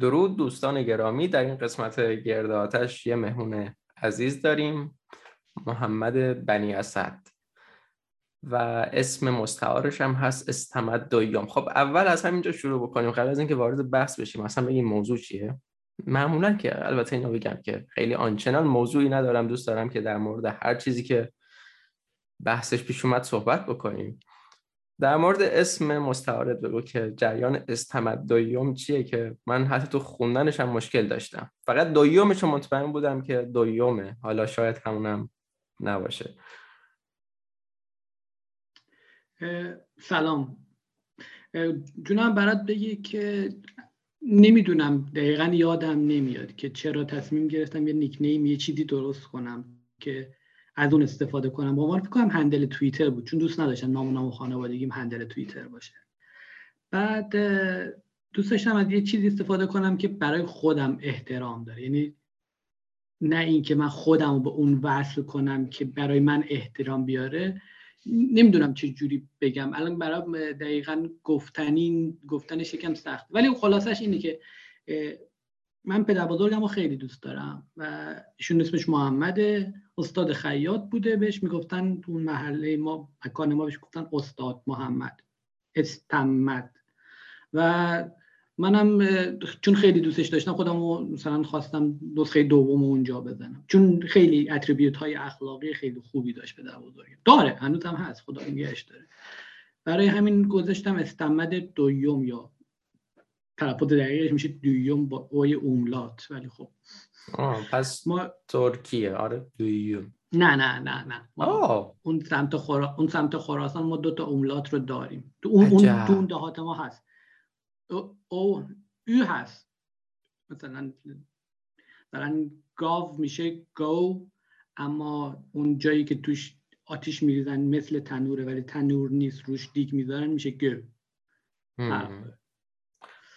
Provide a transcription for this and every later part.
درود دوستان گرامی در این قسمت گرد آتش یه مهمون عزیز داریم محمد بنی اسد. و اسم مستعارش هم هست استمد دویام خب اول از همینجا شروع بکنیم. قبل از اینکه وارد بحث بشیم اصلا بگیم موضوع چیه؟ معمولا که البته اینو بگم که خیلی آنچنان موضوعی ندارم دوست دارم که در مورد هر چیزی که بحثش پیش اومد صحبت بکنیم. در مورد اسم مستعارت بگو که جریان استمد دویوم چیه که من حتی تو خوندنش هم مشکل داشتم. فقط دویومش رو مطمئن بودم که دویومه. حالا شاید همونم نباشه. سلام. جونم برات بگی که نمی‌دونم دقیقا یادم نمیاد که چرا تصمیم گرفتم یه نیکنیم یه چیزی درست کنم که از اون استفاده کنم. با فکر کنم هندل توییتر بود چون دوست نداشتم نام نام خانوادگیم هندل توییتر باشه. بعد دوست داشتم از یه چیزی استفاده کنم که برای خودم احترام داره. یعنی نه اینکه من خودم رو به اون وصل کنم که برای من احترام بیاره. نمی‌دونم چه جوری بگم. الان برای دقیقا گفتنین گفتنش یکم سخت ولی خلاصش اینه که من پدر بزرگم رو خیلی دوست دارم و ایشون اسمش محمده. استاد خیاط بوده بهش می‌گفتن اون محله ما مکان ما بهش گفتن استاد محمد استمد. و منم چون خیلی دوستش داشتم خودم رو مثلا خواستم نسخه دوم اونجا بزنم. چون خیلی اتریبیوت های اخلاقی خیلی خوبی داشت پدر بزرگم. داره هنوز هم هست خدا نگهش داره. برای همین گذاشتم استمد دویوم یا تلفظ دقیقش میشه دویوم با اوی اوملات. ولی خب آه پس ما ترکیه. آره دویوم نه نه نه نه. اون سمت خورا... اون سمت خراسان ما دو تا اوملات رو داریم. تو اون اون اون دهات ما هست. او, او او هست. مثلا مثلا گاو میشه گو اما اون جایی که توش آتیش میریزن مثل تنوره ولی تنور نیست روش دیگ می‌ذارن میشه گو.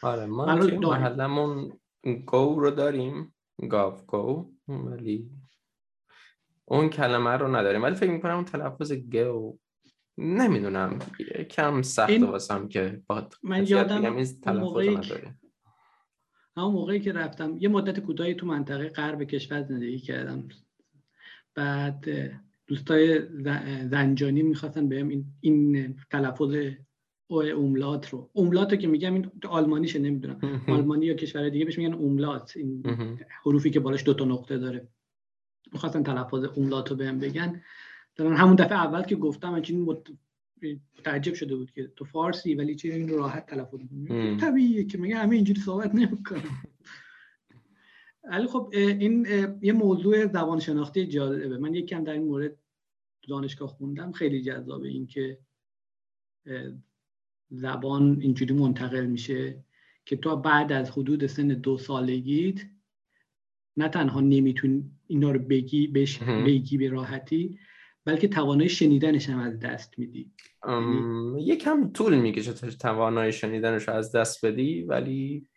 آره ما محلمون گو رو داریم. گاو گو ولی اون کلمه رو نداریم. ولی فکر می‌کنم اون تلفظ گو نمی‌دونم. کم سخت این... واسم که با من یادم اون موقعی همون موقعی که رفتم یه مدت کوتاهی تو منطقه غرب کشور زندگی کردم. بعد دوستای زنجانی می‌خواستن بهم این, این تلفظ اوملات رو. اوملات رو که میگم این آلمانیشه نمی‌دونم. آلمانی یا کشور دیگه بهش میگن اوملات. این حروفی که بالاش دو تا نقطه داره. می‌خواستن تلفظ اوملات رو بهم بگن. همون دفعه اول که گفتم من تعجب شده بود که تو فارسی ولی چرا این راحت تلفظ می‌کنی. طبیعیه که میگه همه اینجوری صحبت نمی‌کنم ولی خب این یه موضوع زبان شناختی جالبه. من یکم در این مورد دانشگاه خوندم. خیلی جذابه این که زبان اینجوری منتقل میشه که تو بعد از حدود سن دو سالگیت نه تنها نمی‌تونی اینا رو بگی بهش بگی به راحتی بلکه توانایی شنیدنش هم از دست میدی. یعنی یکم طول می‌کشه تا توانایی شنیدنش از دست بدی ولی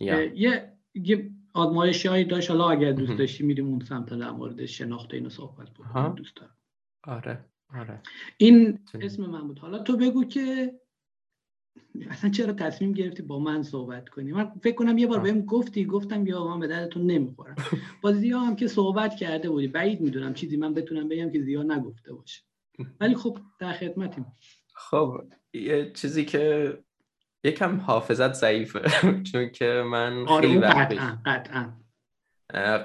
یه یه آزمایشی هایی داشت. حالا اگر دوست داشتی میریم اون سمت در مورد شناخت اینو صحبت بکنیم. دوست دارم. آره آره. این اسم من بود. حالا تو بگو که اصلا چرا تصمیم گرفتی با من صحبت کنی؟ من فکر کنم یه بار بهم گفتی گفتم یا من به دردتون نمی‌خورم. با زیا هم که صحبت کرده بودی بعید می‌دونم چیزی من بتونم بگم که زیا نگفته باشه. ولی خب در خدمتیم. خب یه چیزی که یکم حافظت ضعیفه چون که من آره، خیلی وقت قطعا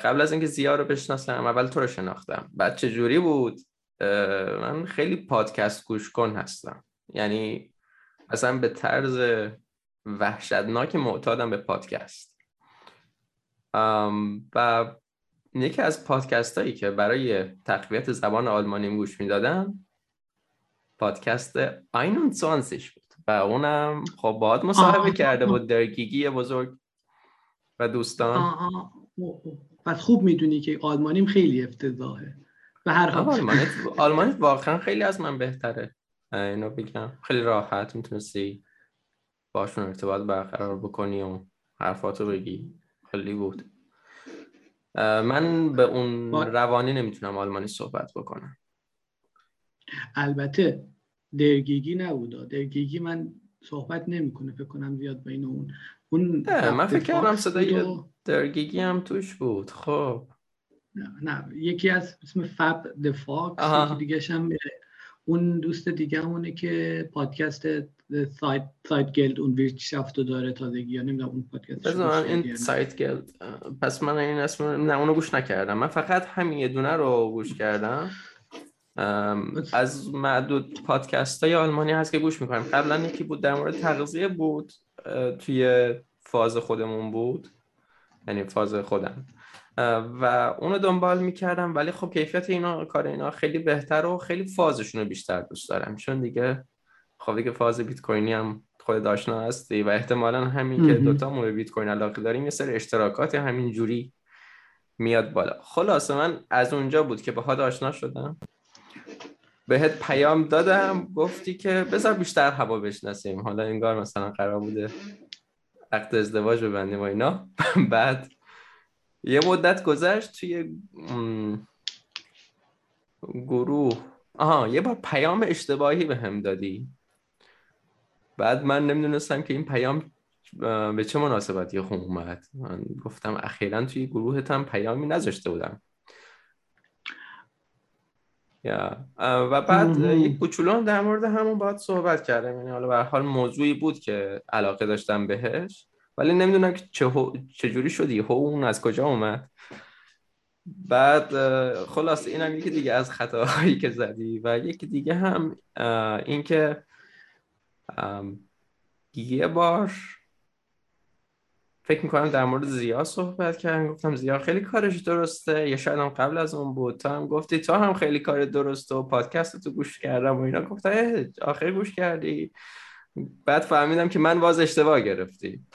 قبل از اینکه زیا رو بشناسم اول تو رو شناختم. بعد چه جوری بود من خیلی پادکست گوش کن هستم. یعنی اصلا به طرز وحشتناک معتادم به پادکست. و یکی از پادکست هایی که برای تقویت زبان آلمانی گوش می‌دادم پادکست آینون سوانسیش بود. و اونم خب باید مصاحبه کرده بود در گیگی بزرگ و دوستان. پس خوب می‌دونی که آلمانیم خیلی افتضاحه. به هر حال. آلمانی واقعا خیلی از من بهتره. اینو بگم. خیلی راحت می‌تونستی باشون ارتباط برقرار بکنی و حرفاتو بگی. خیلی بود. من به اون روانی نمی‌تونم آلمانی صحبت بکنم. البته درگیگی نبود درگیگی من صحبت نمی‌کنه. فکر کنم زیاد بین اون اون من فکر کردم صدای درگیگی هم توش بود. خب. نه, نه. یکی از اسم فب دفاکس یکی دیگه هم اون دوست دیگه همونه که پادکست Zeit Zeit Geld und Wirtschaft داره تازگی یا نمی‌دونم اون پادکست بذار این Zeit Geld پس من این اسم نه اونو گوش نکردم. من فقط همین یه دونه رو گوش کردم. از معدود پادکست های آلمانی هست که گوش می‌کنم. قبلا یکی بود در مورد تغذیه بود توی فاز خودمون بود. یعنی فاز خودم. و اونو دنبال می‌کردم. ولی خب کیفیت اینا کار اینا خیلی بهتر و خیلی فازشون رو بیشتر دوست دارم. چون دیگه خب دیگه فاز بیت کوینی هم خود آشنا هستی و احتمالا همین که دوتا مو بیت کوین علاقه داریم یه سر اشتراکات همین جوری میاد بالا. خلاصه من از اونجا بود که باهات آشنا شدم. بهت پیام دادم گفتی که بذار بیشتر هوا بشناسیم. حالا انگار مثلا قرار بوده عقد ازدواج ببندیم و اینا. بعد یه مدت گذشت توی گروه. آها یه بار پیام اشتباهی به هم دادی. بعد من نمی‌دونستم که این پیام به چه مناسبتی خون اومد. من گفتم اخیرا توی گروهتم پیامی نذاشته بودم. یا و بعد یک کوچولو در مورد همون باید صحبت کردم. یعنی حالا به حال موضوعی بود که علاقه داشتم بهش. ولی نمی‌دونم که چه چجوری شدی هو اون از کجا اومد. بعد خلاص اینم یکی دیگه از خطاهایی که زدی و یکی دیگه هم اینکه یه بار فکر می‌کنم در مورد زیا صحبت کردم گفتم زیا خیلی کارش درسته. یا شاید هم قبل از اون بود. تا هم گفتی تو هم خیلی کار درسته و پادکست تو گوش کردم و اینا. گفتم آخر گوش کردی. بعد فهمیدم که من واز اشتباه گرفتی.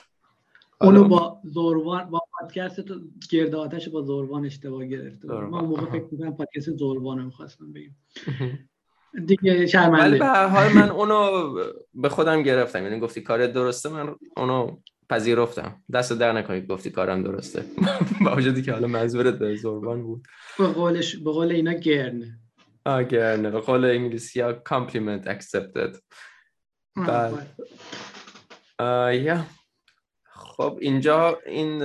اونو با زوروان با پادکست تو گرد آتش با زوروان اشتباه گرفته من موقع فکر می‌کنم پادکست زوروان رو می‌خواستم بگیم. دیگه شرمنده. ولی به حال من اونو به خودم گرفتم. یعنی گفتی کار درسته من اونو پذیرفتم. دست در نکنید گفتی کارم درسته. با وجودی که حالا منظورت زوربان بود. به قولش به قول اینا گرنه. آه گرنه. به قول انگلیسی ها compliment accepted. بعد. یا خب اینجا این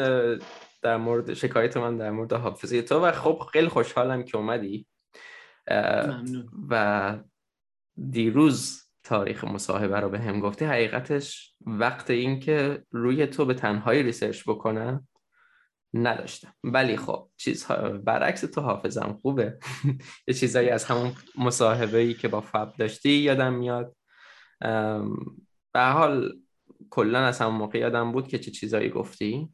در مورد شکایت من در مورد حافظه تو و خب خیلی خوشحالم که اومدی. و دیروز تاریخ مصاحبه رو به هم گفتی. حقیقتش وقت این که روی تو به تنهایی ریسرچ بکنم نداشتم. ولی خب چیزها برعکس تو حافظم خوبه. یه چیزایی از همون مصاحبه ای که با فب داشتی یادم میاد. به حال کلا از همون موقع یادم بود که چه چیزایی گفتی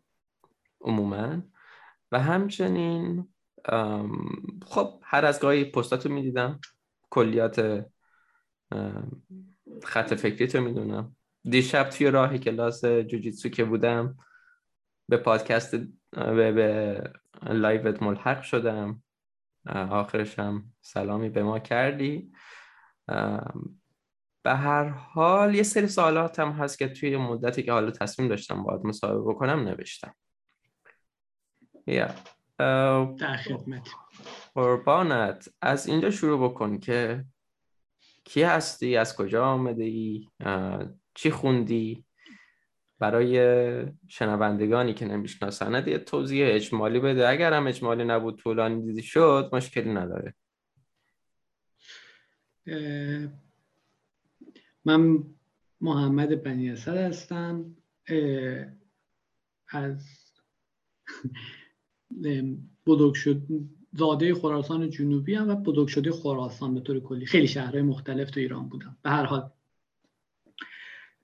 عموما. و همچنین خب هر از گاهی پستاتو می‌دیدم. کلیات خط فکری تو می‌دونم. دیشب توی راه کلاس جوجیتسو که بودم به پادکست به, به لایوت ملحق شدم. آخرش هم سلامی به ما کردی. به هر حال یه سری سوالات هم هست که توی مدتی که حالا تصمیم داشتم باید مصاحبه بکنم نوشتم. یا در خدمت. قربانت. از اینجا شروع بکن که کی هستی؟ از کجا آمده ای؟ چی خوندی؟ برای شنوندگانی که نمی‌شناسند یه توضیح اجمالی بده. اگر هم اجمالی نبود طولانی دیدی شد مشکلی نداره. من محمد بنی هستم از بزرگ شد زاده خراسان جنوبی هم و بزرگ شده خراسان به طور کلی. خیلی شهرهای مختلف تو ایران بودم به هر حال.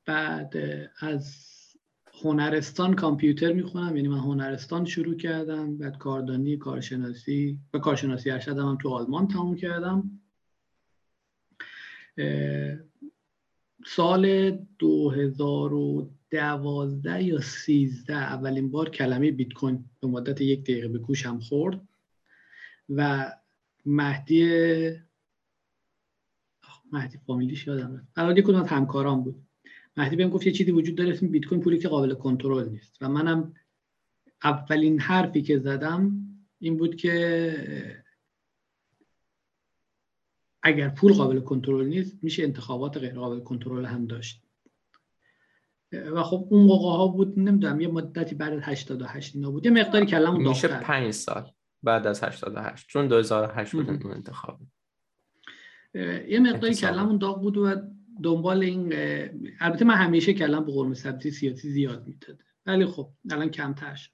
بعد از هنرستان کامپیوتر می‌خونم یعنی من هنرستان شروع کردم بعد کاردانی کارشناسی و کارشناسی ارشدم هم تو آلمان تموم کردم. سال 2012 یا 13 اولین بار کلمه بیت کوین به مدت یک دقیقه به گوشم خورد و مهدی مهدی فامیلیش یادم رفت. الان یک از همکاران بود. مهدی بهم گفت یه چیزی وجود داره اسم بیت کوین پولی که قابل کنترل نیست. و منم اولین حرفی که زدم این بود که اگر پول قابل کنترل نیست میشه انتخابات غیر قابل کنترل هم داشت. و خب اون موقع ها بود نمی‌دونم یه مدتی بعد از 88 اینا بود. یه مقداری کلمون میشه 5 سال بعد از 88 چون 2008 بود اون انتخاب. یه مقداری کلمون داغ بود و دنبال این البته من همیشه کلم به قرمه سبزی سیاسی زیاد می‌داده. ولی خب الان کمتر شد.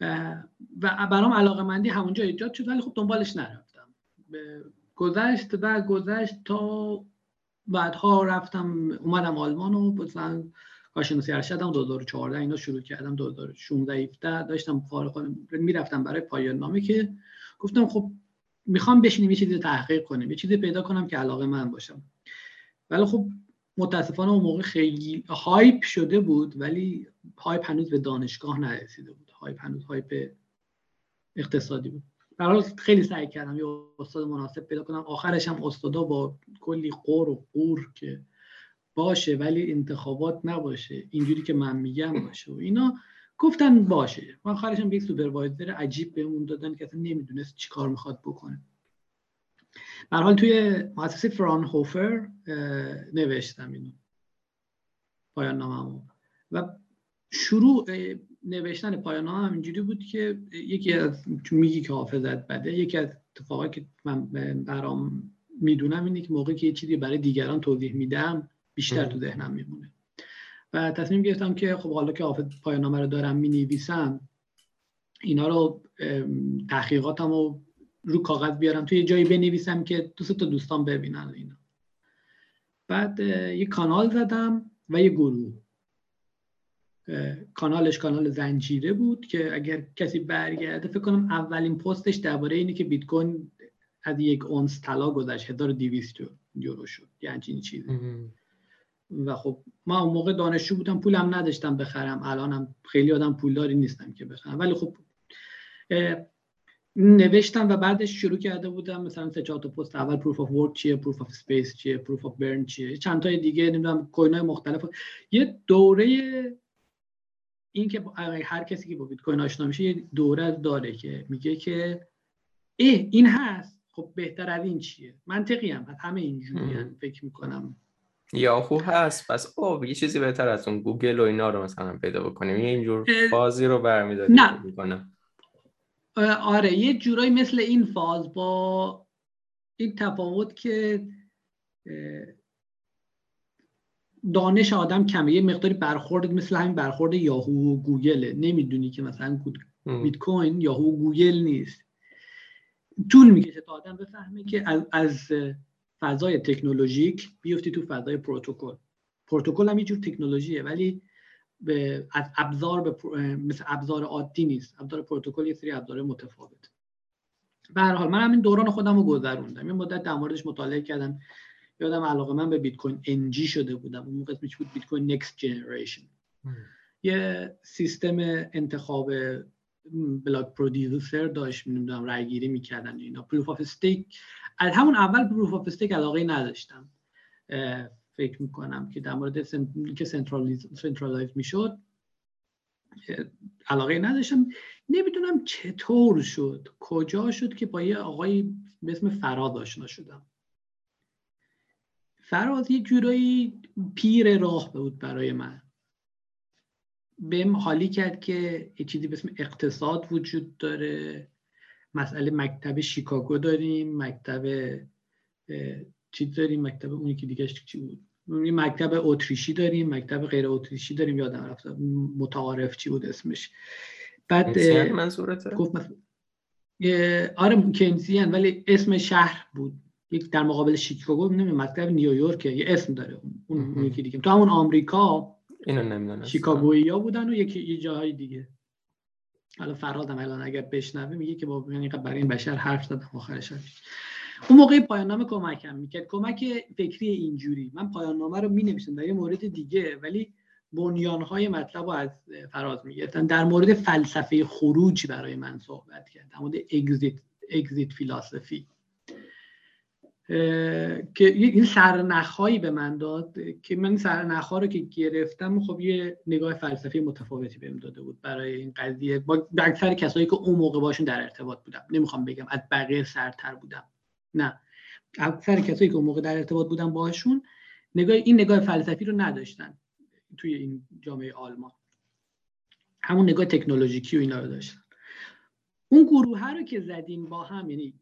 و برام علاقه مندی همونجا ایجاد شد ولی خب دنبالش نرفتم. گذشت و گذشت تا بعدها رفتم اومدم آلمان و مثلا کارشناسی ارشدم 2014 اینا شروع کردم 2016 17 داشتم فارغ می‌رفتم برای پایان نامه که گفتم خب می‌خوام بشینیم یه چیزی تحقیق کنیم یه چیزی پیدا کنم که علاقه‌مند باشم. ولی خب متاسفانه اون موقع خیلی hype شده بود ولی hype هنوز به دانشگاه نرسیده بود. hype هنوز hype اقتصادی بود. حال خیلی سعی کردم یه استاد مناسب پیدا کنم. آخرش هم استادا با کلی غر و غر که باشه ولی انتخابات نباشه اینجوری که من میگم باشه و اینا. گفتن باشه. من هم یک سوپروایزر عجیب بهمون دادن که اصلا نمی‌دونست چی کار می‌خواد بکنه. به حال توی مؤسسه فرانهوفر نوشتم اینو. پایان ناممو و شروع نوشتن پایان نامه اینجوری بود که یکی از میگی که حافظت بده یکی از اتفاقایی که من برام می‌دونم اینه که موقعی که یه چیزی برای دیگران توضیح میدم بیشتر تو ذهنم میمونه. و تصمیم گرفتم که خب حالا که حافظ پایان رو دارم می‌نویسم اینا رو تحقیقاتم رو رو کاغذ بیارم توی جایی بنویسم که دوست تا دوستان ببینن اینا. بعد یه کانال زدم و یه گروه. کانالش کانال زنجیره بود که اگر کسی برگرده فکر کنم اولین پستش درباره اینه که بیت کوین از یک اونس طلا گذشت 1200 یورو شد یه همچین چیزی. و خب ما اون موقع دانشجو بودم پولم نداشتم بخرم الانم خیلی آدم پولداری نیستم که بخرم. ولی خب نوشتم و بعدش شروع کرده بودم مثلا سه چهار تا پست اول proof of work چیه proof of space چیه proof of burn چیه چند تای دیگه نمی‌دونم coin های مختلف. یه دوره این که هر کسی که با بیت کوین آشنا میشه یه دوره داره که میگه که اه این هست. خب بهتر از این چیه؟ منطقی هم همه اینجوری فکر می‌کنم. یاهو هست. پس او یه چیزی بهتر از اون گوگل و اینا رو مثلا پیدا بکنیم. یه اینجور بازی رو برمیداریم نه. آره یه جورایی مثل این فاز با این تفاوت که دانش آدم کمه. یه مقداری برخورد مثل همین برخورد یاهو و گوگله نمی‌دونی که مثلا بیت کوین یاهو و گوگل نیست. طول می‌کشه تا آدم بفهمه که از, از فضای تکنولوژیک بیفتی تو فضای پروتکل. پروتکل هم یه جور تکنولوژیه ولی به از ابزار به مثل ابزار عادی نیست. ابزار پروتکل یه سری ابزار متفاوت. به هر حال من همین دوران خودم رو گذروندم. یه مدت در موردش مطالعه کردم. یادم علاقه‌مند به بیت کوین NG شده بودم. اون موقع اسمش بود بیت کوین Next Generation یه سیستم انتخاب block producer داشت نمی‌دونم رای گیری می‌کردن اینا. proof of stake از همون اول proof of stake علاقه نداشتم. فکر می‌کنم که در مورد سن... که centralize می‌شد علاقه نداشتم. نمی‌دونم چطور شد کجا شد که با یه آقای به اسم فراز آشنا شدم. فراز یه جورایی پیر راه بود برای من. بهم حالی کرد که یه چیزی به اسم اقتصاد وجود داره. مسئله مکتب شیکاگو داریم مکتب چیز داریم مکتب اونی که دیگه چی بود؟ مکتب اتریشی داریم مکتب غیر اتریشی داریم یادم رفت. متعارف چی بود اسمش. بعد منظورته؟ گفت مثلا آره کینزیان ولی اسم شهر بود. یک در مقابل شیکاگو نمی‌دونم مکتب نیویورک یه اسم داره اون یکی دیگه. تو همون آمریکا اینو نمی‌دونم. شیکاگویی ها بودن و یکی یه جاهای دیگه. حالا فرادم الان اگر بشنوه میگه که با یعنی برای این بشر حرف زدم آخرش اون موقع پایان نامه کمکم می‌کرد. کمک فکری اینجوری. من پایان نامه رو مینوشتم در یه مورد دیگه ولی بنیانهای مطلب رو از فراز می‌گرفتن در مورد فلسفه خروج برای من صحبت کرد. در مورد اگزیت اگزیت فیلاسفی که این سرنخهایی به من داد که من سرنخها رو که گرفتم خب یه نگاه فلسفی متفاوتی بهم داده بود برای این قضیه. با اکثر کسایی که اون موقع باشون در ارتباط بودم. نمی‌خوام بگم از بقیه سرتر بودم. نه. اکثر کسایی که اون موقع در ارتباط بودن باهاشون نگاه این نگاه فلسفی رو نداشتن توی این جامعه آلمان. همون نگاه تکنولوژیکی و اینا رو داشتن. اون گروه رو که زدیم با هم یعنی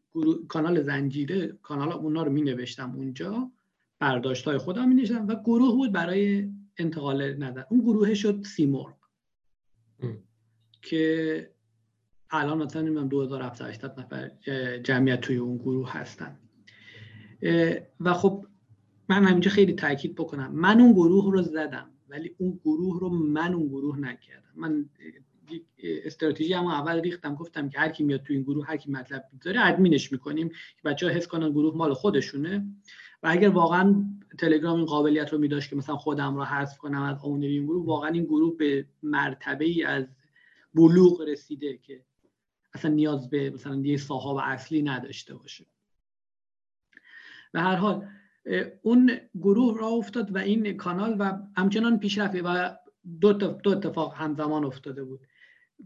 کانال زنجیره کانال اونا رو می نوشتم اونجا. برداشت های خودم می نوشتم و گروه بود برای انتقال نظر. اون گروه شد سیمور که الان مثلا نمی‌دونم 2780 نفر جمعیت توی اون گروه هستن. و خب من همینجا خیلی تاکید بکنم. من اون گروه رو زدم ولی اون گروه رو من اون گروه نکردم. من استراتژی هم اول ریختم گفتم که هر کی میاد تو این گروه هر کی مطلب می‌ذاره ادمینش می‌کنیم که بچه ها حس کنن گروه مال خودشونه. و اگر واقعا تلگرام این قابلیت رو میداشت که مثلا خودم رو حذف کنم از اون این گروه واقعا این گروه به مرتبه ای از بلوغ رسیده که اصلا نیاز به مثلا یه صاحب اصلی نداشته باشه. و هر حال اون گروه را افتاد و این کانال و همچنان پیشرفت و دو, دو اتفاق همزمان افتاده بود.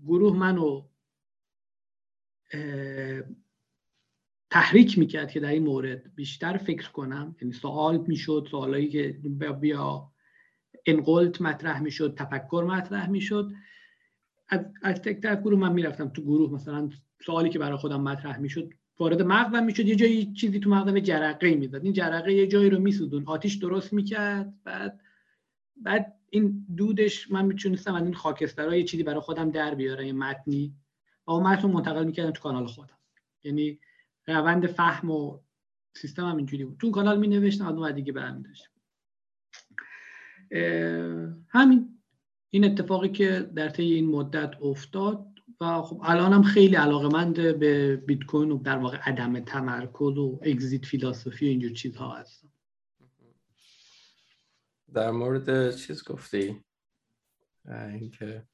گروه منو تحریک می‌کرد که در این مورد بیشتر فکر کنم. یعنی سوال می‌شد سوالایی که بیا انقلت مطرح می‌شد تفکر مطرح می‌شد. از, از تک تک گروه من می‌رفتم تو گروه مثلا سوالی که برای خودم مطرح می‌شد وارد مغزم می‌شد یه جایی چیزی تو مغزم جرقه می‌داد این جرقه یه جایی رو میسودون آتیش درست می‌کرد بعد بعد این دودش من می‌تونستم از این خاکسترها یه چیزی برای خودم در بیارم یه متنی. و اون متن منتقل می‌کردم تو کانال خودم. یعنی روند فهم و سیستم هم اینجوری بود. تو کانال می نوشتم از اون دیگه برمی داشتم همین. این اتفاقی که در طی این مدت افتاد و خب هم خیلی علاقمند به بیت کوین و در واقع عدم تمرکز و اگزیت فیلاسوفی و اینجور چیزها هستم. در مورد چیز گفتی؟ اینکه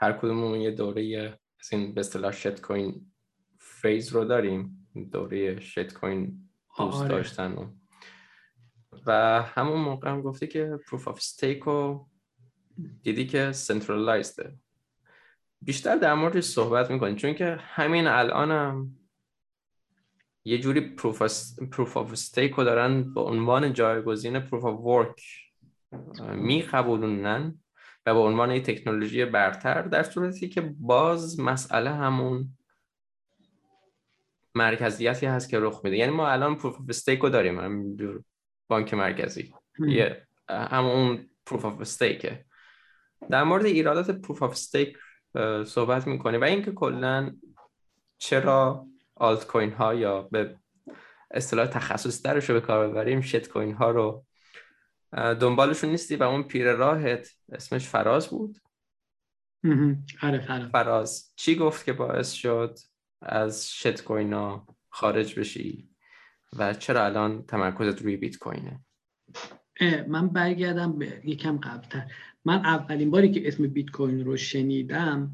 هر کدومون یه دوره از این به اصطلاح شت کوین فیز رو داریم. دوره شت کوین دوست آره. داشتن و و همون موقع هم گفتی که proof of stake رو دیدی که centralized ه بیشتر در موردش صحبت می‌کنیم چون که همین الانم یه جوری proof of stake رو دارن به عنوان جایگزین proof of work میقبولونن و به عنوان یه تکنولوژی برتر در صورتی که باز مسئله همون مرکزیتی هست که رخ میده. یعنی ما الان proof of stake رو داریم همینجور بانک مرکزی. یه همون proof of stake ه در مورد ایرادات proof of stake صحبت می‌کنه و اینکه کلا چرا آلت کوین ها یا به اصطلاح تخصصی‌ترش رو به کار ببریم shitcoin ها رو دنبالشون نیستی و اون پیر راهت اسمش فراز بود؟ آره فراز. فراز. چی گفت که باعث شد از شت کوین ها خارج بشی و چرا الان تمرکزت روی بیت کوینه من برگردم به یکم قبلتر. من اولین باری که اسم بیت کوین رو شنیدم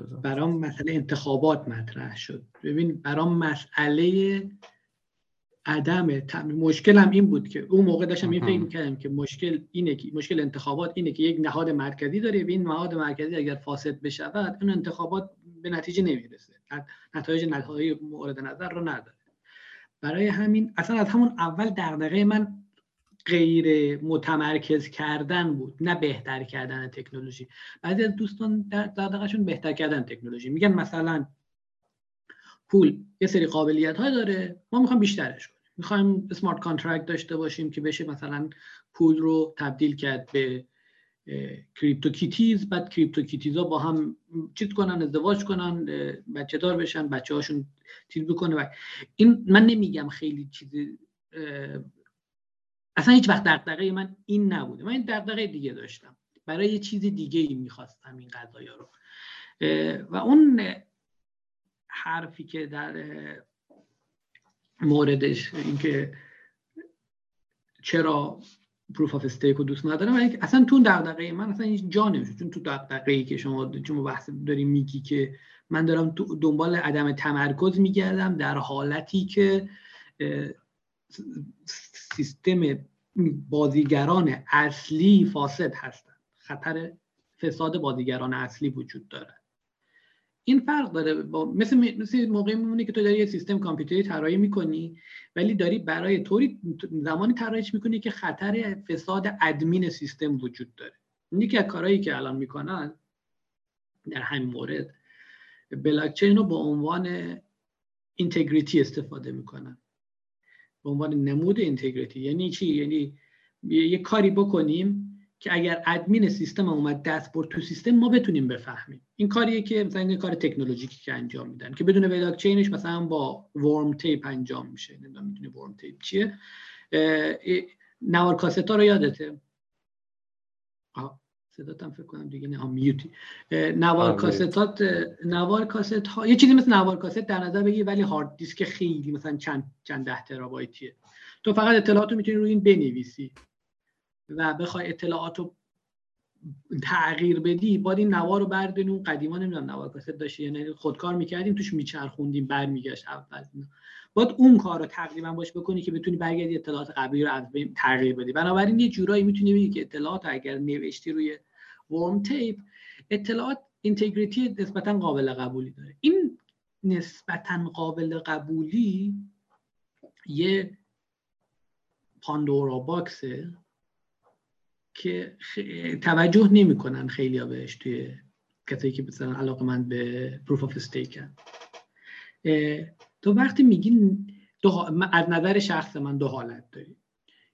برام مسئله انتخابات مطرح شد. ببین برام مسئله عدم مشکلم این بود که اون موقع داشتم این فکر می‌کردم که مشکل اینه که مشکل انتخابات اینه که یک نهاد مرکزی داره. و این نهاد مرکزی اگر فاسد بشود اون انتخابات به نتیجه نمی‌رسه. نتایج نتایج مورد نظر رو نداره. برای همین اصلا از همون اول دغدغه من غیر متمرکز کردن بود نه بهتر کردن تکنولوژی. بعضی از دوستان دغدغه‌شون بهتر کردن تکنولوژی. میگن مثلا پول یه سری قابلیت های داره ما می‌خوایم بیشترش کنیم. می‌خوایم smart contract داشته باشیم که بشه مثلا پول رو تبدیل کرد به CryptoKitties بعد CryptoKitties ها با هم چیز کنن ازدواج کنن بچه دار بشن بچه هاشون چیز بکنه. و این من نمیگم خیلی چیزی اصلا هیچ وقت دغدغه من این نبوده. من این دغدغه دیگه داشتم. برای یه چیز دیگه ای می‌خواستم این قضایا رو. و اون حرفی که در موردش اینکه چرا پروف آف استیک رو دوست ندارم اصلا تو دغدغه من اصلا هیچ جا نمیشه چون تو دغدغه ای که شما شما بحث داری میگی که من دارم تو دنبال عدم تمرکز میگردم در حالتی که سیستم بازیگران اصلی فاسد هستند خطر فساد بازیگران اصلی وجود داره. این فرق داره با مثل مثل موقعی میمونه که تو داری یه سیستم کامپیوتری طراحی می‌کنی ولی داری برای طوری زمانی طراحیش می‌کنی که خطر فساد ادمین سیستم وجود داره. یکی از کارهایی که الان می‌کنن در همین مورد بلاکچین رو به عنوان integrity استفاده می‌کنن. به عنوان نمود integrity یعنی چی؟ یعنی یه کاری بکنیم که اگر ادمین سیستم اومد دست برد تو سیستم ما بتونیم بفهمیم. این کاریه که مثلا این کار تکنولوژیکی که انجام میدن که بدون بلاک چینش مثلا با WORM tape انجام میشه. نمی‌دونم می‌دونی WORM tape چیه؟ نوار کاست ها رو یادته؟ صداتم فکر کنم دیگه نه میوتی. نوار کاستات نوار کاست ها یه چیزی مثل نوار کاست در نظر بگی ولی هارد دیسک خیلی مثلا چند چند ده ترابایتیه. تو فقط اطلاعات رو می‌تونی روی این بنویسی و بخوای اطلاعات رو تغییر بدی باید این نوار رو برداریم اون قدیما نمی‌دونم نوار کاست داشتی یعنی خودکار می‌کردیم توش میچرخوندیم برمیگشت اول. باید اون کار رو تقریبا باش بکنی که بتونی برگردی اطلاعات قبلی رو از بین تغییر بدی. بنابراین یه جورایی می‌تونی بگی که اطلاعات اگر نوشتی روی WORM tape اطلاعات integrity نسبتا قابل قبولی داره. این نسبتا قابل قبولی یه Pandora box ه که توجه نمی‌کنن خیلی ها بهش توی کسایی که مثلا علاقه‌مند به proof of stake ن تو وقتی میگین از نظر شخص من دو حالت داریم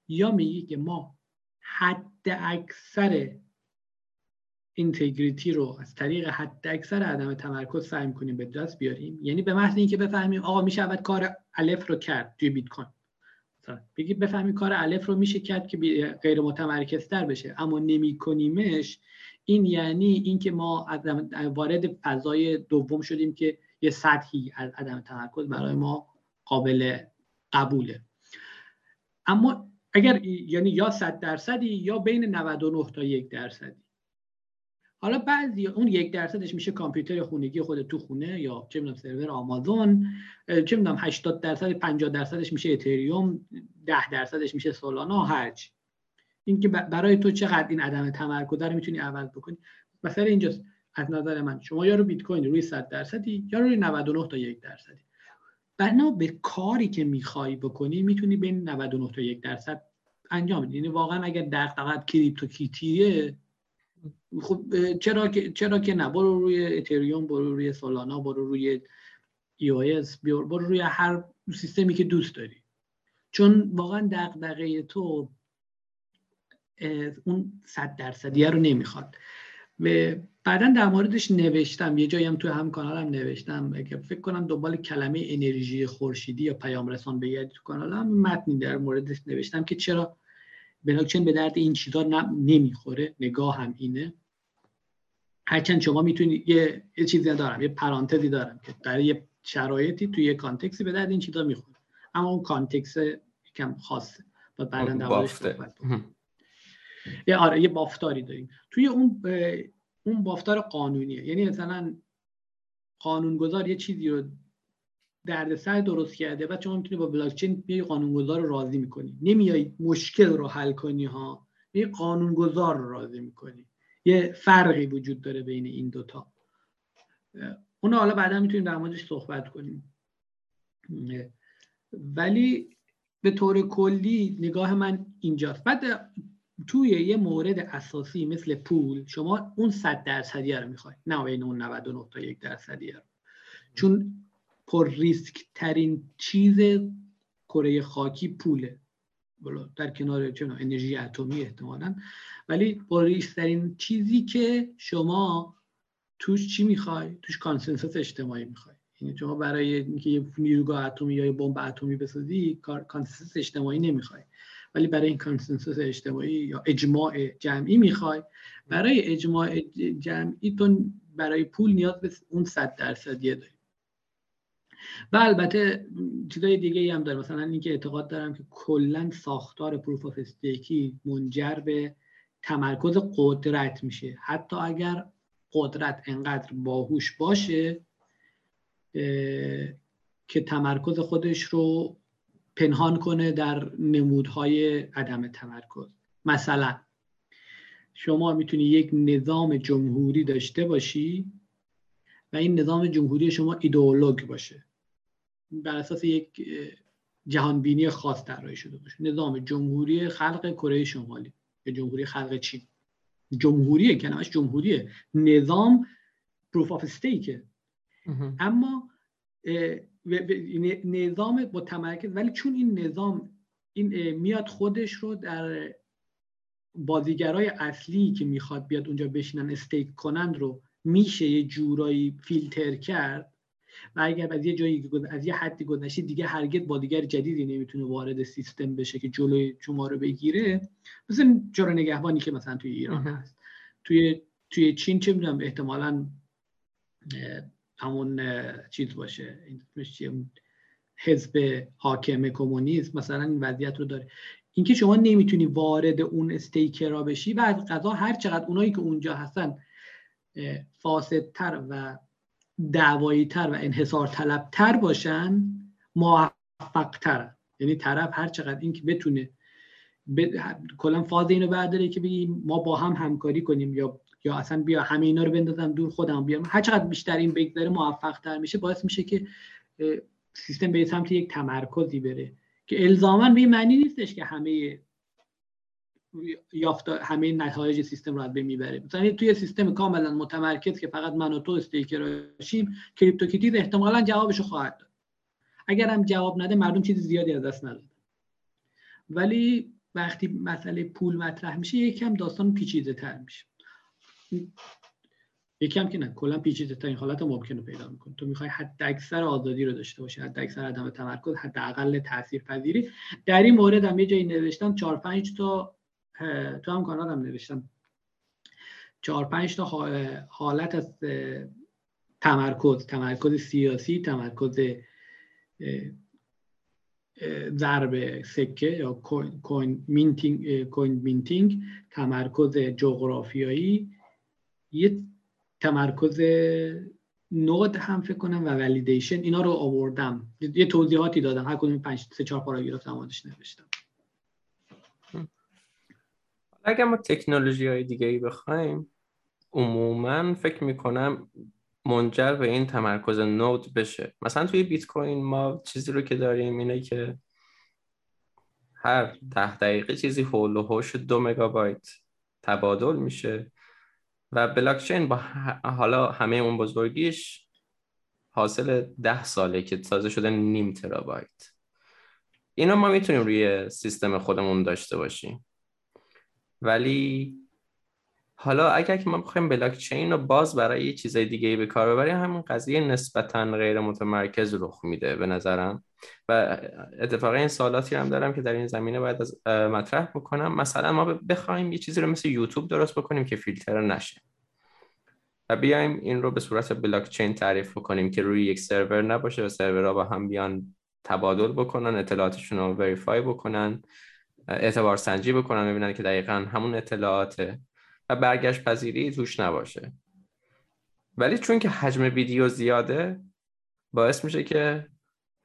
یا میگی که ما حد اکثر اینتگریتی رو از طریق حد اکثر عدم تمرکز سعی می‌کنیم به دست بیاریم. یعنی به محض اینکه بفهمیم آقا میشه کار الف رو کرد توی بیت کوین. بگی بفهمی کار الف رو میشه کرد که غیر متمرکز تر بشه. اما نمیکنیمش این یعنی اینکه ما وارد فضای دوم شدیم که یه سطحی از عدم تمرکز برای ما قابل قبوله. اما اگر یعنی یا 100 درصدی یا بین 99 تا یک درصدی. حالا بعضی اون یک درصدش میشه کامپیوتر خونگی خود تو خونه یا چه می‌دونم سرور آمازون چه می‌دونم 80 درصد 50 درصدش میشه اتریوم 10 درصدش میشه سولانا هرچی. اینکه برای تو چقدر این عدم تمرکز رو می‌تونی عوض بکنی؟ مثلا اینجاست. از نظر من. شما یا رو بیت کوین روی 100 درصدی یا روی 99 تا یک درصدی. بنا به کاری که می‌خوای بکنی می‌تونی بین 99 تا یک درصد انجام بدی. یعنی واقعا اگر دغدغت کریپتو کیتیه خب چرا که چرا که نه. برو روی اتریوم برو روی سولانا برو روی EOS برو روی هر سیستمی که دوست داری. چون واقعا دغدغه تو اون صد درصدیه رو نمی‌خواد. بعدا در موردش نوشتم یه جایی هم تو هم کانالم نوشتم اگه فکر کنم دنبال کلمه انرژی خورشیدی یا پیام رسان بگردی تو کانالم. متنی در موردش نوشتم که چرا بلاکچین به درد این چیزا نمی‌خوره. نگاهم اینه. هرچند شما می‌تونید یه, یه چیزی دارم یه پرانتزی دارم که در یه شرایطی توی یه context ی به درد این چیزا می‌خوره. اما اون context یکم خاصه. و بعدا بافته. یه آره یه بافتاری داریم. توی اون اون بافتار قانونیه. یعنی مثلا قانونگذار یه چیزی رو دردسر درست کرده و شما می‌تونی با بلاکچین بیای قانونگذار رو راضی می‌کنی. نمیای مشکل رو حل کنی ها. یه قانونگذار رو راضی می‌کنی. یه فرقی وجود داره بین این دوتا اون حالا بعدا می‌تونیم در موردش صحبت کنیم. ولی به طور کلی نگاه من اینجاست. بعد توی یه مورد اساسی مثل پول شما اون صد درصدیه رو می‌خوای نه بین اون 99 تا یک درصدیه رو. چون پر ریسک ترین چیز کره خاکی پوله. در کنار چون انرژی اتمی احتمالا. ولی پر ریسک ترین چیزی که شما توش چی می‌خوای؟ توش consensus اجتماعی می‌خوای. یعنی شما برای اینکه یه نیروگاه اتمی یا یه بمب اتمی بسازی consensus اجتماعی نمی‌خوای. ولی برای این consensus اجتماعی یا اجماع جمعی می‌خوای. برای اجماع جمعی تو برای پول نیاز به اون صد درصدیه داری. و البته چیزای دیگه هم داره. مثلا اینکه اعتقاد دارم که کلا ساختار proof of stake ی منجر به تمرکز قدرت میشه. حتی اگر قدرت انقدر باهوش باشه که تمرکز خودش رو پنهان کنه در نمودهای عدم تمرکز. مثلا شما می‌تونی یک نظام جمهوری داشته باشی و این نظام جمهوری شما ایدئولوگ باشه. بر اساس یک جهانبینی خاص طراحی شده باشه. نظام جمهوری خلق کره شمالی یا جمهوری خلق چین. جمهوریه کلمش جمهوریه. نظام پروف آف استیکه اما نظام متمرکز ولی چون این نظام این میاد خودش رو در بازیگرای اصلی که می‌خواد بیاد اونجا بشینن استیک کنند رو میشه یه جورایی فیلتر کرد. و اگر از یه جایی از یه حدی گذشته دیگه هرگز بازیگر جدیدی نمی‌تونه وارد سیستم بشه که جلوی شما رو بگیره. مثل جرا نگهبانی که مثلا توی ایران هست. توی توی چین چه می‌دونم احتمالا همون چیز باشه حزب حاکم کمونیسم مثلا این وضعیت رو داره. اینکه شما نمی‌تونی وارد اون استیکرا بشی و از قضا هر چقدر اونایی که اونجا هستن فاسدتر و دعوایی تر و انحصار طلب تر باشن موفق تر یعنی طرف هر چقدر این که بتونه ب... کلا فاز اینو برداره که بگیم ما با هم همکاری کنیم یا یا اصلا بیا همه اینا رو بندازم دور خودم بیام. هر چقدر بیشتر این بگذره موفق تر میشه باعث میشه که سیستم به سمت یک تمرکزی بره. که الزاما به معنی نیستش که همه یافت همه نتایج سیستم رو بین می‌بره. مثلا توی سیستم کاملا متمرکز که فقط من و تو staker باشیم CryptoKitties احتمالا جوابشو خواهد داد. اگر هم جواب نده مردم چیز زیادی از دست نداد ولی وقتی مسئله پول مطرح میشه یکم داستان پیچیده تر میشه. یکم که نه کلا پیچیده ترین حالت ممکن رو پیدا می‌کنه. تو می‌خوای حد اکثر آزادی رو داشته باشی حد اکثر عدم تمرکز حداقل تاثیر پذیری در این مورد هم یه جایی نوشتم 4 5 تا تو هم کانال هم نوشتم. 4 5 تا حالت از تمرکز تمرکز سیاسی تمرکز ضرب سکه یا coin minting تمرکز جغرافیایی یه تمرکز node هم فکر کنم و validation اینا رو آوردم. یه توضیحاتی دادم. هر کدوم 5 3 4 پاراگراف موردش نوشتم. اگر ما تکنولوژی های دیگه ای بخوایم عموما فکر می‌کنم منجر به این تمرکز نود بشه. مثلا توی بیت کوین ما چیزی رو که داریم اینه که هر ده دقیقه چیزی هول و هوش دو مگابایت تبادل میشه. و بلاکچین با حالا همه اون بزرگیش حاصل ده ساله که تازه شده نیم ترابایت. اینا ما می‌تونیم روی سیستم خودمون داشته باشیم. ولی حالا اگر که ما بخوایم بلاک چین رو باز برای یه چیزای دیگه ای به کار ببریم همین قضیه نسبتا غیر متمرکز رخ میده به نظرم. و اتفاقا این سوالاتی هم دارم که در این زمینه باید از مطرح بکنم. مثلا ما بخوایم یه چیزی رو مثل یوتیوب درست بکنیم که فیلتر نشه. و بیایم این رو به صورت بلاک چین تعریف بکنیم که روی یک سرور نباشه و سرورها با هم بیان تبادل بکنن اطلاعاتشون رو وریفای بکنن اعتبار سنجی بکنن ببینن که دقیقا همون اطلاعاته و برگشت پذیری توش نباشه. ولی چون که حجم ویدیو زیاده باعث میشه که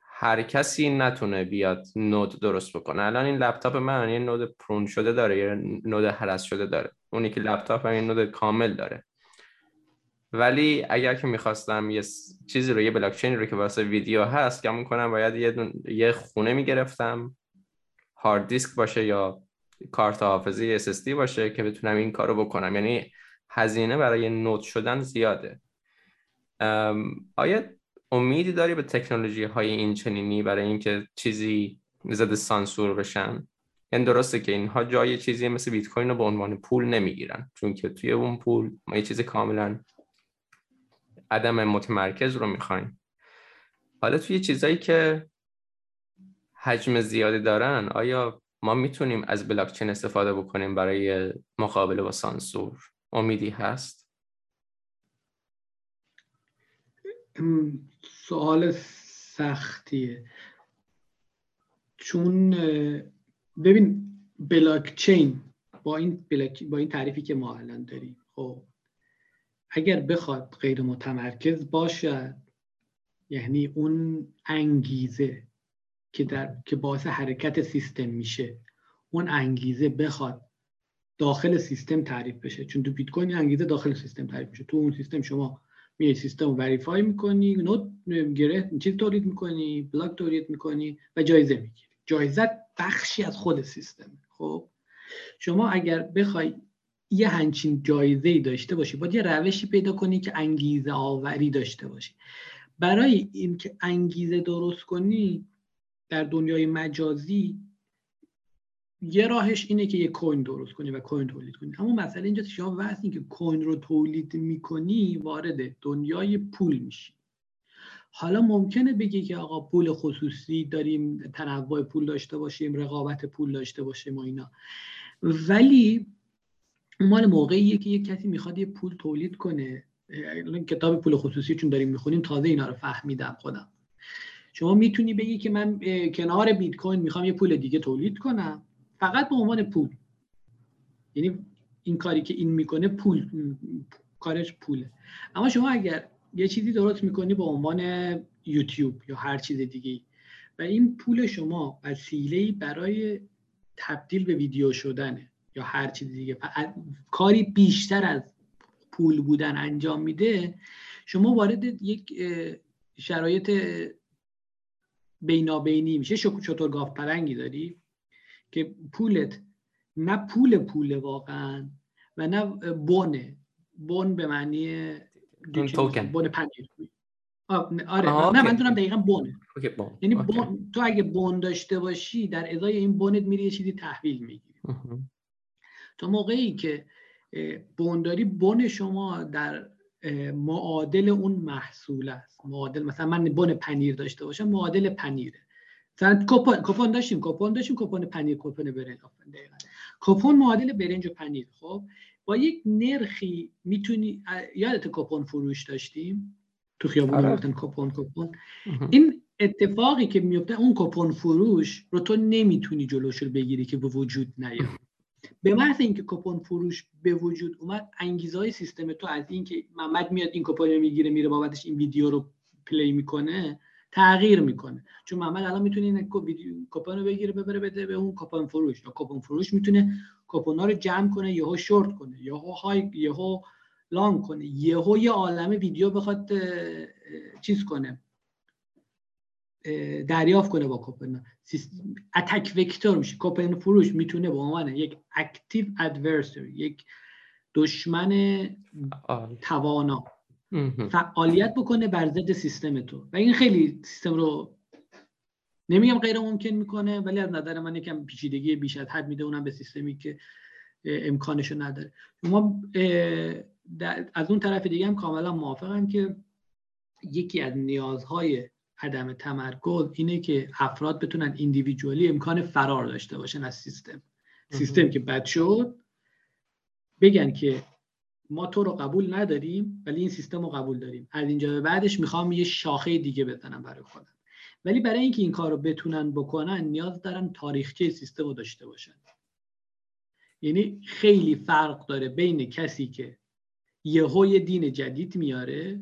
هر کسی نتونه بیاد نود درست بکنه. الان این لپتاپ من یه نود پرون شده داره یه نود هرس شده داره. اونی که لپتاپ این نود کامل داره. ولی اگر که می‌خواستم یه چیزی رو یه بلاکچین رو که واسه ویدیو هست که کنم باید یه, یه خونه می‌گرفتم. هارد دیسک باشه یا کارت حافظه SSD باشه که بتونم این کارو بکنم. یعنی هزینه برای نوت شدن زیاده. آیا امیدی داری به تکنولوژی های این چنینی برای اینکه چیزی زد سانسور بشن؟ یعنی درسته که اینها جای چیزی مثل بیت کوین رو به عنوان پول نمی‌گیرن. چون که توی اون پول ما یه چیز کاملا عدم متمرکز رو می‌خوایم. حالا توی چیزایی که حجم زیادی دارن آیا ما می‌تونیم از بلاکچین استفاده بکنیم برای مقابله با سانسور. امیدی هست؟ سوال سختیه. چون ببین بلاکچین با این با این تعریفی که ما الان داریم خب اگر بخواد غیر متمرکز باشد یعنی اون انگیزه که در که باعث حرکت سیستم میشه. اون انگیزه بخواد داخل سیستم تعریف بشه. چون تو بیت کوین انگیزه داخل سیستم تعریف میشه. تو اون سیستم شما میای سیستم رو وریفای می‌کنی نوت گره چیز تولید می‌کنی بلاک تولید می‌کنی و جایزه می‌گیری. جایزه بخشی از خود سیستم. خب؟ شما اگر بخوای یه همچین جایزه ای داشته باشی باید یه روشی پیدا کنی که انگیزه آوری داشته باشی. برای اینکه انگیزه درست کنی در دنیای مجازی یه راهش اینه که یه کوین درست کنی و کوین تولید کنی. اما مسئله اینجا شما وقتی که کوین رو تولید می‌کنی وارد دنیای پول میشی. حالا ممکنه بگی که آقا پول خصوصی داریم تنوع پول داشته باشیم رقابت پول داشته باشیم و اینا. ولی مال موقعیه که یک کسی می‌خواد یه پول تولید کنه. کتاب پول خصوصی چون داریم می‌خونیم تازه اینا رو فهمیدم خودم. شما می‌تونی بگی که من کنار بیت کوین می‌خوام یه پول دیگه تولید کنم؟ فقط به عنوان پول. یعنی این کاری که این می‌کنه پول کارش پوله. اما شما اگر یه چیزی درست می‌کنی به عنوان یوتیوب یا هر چیز دیگه و این پول شما وسیله برای تبدیل به ویدیو شدنه یا هر چیز دیگه کاری بیشتر از پول بودن انجام میده شما وارد یک شرایط بینابینی میشه. چطور گاف پرنگی داری؟ که پولت نه پول پول واقعا و نه بونه بون به معنی توکن. بون پنیر. آره نه من دونم دقیقا بونه یعنی بون تو اگه بون داشته باشی در ازای این بونت میری یه چیزی تحویل می‌گیری. تا موقعی که بون داری بون شما در معادل اون محصول است. معادل مثلا من بون پنیر داشته باشم معادل پنیره. مثلا کپون کپون داشتیم کپون داشتیم کپون پنیر کپون برنج. دقیقاً. کپون معادل برنج و پنیر. خب با یک نرخی می‌تونی یادت کپون فروش داشتیم؟ تو خیابون آره. کپون کپون این اتفاقی که میفته اون کپون فروش رو تو نمی‌تونی جلوش رو بگیری که به وجود نیاد. به محض اینکه کپون فروش به وجود اومد انگیزه های سیستم تو از اینکه محمد میاد این کپون رو می‌گیره میره بابتش این ویدیو رو پلی می‌کنه تغییر می‌کنه. چون محمد الان می‌تونه این کپون رو بگیره ببره بده به اون کپون فروش. یا کپون فروش می‌تونه کپون رو جمع کنه یهو شورت کنه یهو های یهو لانگ کنه یهو یه عالم ویدیو بخواد چیز کنه. دریافت کنه با کوپن اتک وکتور میشه. کوپن فروش می‌تونه به عنوان یک اکتیو ادورسری یک دشمن توانا فعالیت بکنه بر ضد سیستم تو. و این خیلی سیستم رو نمیگم غیر ممکن می‌کنه ولی از نظر من یکم پیچیدگی بیش از حد میده اونم به سیستمی که امکانشو نداره. ما از اون طرف دیگه هم کاملا موافقم که یکی از نیازهای عدم تمرکز اینه که افراد بتونن ایندیویدوالی امکان فرار داشته باشن از سیستم. سیستم که بد شد بگن که ما تو رو قبول نداریم ولی این سیستم رو قبول داریم. از اینجا به بعدش می‌خوام یه شاخه دیگه بزنم برای خودم. ولی برای اینکه این کار رو بتونن بکنن نیاز دارن تاریخچه سیستم رو داشته باشن. یعنی خیلی فرق داره بین کسی که یهو یه دین جدید میاره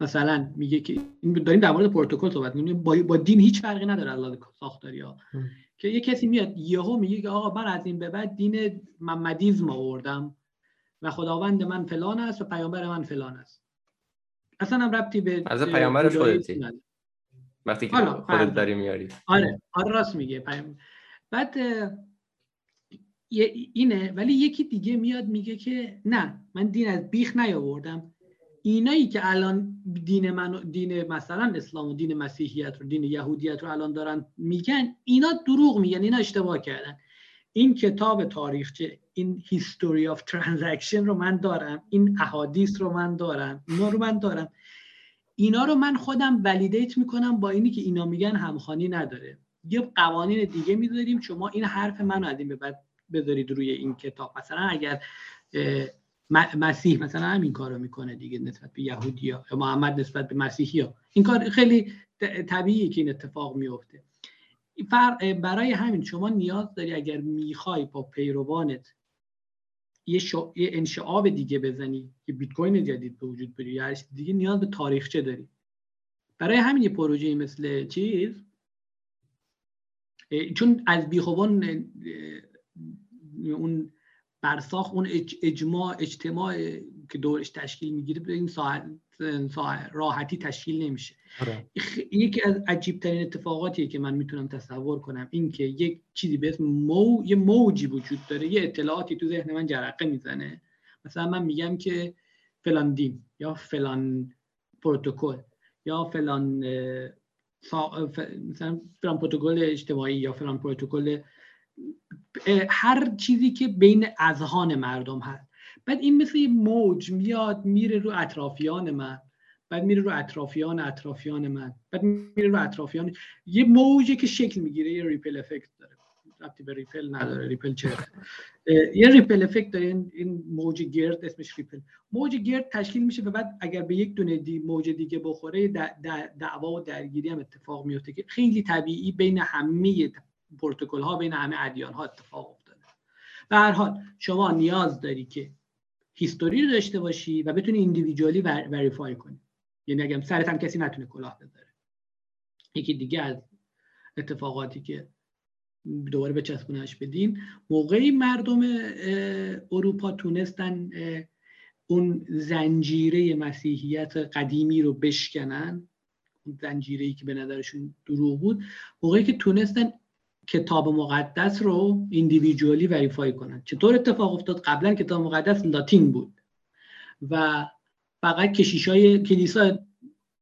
مثلا میگه که داریم در مورد پروتکل صحبت می‌کنیم. با, با دین هیچ فرقی نداره الله ساختاری ها. که یه کسی میاد یهو میگه که آقا من از این به بعد دین محمدیزم آوردم و خداوند من فلان است و پیامبر من فلان است. اصلا هم ربطی به از پیامبرش خودتی وقتی که خودت داری میاری. آره آره راست میگه. پیام... بعد اینه ولی یکی دیگه میاد میگه که نه من دین از بیخ نیاوردم. اینایی که الان دین من دین مثلا اسلام و دین مسیحیت رو دین یهودیت رو الان دارن میگن اینا دروغ میگن اینا اشتباه کردن. این کتاب تاریخچه این history of transaction رو من دارم. این احادیث رو من دارم. اینا رو من دارم. اینا رو من خودم ولیدیت می‌کنم با اینی که اینا میگن همخوانی نداره. یه قوانین دیگه می‌ذاریم شما این حرف منو از به بعد بذارید روی این کتاب. مثلا اگر مسیح مثلا همین کارو می‌کنه دیگه نسبت به یهودی یا محمد نسبت به مسیحی ها این کار خیلی طبیعیه که این اتفاق میفته برای همین شما نیاز داری اگر می‌خوای با پیروانت یه, شو... یه انشعاب دیگه بزنی که بیت کوین جدید به وجود بیاری یا دیگه نیاز به تاریخچه داری. برای همین یه پروژه مثل چیز چون از بیخوبان اون برساخ اون اجماع اجتماع که دورش تشکیل می‌گیره به این راحتی تشکیل نمیشه آره. یکی از عجیب ترین اتفاقاتیه که من می‌تونم تصور کنم این که یک چیزی به اسم مو یه موجی وجود داره یه اطلاعاتی تو ذهن من جرقه می‌زنه مثلا من میگم که فلان دین یا فلان پروتکل یا فلان مثلا فلان پروتکل اجتماعی یا فلان پروتکل هر چیزی که بین اذهان مردم هست. بعد این مثل یه موج میاد میره رو اطرافیان من. بعد میره رو اطرافیان اطرافیان من. بعد میره رو اطرافیان. یه موجی که شکل می‌گیره یه ripple effect داره. ربطی به ریپل نداره. ریپل چه؟ یه ripple effect داره. این موج گرد اسمش ripple. موج گرد تشکیل میشه و بعد اگر به یک دونه دی موج دیگه بخوره دعوا و درگیری هم اتفاق میفته که خیلی طبیعی بین همه پروتکل ها بین همه ادیان ها اتفاق افتاده. به هر حال شما نیاز داری که history رو داشته باشی و بتونی individually verify کنی. یعنی اگه سرت هم کسی نتونه کلاه بذاره. یکی دیگه از اتفاقاتی که دوباره به چسبونش بدین موقعی مردم اروپا تونستن اون زنجیره مسیحیت قدیمی رو بشکنن. اون زنجیره که به نظرشون دروغ بود. موقعی که تونستن کتاب مقدس رو ایندیویدوالی وریفای کنن. چطور اتفاق افتاد؟ قبلا کتاب مقدس لاتین بود و فقط کشیش های کلیسا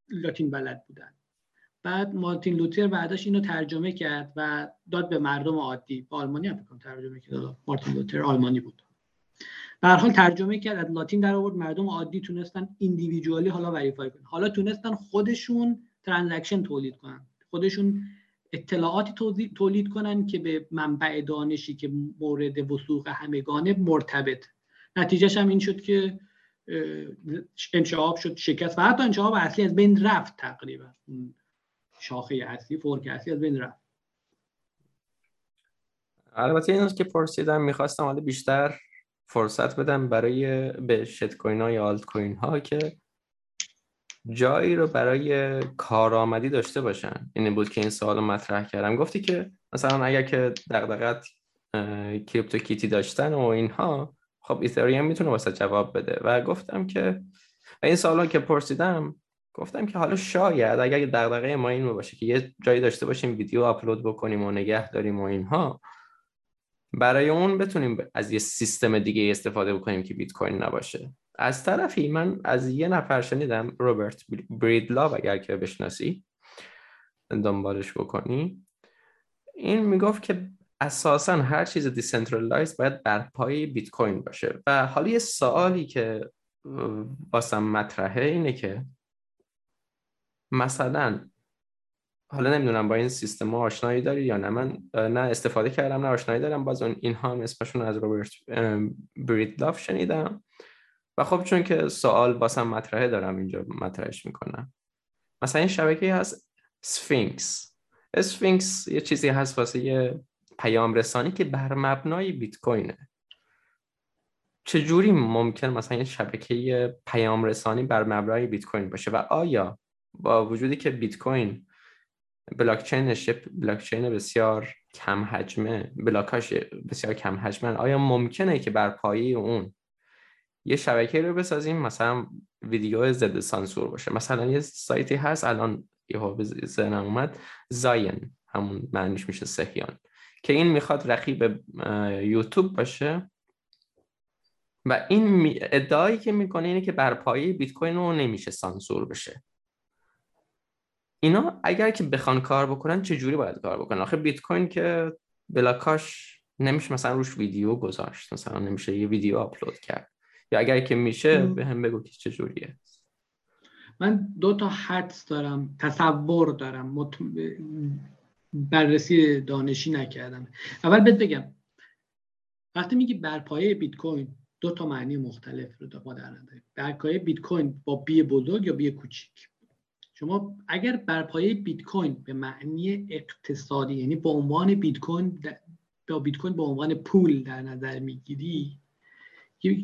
لاتین بلد بودن. بعد مارتین لوتر بعدش اینو ترجمه کرد و داد به مردم عادی. با آلمانی هم ترجمه کرد. مارتین لوتر آلمانی بود. در حال ترجمه کرد از لاتین در آورد. مردم عادی تونستن individually حالا verify کنن. حالا تونستن خودشون transaction تولید کنن. خودشون اطلاعاتی تولید کنن که به منبع دانشی که مورد وثوق همگانه مرتبط. نتیجهش هم این شد که انشعاب شد شکست و حتی انشعاب اصلی از بین رفت تقریبا. شاخه اصلی fork اصلی از بین رفت. البته این که پرسیدم می‌خواستم حالا بیشتر فرصت بدم برای به shitcoin ها یا آلت کوین ها که جایی رو برای کارآمدی داشته باشن. این بود که این سوال مطرح کردم. گفتی که مثلا اگر که دغدغه‌ت CryptoKitty داشتن و اینها خب Ethereum می‌تونه واسه جواب بده. و گفتم که این سوالا که پرسیدم گفتم که حالا شاید اگر دغدغه ما این باشه که یه جایی داشته باشیم ویدیو آپلود بکنیم و نگه داریم و اینها برای اون بتونیم از یه سیستم دیگه استفاده بکنیم که بیت کوین نباشه. از طرفی من از یه نفر شنیدم رابرت بریدلاو اگر که بشناسی دنبالش بکنی. این می‌گفت که اساسا هر چیز decentralize باید بر پایه بیت کوین باشه. و حالا یه سوالی که واسم مطرحه اینه که مثلا حالا نمی‌دونم با این سیستم آشنایی داری یا نه. من نه استفاده کردم نه آشنایی دارم. باز اون اینها هم اسمشون از روبرت بریدلاف شنیدم. و خب چون که سوال واسم مطرحه دارم اینجا مطرحش می‌کنم. مثلا این شبکه هست سفینکس. سفینکس یه چیزی هست واسه یه پیام رسانی که بر مبنای بیت کوینه. چجوری ممکن مثلا یه شبکه پیام رسانی بر مبنای بیت کوین باشه؟ و آیا با وجودی که بیت کوین بلاک چینش بلاک چین بسیار کم حجمه بلاکاش بسیار کم حجمه آیا ممکنه که بر پایه اون یه شبکه رو بسازیم مثلا ویدیو ضد سانسور باشه. مثلا یه سایتی هست الان یه به ذهنم اومد زاین. همون معنیش میشه سهیان که این می‌خواد رقیب یوتیوب باشه. و این ادعایی که می‌کنه اینه که بر پایه بیت کوین رو نمیشه سانسور بشه. اینا اگر که بخوان کار بکنن چه جوری باید کار بکنن؟ آخه بیت کوین که بلاکاش نمیشه مثلا روش ویدیو گذاشت مثلا نمیشه یه ویدیو آپلود کرد. یا اگر که میشه به هم بگو که چه جوریه. من دو تا حدس دارم تصور دارم. بررسی دانشی نکردم. اول بهت بگم. وقتی میگی برپایه بیت کوین دو تا معنی مختلف رو ما در نداریم برپایه بیت کوین با بی بزرگ یا بی کوچیک؟ شما اگر برپایه بیت کوین به معنی اقتصادی یعنی به عنوان بیت کوین با بیت کوین به عنوان پول در نظر می‌گیری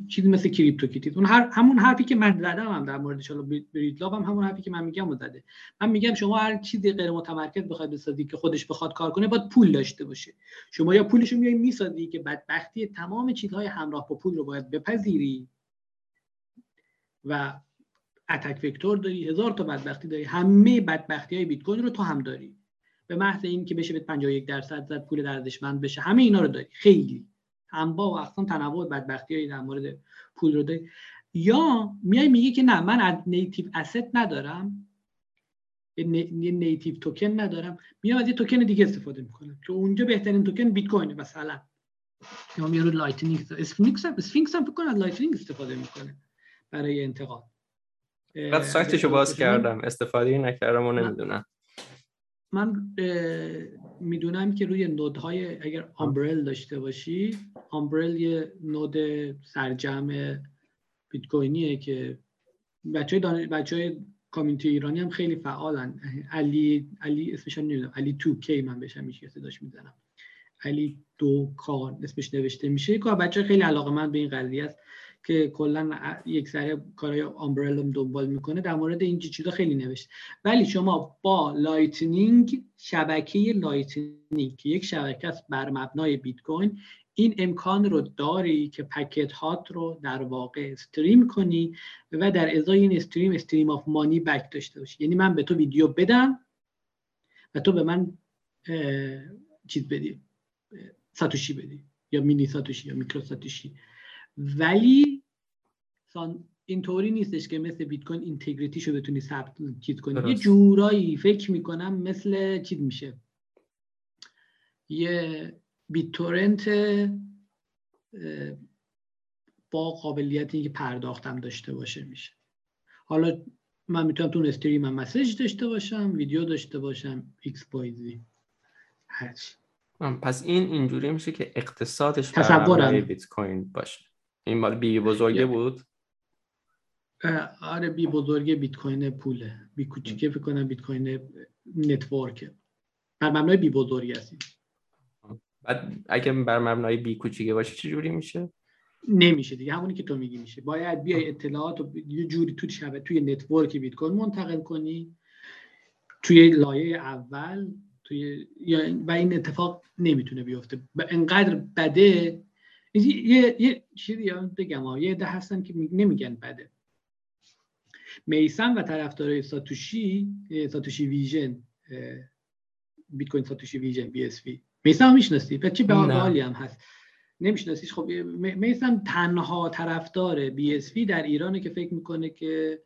چیزی مثل CryptoKitties اون هر همون حرفی که من زدم هم در موردش حالا بریدلاو هم همون حرفی که من میگم رو زده. من میگم شما هر چیزی غیر متمرکز بخواید بسازی که خودش بخواد کار کنه باید پول داشته باشه. شما یا پولش رو میای می‌سازی که بدبختی تمام چیزهای همراه با پول رو باید بپذیری. و اتک وکتور داری هزار تا بدبختی داری همه بدبختی های بیت کوین رو تو هم داری. به محض این که بشه به 51 درصد زد پول ارزشمند بشه همه اینا رو داری. خیلی. انواع و اقسام تنوع بدبختی در مورد پول رو داری. یا میای میگی که نه من از native asset ندارم. یه native token ندارم. میام از یه توکن دیگه استفاده می‌کنم که اونجا بهترین توکن بیت کوینه مثلا. یا میارو Lightning Sphinx هم Sphinx هم فکر از Lightning استفاده می‌کنه برای انتقال. بعد سایتشو باز کردم. استفاده نکردم و نمی‌دونم. من می‌دونم که روی node های اگر Umbrel داشته باشی Umbrel یه node سرجم بیت کوینیه که بچه های, بچه community ایرانی هم خیلی فعالن. علی علی اسمش نمی‌دونم علی تو کی من بهش میشه صداش می‌زنم. علی دو کار اسمش نوشته میشه. که بچه خیلی علاقه من به این قضیه است. که کلا یک سری کارهای آمبرلم دنبال می‌کنه در مورد این چیزا خیلی نوشت. ولی شما با Lightning شبکه Lightning که یک شبکه است بر مبنای بیت کوین این امکان رو داری که packet هات رو در واقع stream کنی و در ازای این stream stream of money back داشته باشی. یعنی من به تو ویدیو بدم و تو به من چیز بدی ساتوشی بدی. یا مینی ساتوشی یا میکرو ساتوشی. ولی اینطوری نیستش که مثل بیت کوین integrity شو بتونی ثبت چیز کنی. یه جورایی فکر می‌کنم مثل چیز میشه. یه BitTorrent با قابلیت اینکه پرداختم داشته باشه میشه. حالا من می‌تونم تو stream هم message داشته باشم ویدیو داشته باشم X Y Z هرچی پس این اینجوری میشه که اقتصادش تصورم. بیت کوین باشه. این مال بی بزرگه بود؟ آره بی بزرگه بیت کوین پوله. بی کوچیکه فکر کنم بیت کوین network ه. بر مبنای بی بزرگی هستید بعد اگه بر مبنای بی کوچیکه باشه چه جوری میشه؟ نمیشه دیگه. همونی که تو میگی میشه. باید بیای اطلاعات و یه جوری تو شبه توی network بیت کوین منتقل کنی. توی لایه اول توی و این اتفاق نمی‌تونه بیفته. انقدر بده یه یه چیزی بگم یه ده هستن که نمیگن بده. میسم و طرفدارای ساتوشی Satoshi Vision بیت کوین Satoshi Vision BSV. میسم می‌شناسی بچه باحالی هم هست؟ نمیشناسیش؟ خب میسم تنها طرفدار BSV در ایرانه که فکر می‌کنه که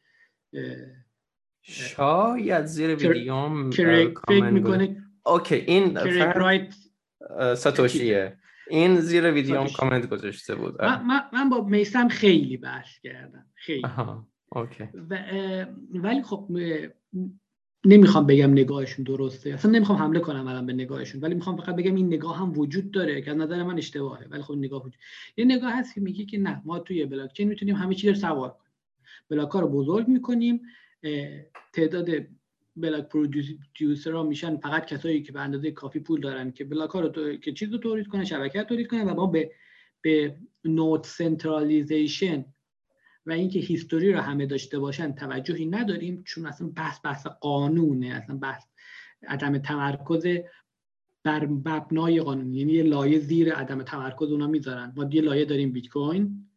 شاید زیر ویدیوم فکر می‌کنه okay این ساتوشیه. این زیر ویدیوم کامنت گذاشته بود. من, من, من با میسم خیلی بحث کردم. خیلی. okay. و ولی خب نمی‌خوام بگم نگاهشون درسته. اصلا نمی‌خوام حمله کنم الان به نگاهشون ولی می‌خوام فقط بگم این نگاه هم وجود داره که از نظر من اشتباهه. ولی خب نگاه وجود یه نگاه هست که میگه که نه ما توی بلاک چین می‌تونیم همه چیز رو سوار کنیم. بلاک ها رو بزرگ می‌کنیم تعداد block producer ها میشن فقط کسایی که به اندازه کافی پول دارن که بلاک ها رو که چیز رو تولید کنن شبکه تولید کنن و ما به به node centralization و اینکه history رو همه داشته باشن توجهی نداریم چون اصلا بحث بحث قانونه اصلا بحث عدم تمرکز بر مبنای قانون. یعنی یه لایه زیر عدم تمرکز اونا می‌ذارن. ما یه لایه داریم بیت کوین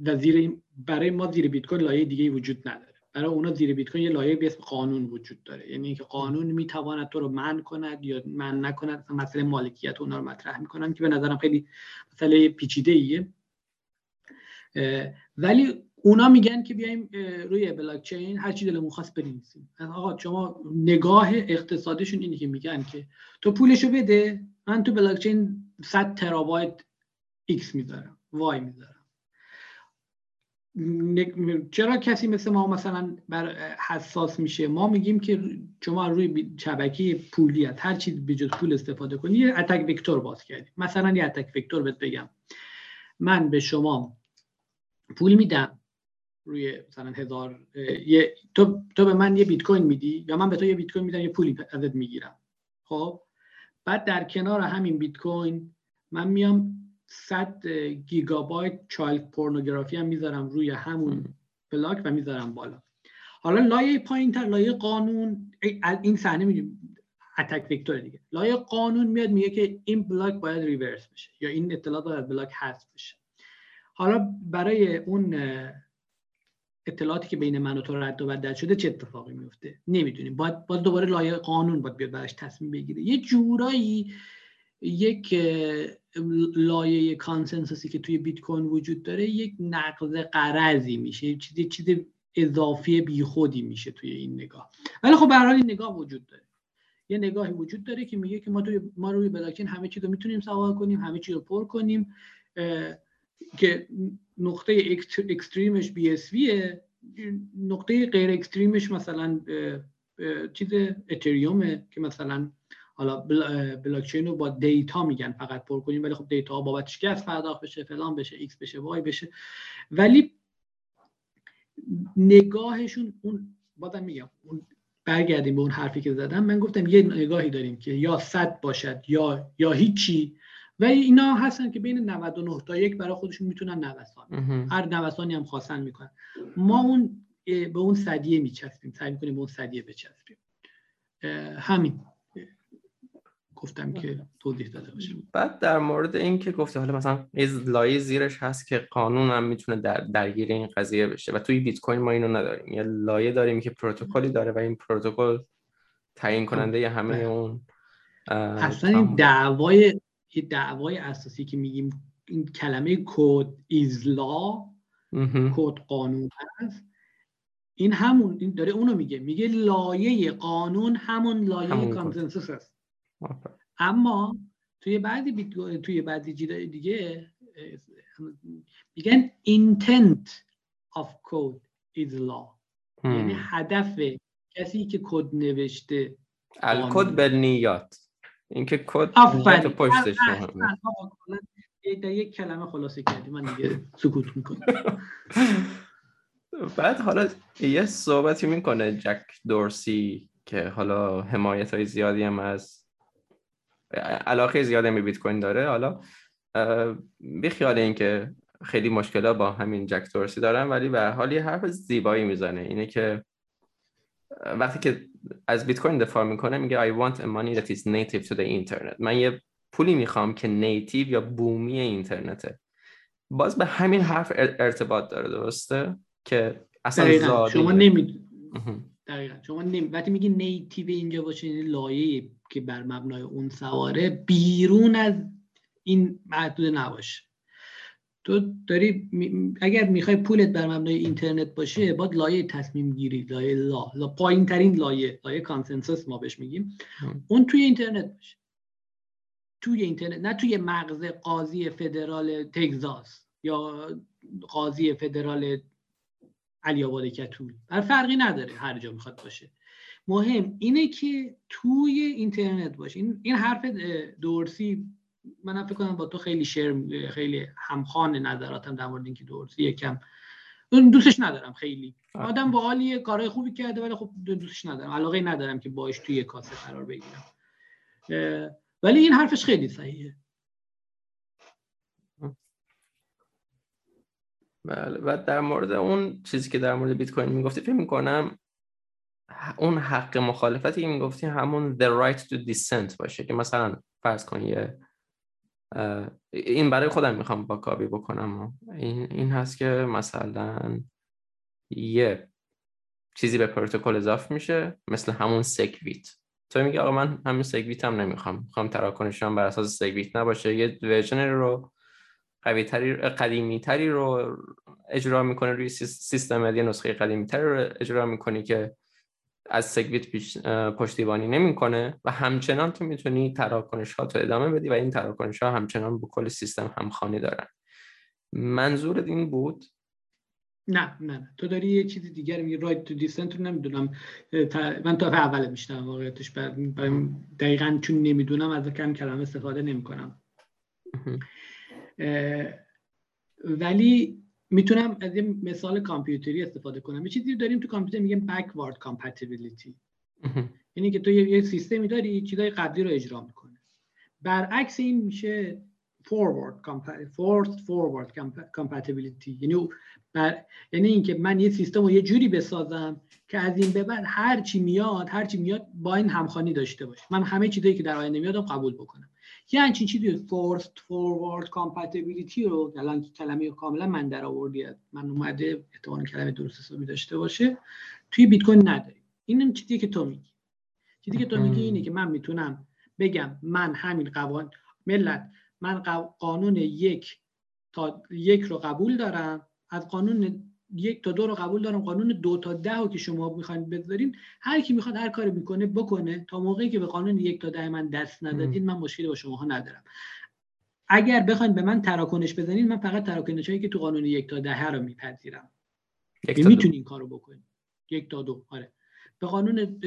و زیر برای ما زیر بیت کوین لایه دیگه وجود نداره. برای اونا زیر بیت کوین یه لایه به اسم قانون وجود داره. یعنی اینکه قانون می‌تواند تو رو منع کند یا منع نکند مسئله مالکیت اونا رو مطرح می‌کنن که به نظرم خیلی مسئله پیچیده ایه ولی اونا میگن که بیایم روی بلاک چین هر چی دلمون خواست بنویسیم. آقا شما نگاه اقتصادیشون اینه که میگن که تو پولشو بده من تو بلاک چین 100 ترابایت X می‌ذارم Y می‌ذارم. چرا کسی مثل ما مثلا بر حساس میشه؟ ما میگیم که شما روی شبکه پولی هر چیز به جز پول استفاده کنی یه attack vector باز کردی. مثلا یه attack vector بهت بگم. من به شما پول میدم روی مثلا هزار یه تو تو به من یه بیت کوین میدی یا من به تو یه بیت کوین میدم یه پولی ازت می‌گیرم. خب؟ بعد در کنار همین بیت کوین من میام 100 گیگابایت child pornography هم می‌ذارم روی همون بلاک و می‌ذارم بالا. حالا لایه پایین تر لایه قانون این صحنه می‌دونیم attack vector دیگه. لایه قانون میاد میگه که این بلاک باید reverse بشه یا این اطلاعات باید بلاک حذف بشه. حالا برای اون اطلاعاتی که بین من و تو رد و بدل شده چه اتفاقی میفته نمی‌دونیم. باید باز دوباره لایه قانون باید بیاد براش تصمیم بگیره. یه جورایی یک لایه کانسنسوسی که توی بیت کوین وجود داره یک نقض قرضی میشه چیزی چیز اضافی بیخودی میشه توی این نگاه. ولی خب به این نگاه وجود داره. یه نگاهی وجود داره که میگه که ما توی ما روی بلاکچین همه چیز رو می‌تونیم سوار کنیم همه چیز رو پر کنیم که نقطه extreme ش BSV ه نقطه غیر extreme ش مثلا چیز اتریومه که مثلا حالا بلاکچین رو با data میگن فقط پر کنیم ولی خب data بابتش gas پرداخت بشه فلان بشه X بشه Y بشه. ولی نگاهشون اون بازم میگم اون برگردیم به اون حرفی که زدم. من گفتم یه نگاهی داریم که یا صد باشد یا یا هیچی. و اینا هستن که بین 99 تا یک برای خودشون می‌تونن نوسان. هر نوسانی هم خواستن می‌کنن. ما اون به اون صدیه میچسبیم. سعی می‌کنیم به اون صدیه بچسبیم. همین. گفتم که توضیح داده باشم بعد در مورد این که گفته حالا مثلا لایه زیرش هست که قانون هم می‌تونه در درگیر این قضیه بشه و توی بیت کوین ما اینو نداریم. یه لایه داریم که پروتکلی داره و این پروتکل تعیین کننده همه بله. اون اصلا این دعوای دعوای اساسی که میگیم این کلمه کد ایزلا کد قانون هست. این همون این داره اونو میگه. میگه لایه قانون همون لایه کانسنسوس هست. اما توی بیت توی بعضی دیگه میگن intent of code is law. یعنی هدف کسی که کد نوشته الکد به نیات. اینکه کد نیت پشتش در یک کلمه خلاصه کردی من دیگه سکوت می‌کنم. بعد حالا یه صحبتی می‌کنه جک دورسی که حالا حمایت های زیادی هم از علاقه زیادی به بیت کوین داره. حالا بی خیال این که خیلی مشکلات با همین جک دورسی دارن ولی به حال یه حرف زیبایی می‌زنه. اینه که وقتی که از بیت کوین دفاع می‌کنه میگه I want a money that is native to the internet. من یه پولی می‌خوام که نیتیو یا بومی اینترنته. باز به همین حرف ارتباط داره درسته؟ که اصلا شما نمی دقیقا. شما نمی... وقتی میگی نیتیو اینجا باشه یعنی لایه که بر مبنای اون سواره بیرون از این محدود نباشه. تو داری اگر می‌خوای پولت بر مبنای اینترنت باشه باید لایه تصمیم گیری لایه لا, لا پایین ترین لایه لایه کانسنسوس ما بهش میگیم. اون توی اینترنت باشه. توی اینترنت نه توی مغز قاضی فدرال تگزاس یا قاضی فدرال علی آباد کتول. بر فرقی نداره هر جا می‌خواد باشه. مهم اینه که توی اینترنت باشه این, این حرف دورسی من فکر کنم با تو خیلی شعر خیلی همخوان نظراتم در مورد اینکه دورسی یکم. دوستش ندارم خیلی. آدم با حالی کارهای خوبی کرده ولی خب دوستش ندارم. علاقه ندارم که باش توی کاسه قرار بگیرم. ولی این حرفش خیلی صحیحه. بله. و در مورد اون چیزی که در مورد بیت کوین می‌گفتی فکر می‌کنم اون حق مخالفتی که می‌گفتی همون the right to dissent باشه که مثلا فرض کن یه این برای خودم می‌خوام واکاوی بکنم این, این هست که مثلا یه چیزی به پروتکل اضافه میشه مثل همون SegWit تو میگه آقا من همین SegWit هم نمی‌خوام. می‌خوام تراکنشم بر اساس SegWit نباشه. یه version رو قوی تری قدیمی تری رو اجرا می‌کنه روی سیستم یه نسخه قدیمی تری رو اجرا می‌کنی که از سگویت پشتیبانی نمی‌کنه و همچنان تو می‌تونی تراکنش ها تو ادامه بدی و این تراکنش ها همچنان با کل سیستم همخوانی دارن. منظور این بود؟ نه نه تو داری یه چیز دیگر میگی رایت تو دیسنت رو نمی‌دونم. من تا اول میشتم واقعیتش دقیقا چون نمی‌دونم از کم کلمه استفاده نمی‌کنم. ولی می‌تونم از یه مثال کامپیوتری استفاده کنم. یه چیزی داریم تو کامپیوتر میگیم backward compatibility. یعنی که تو یه سیستمی داری چیزای قبلی رو اجرا می‌کنه برعکس این میشه forward forced forward compatibility. یعنی بر یعنی اینکه من یه سیستم رو یه جوری بسازم که از این به بعد هر چی میاد هر چی میاد با این همخوانی داشته باشه. من همه چیزایی که در آینده میاد قبول بکنم. یه همچین چیزی forced forward compatibility رو الان کلمه کاملا من در آوردی من اومده احتمال کلمه درست حسابی داشته باشه. توی بیت کوین نداری این چیزی که تو میگی. چیزی که تو میگی اینه که من می‌تونم بگم من همین قوانین ملت من قانون یک تا یک رو قبول دارم. از قانون یک تا دو رو قبول دارم. قانون دو تا ده رو که شما می‌خواین بذارین هر کی می‌خواد هر کاری می‌کنه بکنه. تا موقعی که به قانون یک تا ده من دست ندادین من مشکلی با شماها ندارم. اگر بخواین به من تراکنش بزنین من فقط تراکنش هایی که تو قانون یک تا ده رو میپذیرم. می‌تونین این کارو بکنین. یک تا دو. آره. به قانون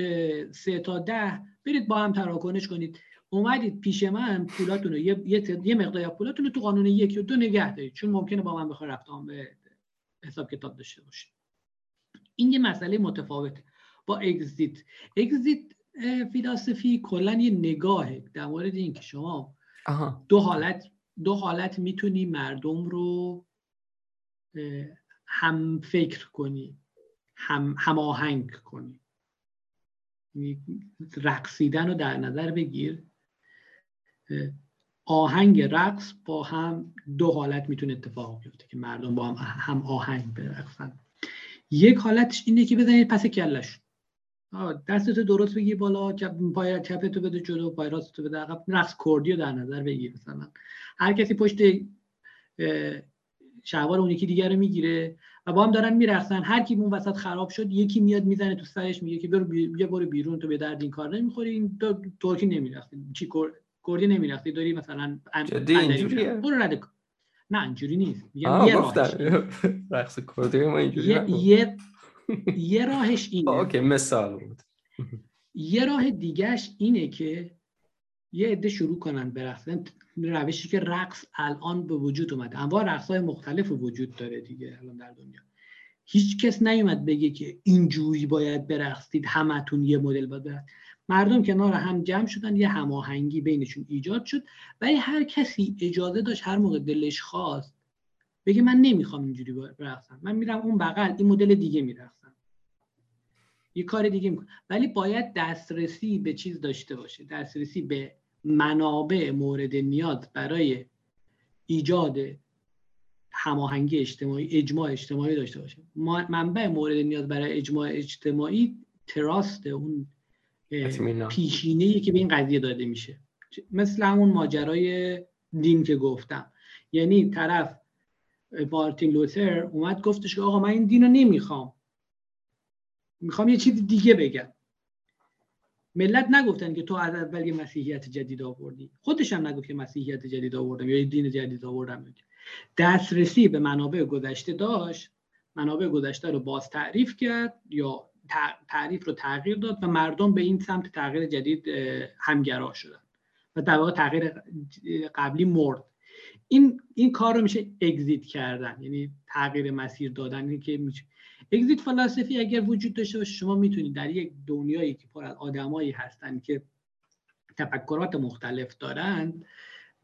سه تا ده برید با هم تراکنش کنید. اومدید پیش من پولاتون رو یه, یه, مقدار پولاتون رو تو قانون یک و دو نگه دارید. چون ممکنه با من بخواد رفت به حساب کتاب داشته باشه. این یه مسئله متفاوته. با اگزیت. اگزیت فیلاسفی کلا یه نگاهه در مورد اینکه شما دو حالت دو حالت می‌تونی مردم رو هم فکر کنی هم هماهنگ کنی. یعنی رقصیدن رو در نظر بگیر. آهنگ رقص با هم دو حالت می‌تونه اتفاق بیفته که مردم با هم هم آهنگ برقصن. یک حالتش اینه که بزنید پس کلش. دستتو درست بگیر بالا پای چپتو بده جلو پای راستتو بده عقب. رقص کردی رو در نظر بگیر مثلا. هر کسی پشت شلوار اون یکی دیگر رو می‌گیره و با هم دارن میرقصن. هر کی اون وسط خراب شد یکی میاد می‌زنه تو سرش میگه که برو بی... برو بیرون تو به درد این کار نمی‌خوری این ترکی نمیرقصی. چی کردی نمی‌رفتی داری مثلا جدی اینجوریه؟ برو رد نه اینجوری نیست. میگم یه راهش رقص کردی ما اینجوری یه یه راهش اینه. اوکی مثال بود. یه راه دیگهش اینه که یه عده شروع کنن برقصن روشی که رقص الان به وجود اومده. انواع رقص های مختلف وجود داره دیگه الان در دنیا. هیچ کس نیومد بگه که اینجوری باید برقصید همتون یه مدل باید مردم کنار هم جمع شدن یه هماهنگی بینشون ایجاد شد ولی هر کسی اجازه داشت هر موقع دلش خواست بگه من نمی‌خوام اینجوری برقصم. من میرم اون بغل این مدل دیگه میرقصم. یه کار دیگه می‌کنم. ولی باید دسترسی به چیز داشته باشه. دسترسی به منابع مورد نیاز برای ایجاد هماهنگی اجتماعی اجماع اجتماعی داشته باشه. منبع مورد نیاز برای اجماع اجتماعی تراست اون پیشینه که به این قضیه داده میشه. مثل همون ماجرای دین که گفتم. یعنی طرف مارتین لوتر اومد گفتش که آقا من این دین رو نمی‌خوام. می‌خوام یه چیز دیگه بگم. ملت نگفتن که تو از اول یه مسیحیت جدید آوردی. خودش هم نگفت که مسیحیت جدید آوردم یا یه دین جدید آوردم. دسترسی به منابع گذشته داشت. منابع گذشته رو باز تعریف کرد یا تعریف رو تغییر داد و مردم به این سمت تغییر جدید همگرا شدن و در واقع تغییر قبلی مرد. این این کار رو میشه اگزیت کردن یعنی تغییر مسیر دادن که میشه. اگزیت فلسفی اگر وجود داشته باشه شما می‌تونید در یک دنیایی که پر از آدمایی هستن که تفکرات مختلف دارند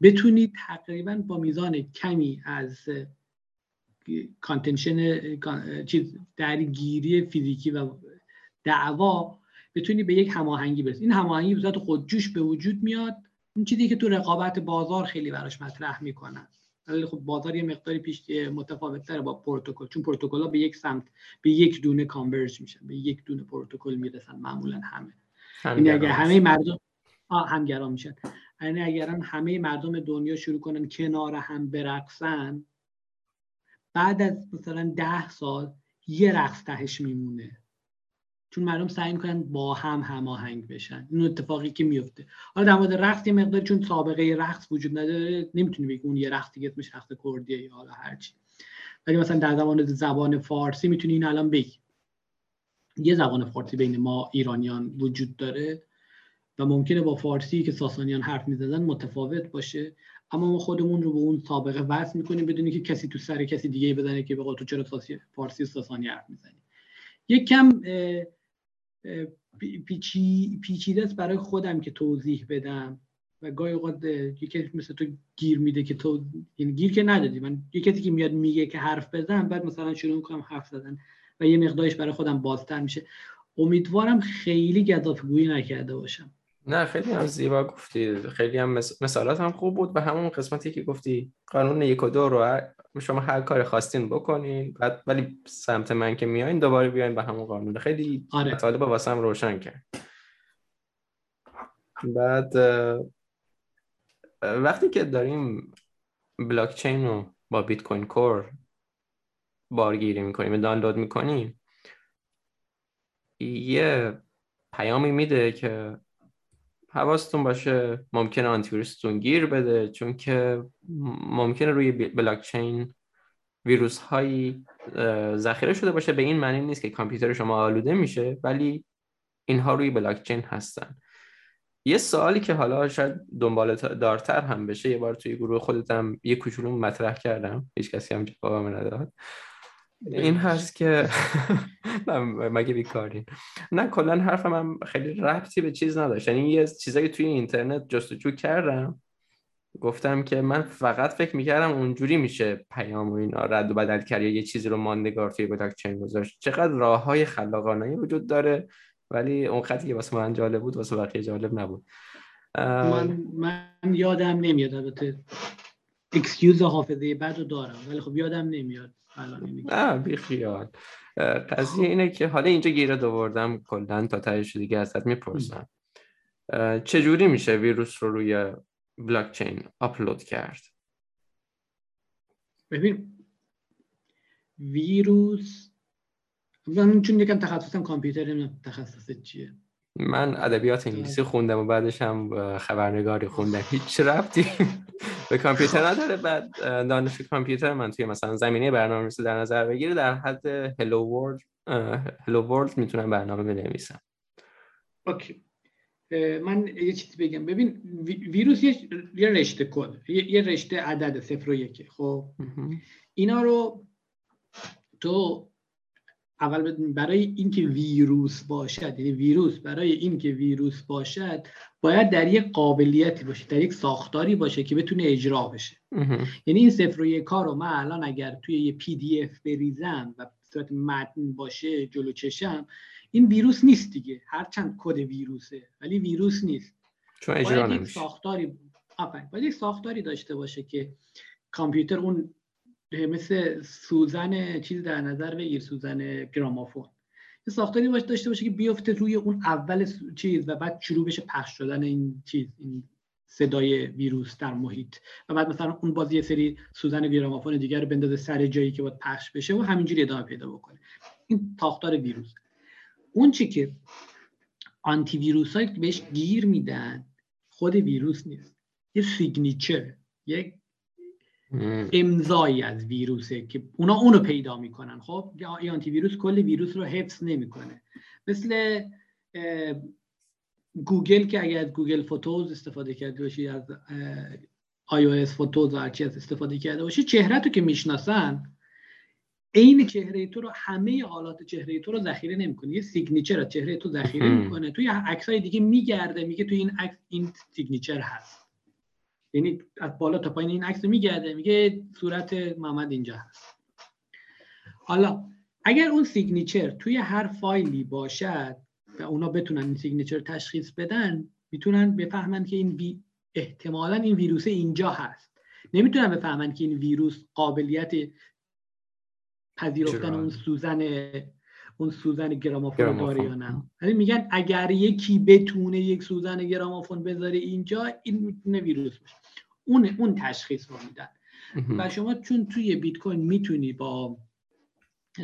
بتونید تقریبا با میزان کمی از contention چیز درگیری فیزیکی و دعوا بتونی به یک هماهنگی برسی. این هماهنگی به ذات خودجوش به وجود میاد. اون چیزی که تو رقابت بازار خیلی براش مطرح می‌کنن. ولی خب بازار یه مقداری پیش متفاوت با پروتکل. چون پروتکل ها به یک سمت به یک دونه converge میشن. به یک دونه پروتکل می‌رسن. معمولا همه. یعنی اگر همه مردم همگرا میشن. یعنی اگر همه مردم دنیا شروع کنن کنار هم برقصن بعد از مثلا ده سال یه رقص تهش میمونه. چون مردم سعی می‌کنن با هم هماهنگ بشن. این اتفاقی که میفته حالا در مورد رقص یه مقدار چون سابقه رقص وجود نداره نمی‌تونی بگی اون یه رقص دیگه اسمش رقص کردیه یا حالا هرچی ولی مثلا در زبان زبان فارسی می‌تونی این الان بگی. یه زبان فارسی بین ما ایرانیان وجود داره و ممکنه با فارسی که ساسانیان حرف می‌زدن متفاوت باشه. اما ما خودمون رو به اون سابقه وصل می‌کنیم بدونی که کسی تو سر کسی دیگه بزنه که به تو چرا فارسی ساسانی حرف می‌زنی. یک کم پیچی، پیچیده است برای خودم که توضیح بدم. و گاهی اوقات یکی مثل تو گیر میده که تو یعنی گیر که ندادی. من یه کسی که میاد میگه که حرف بزن بعد مثلا شروع می‌کنم حرف زدن و یه مقدارش برای خودم بازتر میشه. امیدوارم خیلی گذافگویی نکرده باشم. نه خیلی هم زیبا گفتی. خیلی هم مثالات هم خوب بود و همون قسمتی که گفتی قانون یک و دو رو شما هر کار خواستین بکنین بعد ولی سمت من که میایین دوباره بیاین به همون قانون. خیلی آره. مطالب واسه هم روشن کرد. بعد وقتی که داریم بلاک چین رو با بیت کوین کور بارگیری می‌کنیم و دانلود می‌کنیم یه پیامی میده که حواستون باشه ممکنه آنتیویروستون گیر بده چون که ممکنه روی بلاک چین ویروس هایی ذخیره شده باشه. به این معنی نیست که کامپیوتر شما آلوده میشه ولی اینها روی بلاک چین هستن. یه سوالی که حالا شاید دنبال دارتر هم بشه یه بار توی گروه خودتم یه کوچولو مطرح کردم. هیچ کسی هم جوابم نداد. این هست که مگه بیکارین نه کلا حرفم هم خیلی ربطی به چیز نداشت. یعنی یه چیزایی توی اینترنت جستجو کردم. گفتم که من فقط فکر می‌کردم اونجوری میشه پیام و اینا رد و بدل کرد یا یه چیزی رو ماندگار توی بلاک چین گذاشت. چقدر راه های خلاقانه وجود داره ولی اون خطی که واسه من جالب بود واسه بقیه جالب نبود. من, من یادم نمیاد البته excuse حافظه بد رو دارم ولی خب یادم نمیاد. نه بی خیال. قضیه اینه که حالا اینجا گیرت آوردم کلا تا تهش دیگه ازت می‌پرسم. چجوری میشه ویروس رو روی بلاک چین آپلود کرد؟ ببین ویروس من چون یکم تخصصم کامپیوتر تخصص چیه. من ادبیات انگلیسی خوندم و بعدش هم خبرنگاری خوندم. هیچ ربطی. به کامپیوتر نداره. بعد دانش کامپیوتر من توی مثلا زمینه برنامه‌نویسی در نظر بگیر در حد hello world hello world می‌تونم برنامه بنویسم. okay. من یه چیزی بگم. ببین ویروس یه رشته کد یه رشته عدد صفر و یکه خب؟ اینا رو تو اول برای اینکه ویروس باشد یعنی ویروس برای اینکه ویروس باشد باید در یک قابلیتی باشه در یک ساختاری باشه که بتونه اجرا بشه. یعنی این صفر و یک رو من الان اگر توی یه PDF بریزم به صورت متن باشه جلو چشم این ویروس نیست دیگه. هرچند کد ویروسه ولی ویروس نیست. چون اجرا باید یک ساختاری باید یک ساختاری داشته باشه که کامپیوتر اون مثل سوزن چیز در نظر بگیر سوزن گرامافون. یه ساختاری باشه داشته باشه که بیفته روی اون اول چیز و بعد شروع بشه پخش شدن این چیز این صدای ویروس در محیط. و بعد مثلا اون بازی یه سری سوزن گرامافون دیگر رو بندازه سر جایی که باید پخش بشه و همینجوری ادامه پیدا بکنه. این ساختار ویروس. اون چی که آنتی ویروس هایی بهش گیر میدن خود ویروس نیست. یه signature یک امضایی از ویروسه که اونا اونو پیدا می‌کنن. خب یا آنتی ویروس کل ویروس رو حفظ نمی‌کنه. مثل گوگل که اگر از Google Photos استفاده کرده باشی از iOS Photos و هرچی از استفاده کرده باشی چهره تو که می‌شناسن عین چهره تو رو همه حالات چهره تو رو ذخیره نمی‌کنه. یه signature از چهره تو ذخیره می‌کنه. توی عکسای دیگه میگرده میگه توی این عکس این signature هست. یعنی از بالا تا پایین این عکس میگرده میگه صورت محمد اینجا هست. حالا اگر اون signature توی هر فایلی باشد و اونا بتونن این signature تشخیص بدن می‌تونن بفهمن که این وی... احتمالا این ویروس اینجا هست. نمی‌تونن بفهمن که این ویروس قابلیت پذیرفتن اون سوزن اون سوزن گرامافون داره یا نه؟ یعنی میگن اگر یکی بتونه یک سوزن گرامافون بذاره اینجا این می‌تونه ویروس باشه اون اون تشخیص رو میدن. و شما چون توی بیت کوین می‌تونی با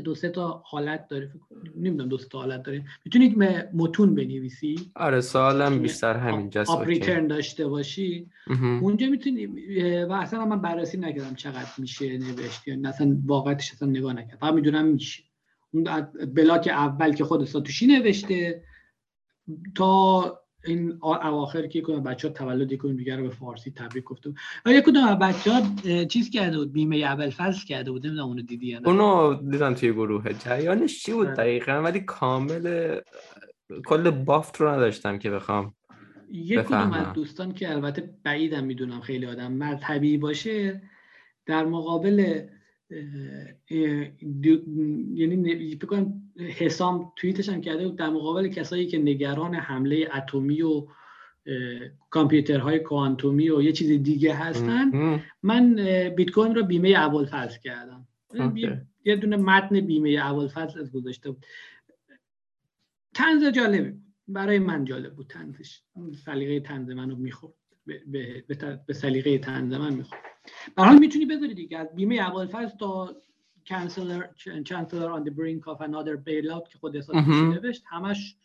دو سه تا حالت داره نمی‌دونم دو سه تا حالت داره می‌تونید متون بنویسی؟ آره سوالم بیشتر همینجاست آپ ریترن داشته باشی. اونجا می‌تونی و اصلا من بررسی نکردم چقدر میشه نوشت یا اصلا واقعیتش اصلا نگاه نکردم. فقط می‌دونم میشه. بلاک اول که خود ساتوشی نوشته تا این اواخر که کنم بچه ها تولد یکون دیگر رو به فارسی تبریک گفتم. ولی کدوم بچه ها چیز کرده بود بیمه اول فصل کرده بود نمی‌دونم اونو دیدی یا نه. اونو دیدم توی گروه. جریانش چی بود دقیقا؟ ولی کامل کل بافت رو نداشتم که بخوام یک کدوم از دوستان که البته بعیدم می‌دونم خیلی آدم مذهبی باشه در مقابل یعنی فکر حسام توییتش هم کرده در مقابل کسایی که نگران حمله اتمی و کامپیوترهای کوانتومی و یه چیز دیگه هستن من بیت کوین رو بیمه اول فرض کردم. یه دونه متن بیمه اول فصل از گذاشته بود. تنز جالبی برای من جالب بود تنزش سلیقه تنز منو می‌خورد. به, به, به سلیقه تنز من می‌خورد. حال می‌تونی بذاری دیگه. از بیمه اول فصل تا chancellor chancellor on the brink of another bailout که خود حساب نوشت همش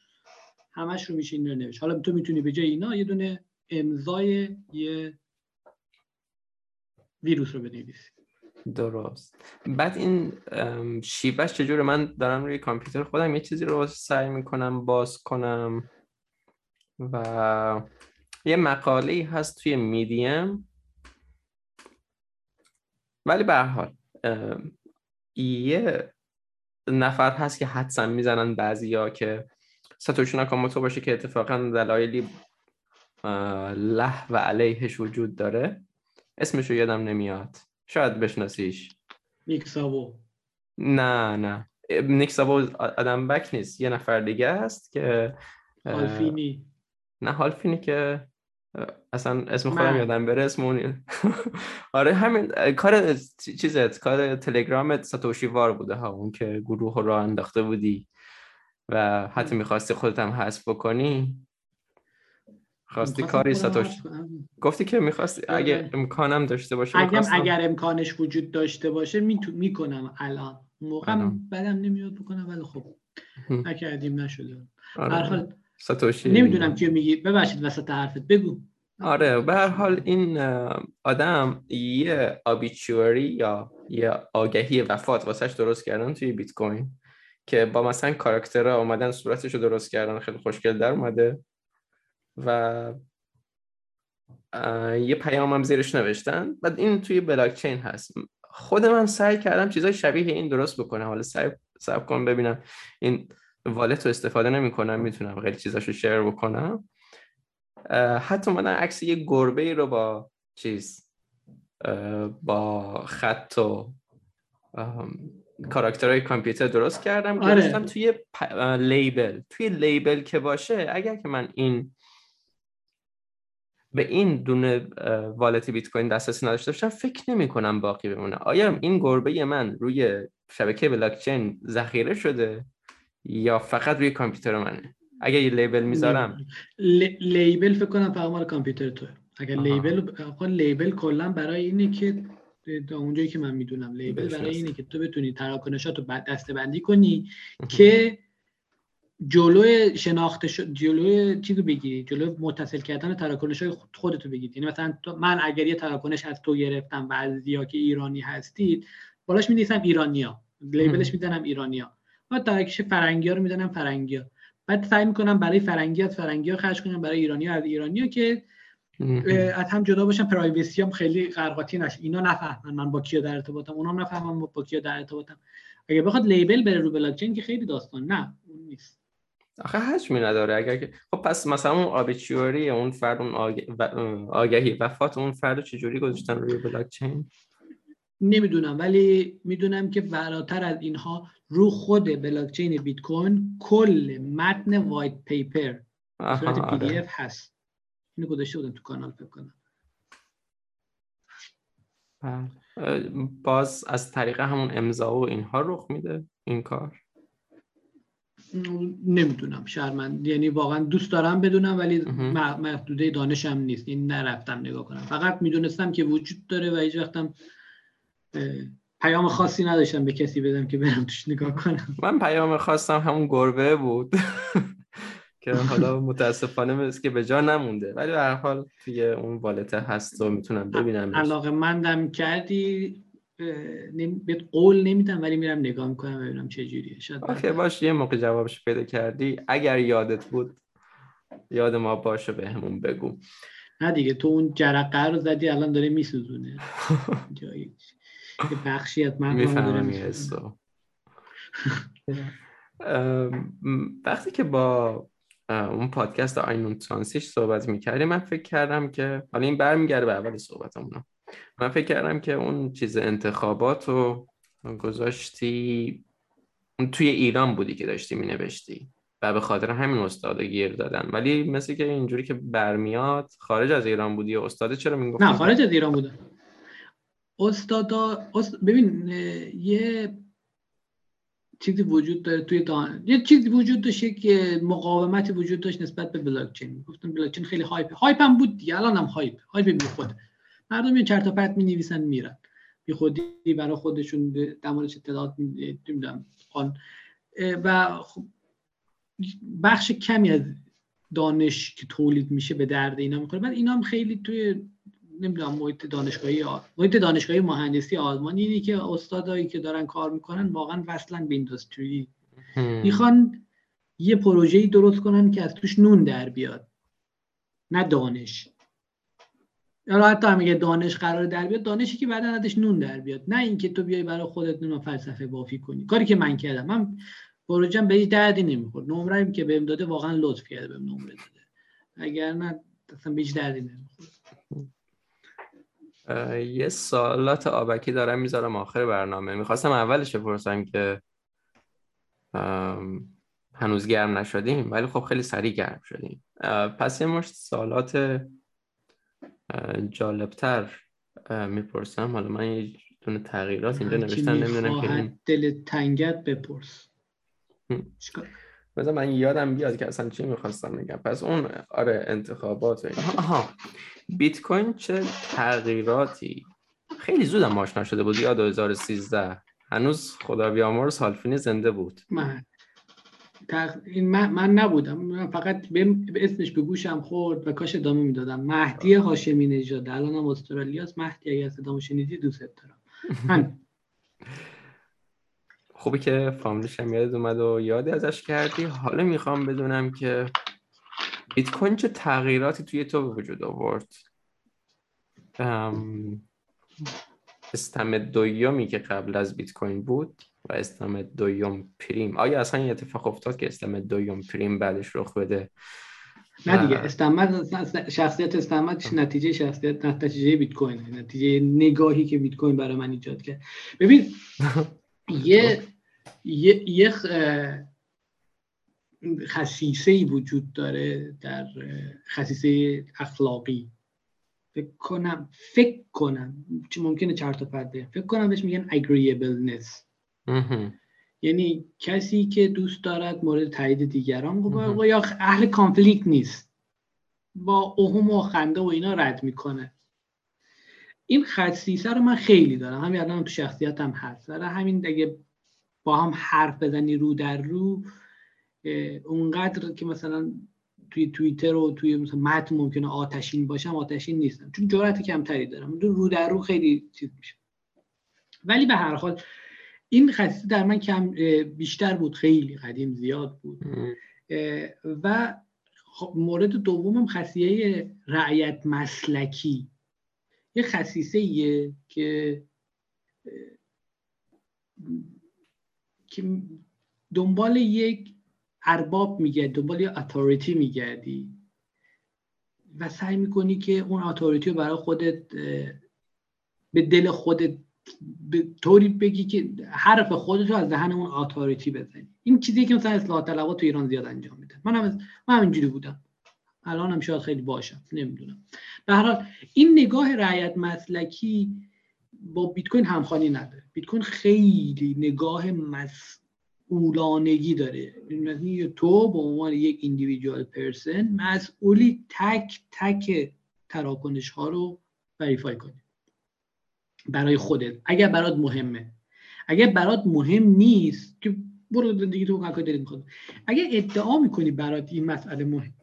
همش رو میشه رو نوشت. حالا تو می‌تونی به جای اینا یه دونه امضای یه ویروس رو بنویسی. درست. بعد این شیبش چجوره؟ من دارم روی کامپیوتر خودم یه چیزی رو سعی می‌کنم باز کنم و یه مقاله هست توی میدیم. ولی به حال یه نفر هست که حدسا می‌زنن بعضی که ساتوشی ناکاموتو باشه که اتفاقا دلایلی له و علیهش وجود داره. اسمشو یادم نمیاد. شاید بشناسیش. نیکساوو. نه نه. نیکساوو آدم بک نیست. یه نفر دیگه است که هالفینی. نه هالفینی که اصلا اسم خودم یادم بره اسم آره همین کار چیزت کار تلگرامت ساتوشی وار بوده ها اون که گروه رو انداخته بودی و حتی می‌خواستی خودت هم حذف بکنی. خواستی کاری ساتوشی گفتی که می‌خواستی اگه آره. امکانم داشته باشه اگر, اگر امکانش وجود داشته باشه می‌کنم الان. موقع بدم نمیاد بکنم ولی خب نکردیم نشده. آره. هر حال ساتوشی. نمی‌دونم کیو میگی. ببخشید وسط حرفت. بگو. آره به هر حال این آدم یه آبیچوری یا یه آگهی وفات واسش درست کردن توی بیت کوین که با مثلا کاراکترها اومدن صورتش رو درست کردن. خیلی خوشگل در اومده و یه پیام هم زیرش نوشتن. بعد این توی بلاک چین هست. خود من سعی کردم چیزای شبیه این درست بکنم. حالا سعی سعی کنم ببینم این والت رو استفاده نمی‌کنم می‌تونم خیلی چیزاشو شیر بکنم. حتی من عکس یه گربه ای رو با چیز با خط و کاراکترهای کامپیوتر درست کردم آره. توی لیبل. توی لیبل که باشه اگر که من این به این دونه والت بیت کوین دسترسی نداشته باشم فکر نمی کنم باقی بمونه. آیا این گربه من روی شبکه بلاک چین ذخیره شده؟ یا فقط روی کامپیوتر منه؟ اگه یه label می‌ذارم. label. فکر کنم فقط مال کامپیوتر تو اگر label label کلا برای اینه که اونجایی که من می‌دونم label برای اینه که تو بتونی تراکنشات رو دسته بندی کنی که جلوی شناخته شد جلوی چی رو بگیری جلوی متصل کردن تراکنش های خودتو بگیری. یعنی مثلا من اگر یه تراکنش از تو گرفتم و از که ایرانی هستید بالاش می‌نویسم ایرانیا. label ش می‌زنم ایرانیا. بعد تراکنش فرنگی ها رو می‌زنم فرنگی ها بعد سعی می‌کنم برای فرنگی از فرنگی ها خرج کنم برای ایرانی ها از ایرانی ها که از هم جدا باشن privacy هم خیلی قروقاطی نشه. اینا نفهمن من با کیا در ارتباطم. اونا نفهمن با کیا در ارتباطم. اگه بخواد label بره رو بلاکچین که خیلی داستان. نه اون نیست. آخه حجمی نداره. اگر که خب پس مثلا اون obituary اون فرد اون آگهی وفات اون فرد چجوری گذاشتن روی بلاک چین نمی‌دونم ولی می‌دونم که فراتر از اینها رو خود بلاک چین بیت کوین کل متن white paper. صورت PDF هست. اینو گذاشته بودم تو کانال فکر کنم. بله. باز از طریق همون امضا و اینها رخ میده این کار؟ نمی‌دونم شرمنده. یعنی واقعا دوست دارم بدونم ولی محدوده دانشم نیست. این نرفتم نگاه کنم. فقط می‌دونستم که وجود داره و هیچ وقتم پیام خاصی نداشتم به کسی بدم که برم توش نگاه کنم. من پیام خواستم همون گربه بود. که حالا متاسفانه مثل که به جا نمونده. ولی به هر حال توی اون والته هست و می‌تونم ببینم علاقه مندم کردی بهت قول نمیدم ولی میرم نگاه می‌کنم ببینم چه جوریه. شاید اوکی باش یه موقع جوابش پیدا کردی. اگر یادت بود یاد ما باشه به همون بگو. نه دیگه تو اون جرقه رو زدی الان داره میسوزونه. بخشی از من می‌فهمم وقتی که با اون پادکست آینون ترانسیش صحبت می‌کردیم من فکر کردم که حالا این برمیگرده به اول صحبتمون من فکر کردم که اون چیز انتخابات رو گذاشتی اون توی ایران بودی که داشتی مینوشتی و به خاطر همین استاد گیر دادن. ولی مثل که اینجوری که برمیاد خارج از ایران بودی و استاد چرا می‌گفت نه خارج از ایران بوده استادا ببین یه چیزی وجود داره توی دان... یه چیزی وجود داشته که مقاومتی وجود داشت نسبت به بلاک چین گفتم بلاک چین خیلی hype hype هم بود دیگه الان هم hype hype بی خود. مردم یه چرت و پرت می نویسن میرن. بی خودی برای خودشون در موردش اطلاعات نمی‌دونم و خب بخش کمی از دانش که تولید میشه به درد اینا می‌خوره. بعد اینا هم خیلی توی نمی‌دونم محیط دانشگاهی محیط دانشگاهی مهندسی آلمانی اینی که استادایی که دارن کار می‌کنن واقعا وصلن به اینداستری می‌خوان یه پروژه‌ای درست کنن که از توش نون در بیاد نه دانش. یا حتی هم میگه دانش قرار در بیاد دانشی که بعدا ازش نون در بیاد. نه اینکه تو بیای برای خودت نون فلسفه بافی کنی. کاری که من کردم. من پروژم به هیچ دردی نمی‌خورد. نمره که بهم داده واقعا لطف کرده بهم نمره داده. اگر نه اصلا به هیچ دردی نمی‌خورد. یه سوالات آبکی دارم می‌ذارم آخر برنامه. می‌خواستم اولش بپرسم که هنوز گرم نشدیم ولی خب خیلی سریع گرم شدیم. پس یه مشت سوالات جالبتر می‌پرسم. حالا من یه دونه تغییرات اینجا نوشتم نمی‌دونم که دل تنگت بپرس. مثلا من یادم بیاد که اصلا چی می‌خواستم بگم. پس اون آره انتخابات آها. بیت کوین چه تغییراتی؟ خیلی زود هم آشنا شده بود یا 2013 هنوز خدا بیامرز سالفینی زنده بود. من این من, من نبودم. من فقط به اسمش به گوشم خورد و کاش ادامه می‌دادم. مهدی هاشمی نژاد. الان هم استرالیاست. مهدی اگه صدامو شنیدی دوست دارم. خوبی که فامیلیش هم یاد اومد و یادی ازش کردی. حالا می‌خوام بدونم که بیت کوین چه تغییراتی توی تو به وجود آورد؟ استم دویومی که قبل از بیت کوین بود و استم دویوم پریم. آیا اصلا این اتفاق افتاد که استم دویوم پریم بعدش رخ بده؟ نه دیگه استمت شخصیت استمتش نتیجه شخصیت نتیجه بیت کوین نتیجه نگاهی که بیت کوین برای من ایجاد کرد. ببین یه یه خصیصه ای وجود داره در خصیصه اخلاقی. فکر کنم فکر کنم چه ممکنه چرت و پرت فکر کنم بهش میگن agreeableness. یعنی کسی که دوست دارد مورد تایید دیگران و یا اهل کانفلیکت نیست. با اوهم و خنده و اینا رد می‌کنه. این خصیصه رو من خیلی دارم. همین الان تو شخصیتم هست. برای همین دیگه با هم حرف بزنی رو در رو اونقدر که مثلا توی توییتر و توی مثلا متن ممکنه آتشین باشم آتشین نیستم. چون جرأت کمتری دارم. رو در رو خیلی چیز میشه. ولی به هر حال این خصیصه در من کم بیشتر بود. خیلی قدیم زیاد بود. و خب مورد دومم خصیه رعیت مسلکی. یه خصیصه که که دنبال یک ارباب میگردی دنبال یک اتوریتی میگردی. و سعی می‌کنی که اون اتوریتی رو برای خودت به دل خودت به طوری بگی که حرف خودت رو از دهن اون اتوریتی بزنی. این چیزی که مثلا اصلاح طلبات تو ایران زیاد انجام میده. من هم من همینجوری بودم. الان هم شاید خیلی باشم نمی‌دونم. به هر حال این نگاه رعیت مسلکی با بیت کوین همخوانی نداره. بیت کوین خیلی نگاه مسئولانگی داره. تو به عنوان یک ایندیویدوال پرسن مسئولی تک تک تراکنش ها رو وریفای کنی. برای خودت. اگر برات مهمه. اگر برات مهم نیست که برو دیگه تو هر دلت می‌خواد اگر ادعا می‌کنی برات این مسئله مهم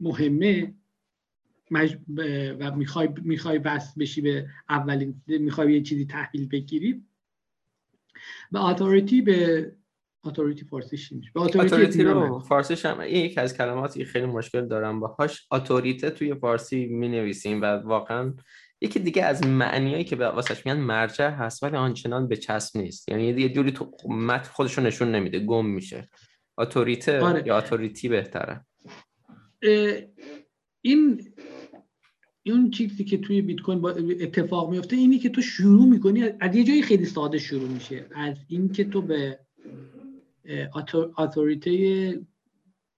مهمه و می‌خوای می‌خوای وصل بشی به اولین می‌خوای یه چیزی تحویل بگیری به اتوریتی به اتوریتی فارسیش میشه؟ اتوریتی رو فارسیش هم یکی از کلماتی خیلی مشکل دارم باهاش اتوریته توی فارسی می نویسیم و واقعا یکی دیگه از معنیایی که واسش میگن مرجع هست ولی آنچنان به چسب نیست. یعنی یه جوری تو متن خودشو نشون نمیده گم میشه. اتوریته آره. یا اتوریتی بهتره. این اون چیزی که توی بیت کوین اتفاق میفته اینی که تو شروع می‌کنی از یه جایی خیلی ساده شروع میشه. از اینکه تو به اتوریته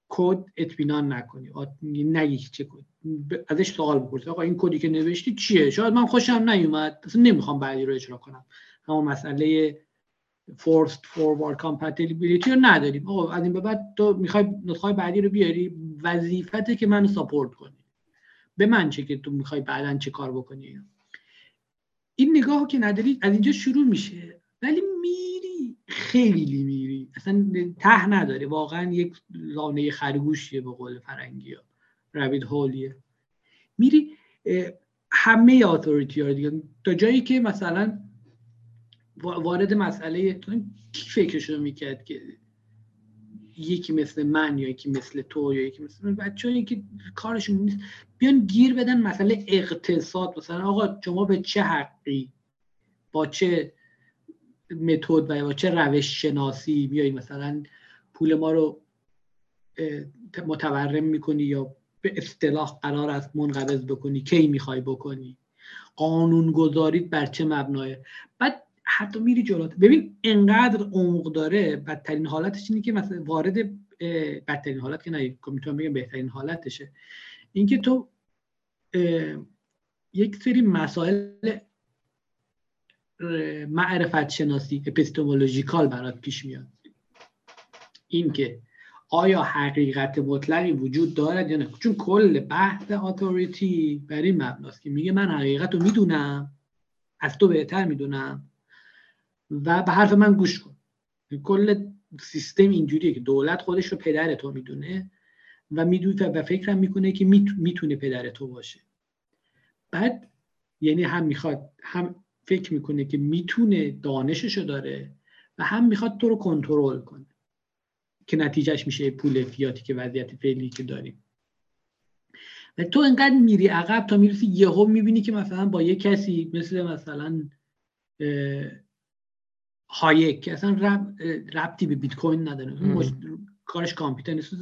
کد اطمینان نکنی. نگی چه کد. ازش سوال بپرسی آقا این کدی که نوشتی چیه؟ شاید من خوشم نیومد. اصلا نمی‌خوام بعدی رو اجرا کنم. اما مسئله forced forward compatibility رو نداریم. آقا از این به بعد تو می‌خوای نسخه بعدی رو بیاری. وظیفته که منو ساپورت کنی. به من چه که تو می‌خوای بعدا چه کار بکنی؟ این نگاه که نداری از اینجا شروع میشه. ولی میری خیلی میری اصلا ته نداره واقعا یک لانه خرگوشیه به قول فرنگی ها رابید هولیه میری همه اتوریتی ها دیگه تا جایی که مثلا وارد مسئله کی فکرشو می‌کرد که یکی مثل من یا یکی مثل تو یا یکی مثل من؟ بچه که کارشون نیست بیان گیر بدن مسئله اقتصاد. مثلا آقا شما به چه حقی؟ با چه متد و با چه روش شناسی میای مثلا پول ما رو متورم می‌کنی یا به اصطلاح قرار است منقبض بکنی کی می‌خوای بکنی؟ قانون گذارید بر چه مبنای بعد حتی میری جلوتر ببین انقدر عمق داره بدترین حالتش اینه که مثلا وارد بدترین حالت که نه می‌تونم بگم بهترین حالتشه. اینکه تو یک سری مسائل معرفت شناسی اپیستمولوژیکال برات پیش میاد. اینکه آیا حقیقت مطلقی وجود دارد یا نه؟ چون کل بحث اتوریتی بر این مبناست که میگه من حقیقت رو می‌دونم از تو بهتر می‌دونم و به حرف من گوش کن. کل سیستم اینجوریه که دولت خودش رو پدر تو می‌دونه و می‌دونه و فکرم می‌کنه که می‌تونه پدر تو باشه. بعد یعنی هم می‌خواد هم فکر می‌کنه که می‌تونه دانششو داره و هم می‌خواد تو رو کنترل کنه که نتیجهش میشه پول فیاتی که وضعیت فعلی که داریم. و تو انقدر میری عقب تا می‌رسی یهو می‌بینی که مثلا با یه کسی مثل مثلا هایک که اصلا ربطی به بیت کوین نداره. کارش کامپیوتر نیست.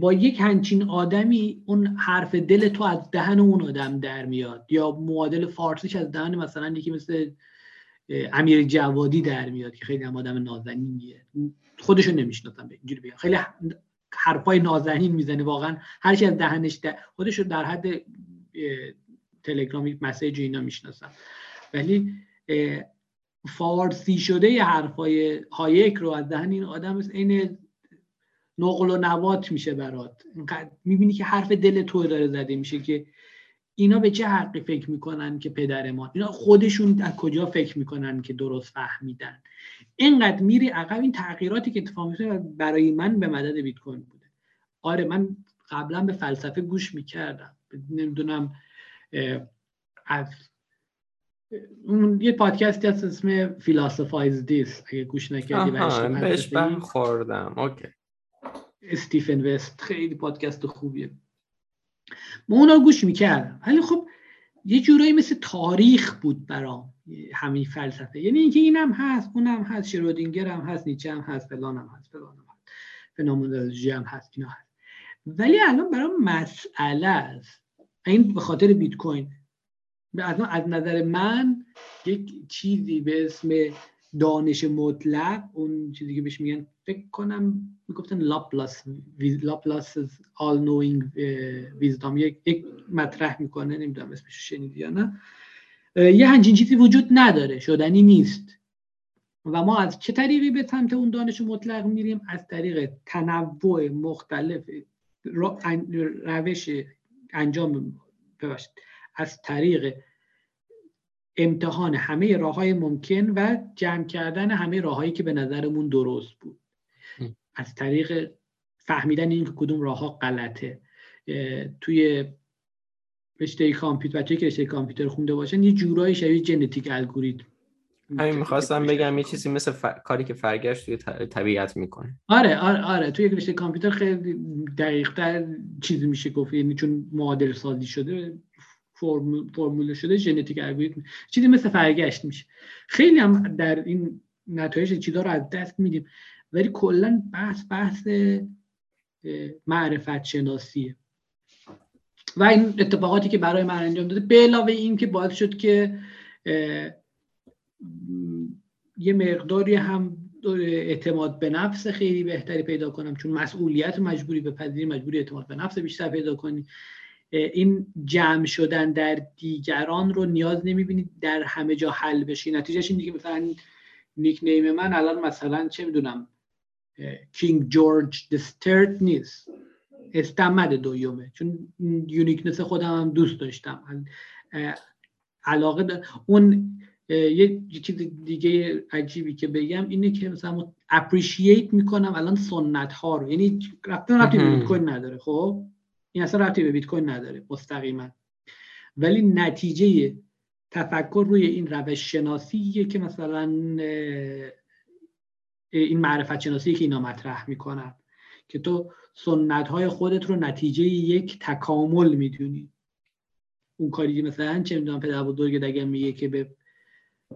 با یک همچین آدمی اون حرف دل تو از دهن اون آدم در میاد. یا معادل فارسیش از دهن مثلا یکی مثل امیر جوادی در میاد که خیلی هم آدم نازنینیه. خودشو نمی‌شناسم اینجوری بگم. خیلی حرفای نازنین می‌زنه واقعا هر از دهنش در خودشو در حد تلگرامی مسیج اینا می‌شناسم. ولی فارسی شده ی حرفای هایک رو از دهن این آدم این نقل و نوات میشه برات. می‌بینی که حرف دل تو داره زده میشه که اینا به چه حقی فکر می‌کنن که پدر ما؟ اینا خودشون از کجا فکر می‌کنن که درست فهمیدن؟ اینقدر میری عقب این تغییراتی که اتفاق میفته برای من به مدد بیت کوین بوده. آره من قبلا به فلسفه گوش می‌کردم. نمی‌دونم از اون یه پادکستی هست اسم Philosophize This اگه گوش نکردی بهش خوردم okay. استیفن وست خیلی پادکست خوبیه. ما اونا گوش می‌کردم. ولی خب یه جورایی مثل تاریخ بود برام همین فلسفه. یعنی اینکه اینم هست اونم هست شرودینگر هم هست نیچه هم هست فلان هم هست فلان هم هست. فنومنولوژی هم هست اینا هست. ولی الان برام مسئله است. این به خاطر بیت کوین. از نظر من یک چیزی به اسم دانش مطلق اون چیزی که بهش میگن فکر کنم می‌گفتن لاپلاس لاپلاس all knowing wisdom یک, مطرح می‌کنه نمی‌دونم اسمش شنیدی یا نه. یه همچین چیزی وجود نداره شدنی نیست. و ما از چه طریقی به سمت اون دانش مطلق میریم؟ از طریق تنوع مختلف روش انجام بباشید از طریق امتحان همه راه های ممکن و جمع کردن همه راههایی که به نظرمون درست بود. از طریق فهمیدن این کدوم راه ها غلطه توی رشته کامپیوتر بچه‌ای که رشته کامپیوتر خونده باشن یه جورایی شبیه ژنتیک الگوریتم همین می‌خواستم بگم یه چیزی مثل کاری که فرگشت توی طبیعت می‌کنه. آره آره آره. توی رشته کامپیوتر خیلی دقیق تر چیزی میشه گفت یعنی چون معادل سازی شده فرمول شده ژنتیک الگوریتم. چیزی مثل فرگشت میشه. خیلی هم در این نتایج چیزا رو از دست میدیم. ولی کلا بحث بحث معرفت شناسیه و این اتفاقاتی که برای من انجام داده به علاوه این که باعث شد که یه مقداری هم اعتماد به نفس خیلی بهتری پیدا کنم. چون مسئولیت مجبوری به پذیری مجبوری اعتماد به نفس بیشتر پیدا کنی. این جمع شدن در دیگران رو نیاز نمی‌بینید در همه جا حل بشی. نتیجهش این دیگه مثلا نیک نیم من الان مثلا چه می‌دونم کینگ جورج دسترت نیست. استمد دویومه چون یونیکنس خودم هم دوست داشتم. علاقه اون یه چیز دیگه عجیبی که بگم اینه که مثلا اپریشییت می‌کنم الان سنت ها رو. یعنی رفتن کوین نداره خب؟ این اصلا به بیت کوین نداره مستقیما. ولی نتیجه تفکر روی این روش شناسیه که مثلا این معرفت شناسی که اینا مطرح می‌کنن که تو سنت های خودت رو نتیجه یک تکامل می‌دونی. اون کاری که مثلا چه می‌دونم پدر بزرگ دگه میگه که به